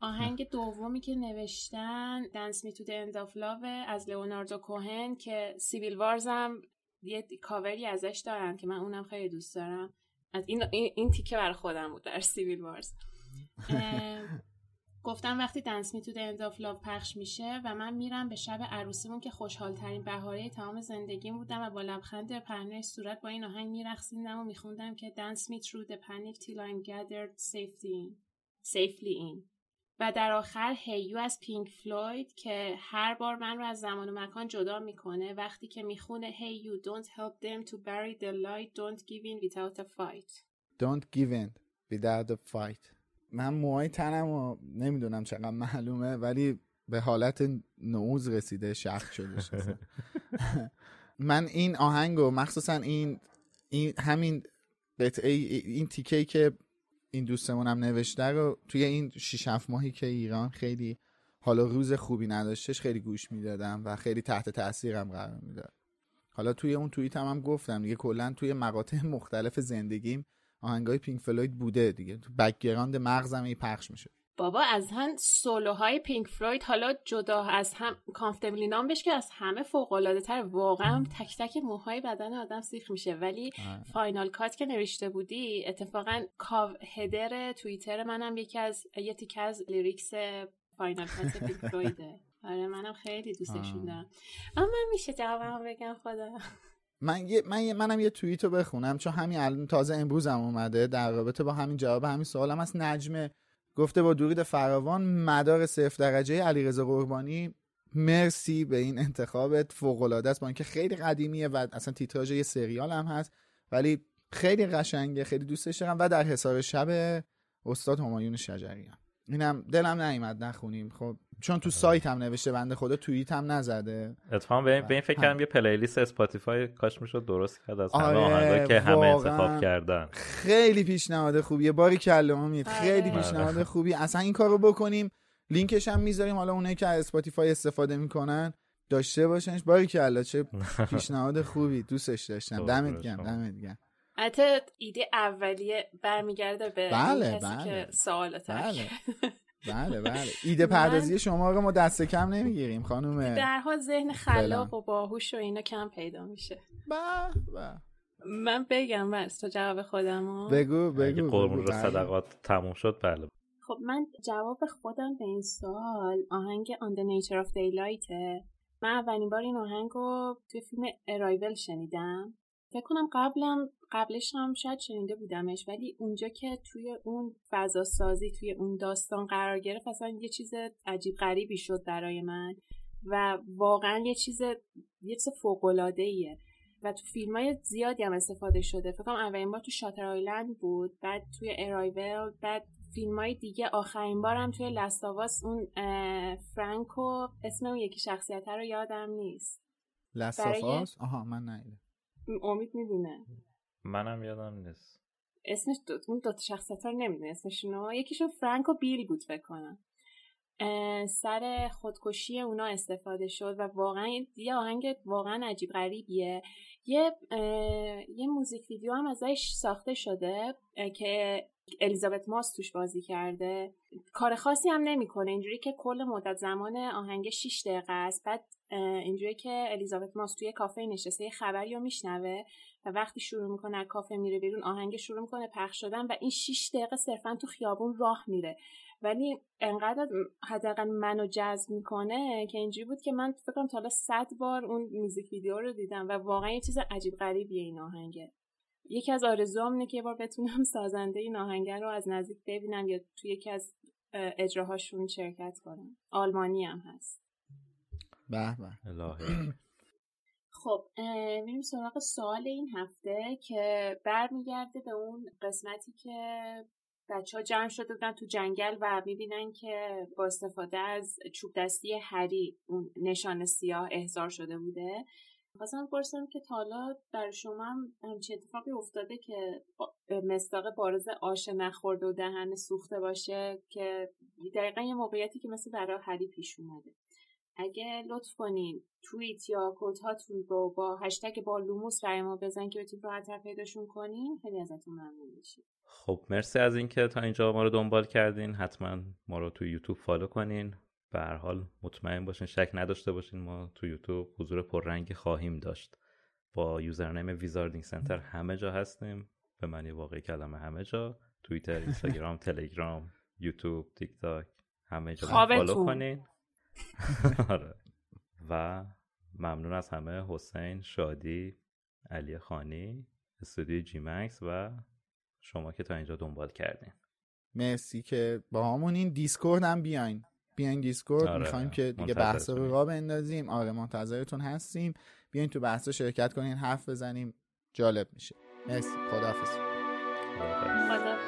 آهنگ دومی که نوشتن Dance Me to the End of Love از لئوناردو کوهن که سیویل وارزم یه کاوری ازش دارن که من اونم خیلی دوست دارم. از این, این تیکه برای خودم بود در سیویل وارز گفتم وقتی Dance Me to the End of Love پخش میشه و من میرم به شب عروسیمون که خوشحال ترین بهاره تمام زندگیم بودم و با لبخند پهنه صورت با این آهنگ میرقصیدم و میخوندم که dance me through the panic till I'm gathered safely in. و در آخر Hey You از پینک فلوید که هر بار من رو از زمان و مکان جدا می‌کنه. وقتی که می‌خونه Hey you don't help them to bury the light don't give in without a fight. Don't give in without a fight. من موهای تنم و نمی‌دونم چقدر معلومه ولی به حالت نعوز رسیده شخص شده من این آهنگ و مخصوصا این, این همین قطعه این تیکه که این دوستمون هم نوشته رو توی این 6 7 ماهی که ایران خیلی حالا روز خوبی نداشتش خیلی گوش می‌دادم و خیلی تحت تاثیرم قرار می‌داد. حالا توی اون توییت هم, هم گفتم دیگه کلا توی مقاطع مختلف زندگیم آهنگای پینک فلوید بوده دیگه. تو background مغزم هی پخش میشه. بابا از هم سولوهای پینک فلوید حالا جدا از هم Comfortably Numb بش که از همه فوق العاده تر. واقعا تک تک موهای بدن آدم سیخ میشه. ولی Final Cut که نوشته بودی اتفاقا cover header توییتر منم یکی از یه تیکه از lyrics Final Cut پینک فلویده. آره منم خیلی دوستشون دارم. اما من میشه جوابم بگم خدا. من یه من یه منم یه توییت رو بخونم چون همین الان تازه امروز هم اومده در رابطه با همین جواب همین سوالم از نجمه گفته با درود فراوان مدار صفر درجه علیرضا قربانی. مرسی به این انتخابت. فوق العاده است با اینکه خیلی قدیمیه و اصلا تیتراژ یه سریال هم هست ولی خیلی قشنگه خیلی دوستش دارم. و در حساب شب استاد همایون شجریان. اینم دلم نیومد نخونیم. خب چون تو سایت هم نوشته بنده خدا توییت هم نزده. اتفاقا به این فکر کردم یه playlist اسپاتیفای کاش می‌شد درست کرد از همه آره که همه انتخاب کردن. خیلی پیشنهاد خوبیه. باریکلا امید. خیلی آره. پیشنهاد خوبی. اصلا این کارو بکنیم. لینکش هم می‌ذاریم. حالا اونایی که از اسپاتیفای استفاده می‌کنن داشته باشنش. باریکلا چه پیشنهاد خوبی. دوستش داشتم. دمت گرم دمت گرم. حتی ایده اولیه برمیگرده به بله کسی بله. که سوال بله. بله بله. ایده پردازی شما رو ما دست کم نمی‌گیریم خانم در حال ذهن خلاق و باهوش و اینا کم پیدا میشه. با من بگم بس تو جواب خودم بگو بگو قربون رو بله. صدقات تموم شد بله. خب من جواب خودم به این سوال آهنگ On the Nature of Daylight من اولین بار این آهنگ رو توی فیلم ارایول شنیدم. فکر کنم قبلم قبلش هم شاید شنیده بودمش ولی اونجا که توی اون فضا سازی توی اون داستان قرار گرفت اصلا یه چیز عجیب غریبی شد برای من و واقعا یه چیز یه چیز فوق العاده ایه و تو فیلم های زیادی هم استفاده شده. فکر کنم اولین بار تو شاتر آیلند بود بعد توی ارایول بعد فیلم های دیگه. آخرین بارم توی لستاواس اون فرانکو اسم اون یکی شخصیت رو یادم نیست. لستاواس؟ آها من نیدم امید می‌دونه. منم یادم نیست. اسمش دو اون دو شخصیت رو نمی‌دونه. اسمشونو یکیشون فرانک و بیل بود فکر کنم. سر خودکشی اونا استفاده شد و واقعا یه آهنگ واقعا عجیب غریبیه. یه یه موزیک ویدیو هم ازش ساخته شده که الیزابت ماس توش بازی کرده. کار خاصی هم نمی‌کنه. اینجوری که کل مدت زمان آهنگ 6 دقیقه است. بعد اینجوری که الیزابت ماس توی کافه نشسته یه خبری رو میشنوه و وقتی شروع می‌کنه از کافه میره بیرون آهنگ شروع می‌کنه پخش شدن و این 6 دقیقه صرفا تو خیابون راه میره. ولی انقدر حداقل منو جذب می‌کنه که اینجوری بود که من فکر کنم تا حالا 100 بار اون میوزیک ویدیو رو دیدم و واقعا یه چیز عجیب غریبیه این آهنگه. یکی از آرزوام اینه که یه بار بتونم سازنده این آهنگ رو از نزدیک ببینم یا توی یکی از اجراهاشون شرکت کنم. آلمانی هم هست. به به. خب میریم سراغ سوال این هفته که برمیگرده به اون قسمتی که بچه ها جمع شده بودن تو جنگل و می‌بینن که با استفاده از چوب دستی هری اون نشان سیاه احضار شده بوده. خواستم پرسم که تالا در شما هم همچین اتفاقی افتاده که مستاق بارز آش نخورده و دهن سوخته باشه که دقیقا یه موقعیتی که مثل برای هری پیش اومده. اگه لطف کنین توییت یا کد هاتون رو با هشتگ با لوموس برای ما بزن که بتونید راحت‌تر پیداشون کنین خیلی ازتون ممنون میشیم. خب مرسی از اینکه تا اینجا ما رو دنبال کردین. حتما ما رو تو یوتیوب follow کنین. به هر حال مطمئن باشین شک نداشته باشین ما تو یوتیوب حضور پررنگی خواهیم داشت. با username Wizarding Center همه جا هستیم. به معنی واقعی کلمه همه جا. توییتر اینستاگرام تلگرام یوتیوب تیک تاک همه جا follow کنین. آره. و ممنون از همه حسین شادی علی خانی استودیو جی مکس و شما که تا اینجا دنبال کردین. مرسی که با همون این دیسکورد هم بیاین. بیاین دیسکورد. آره. می‌خوایم که دیگه بحث رو را بندازیم. آره منتظرتون هستیم. بیاین تو بحث شرکت کنین حرف بزنیم. جالب میشه. مرسی. خداحافظ. خداحافظ.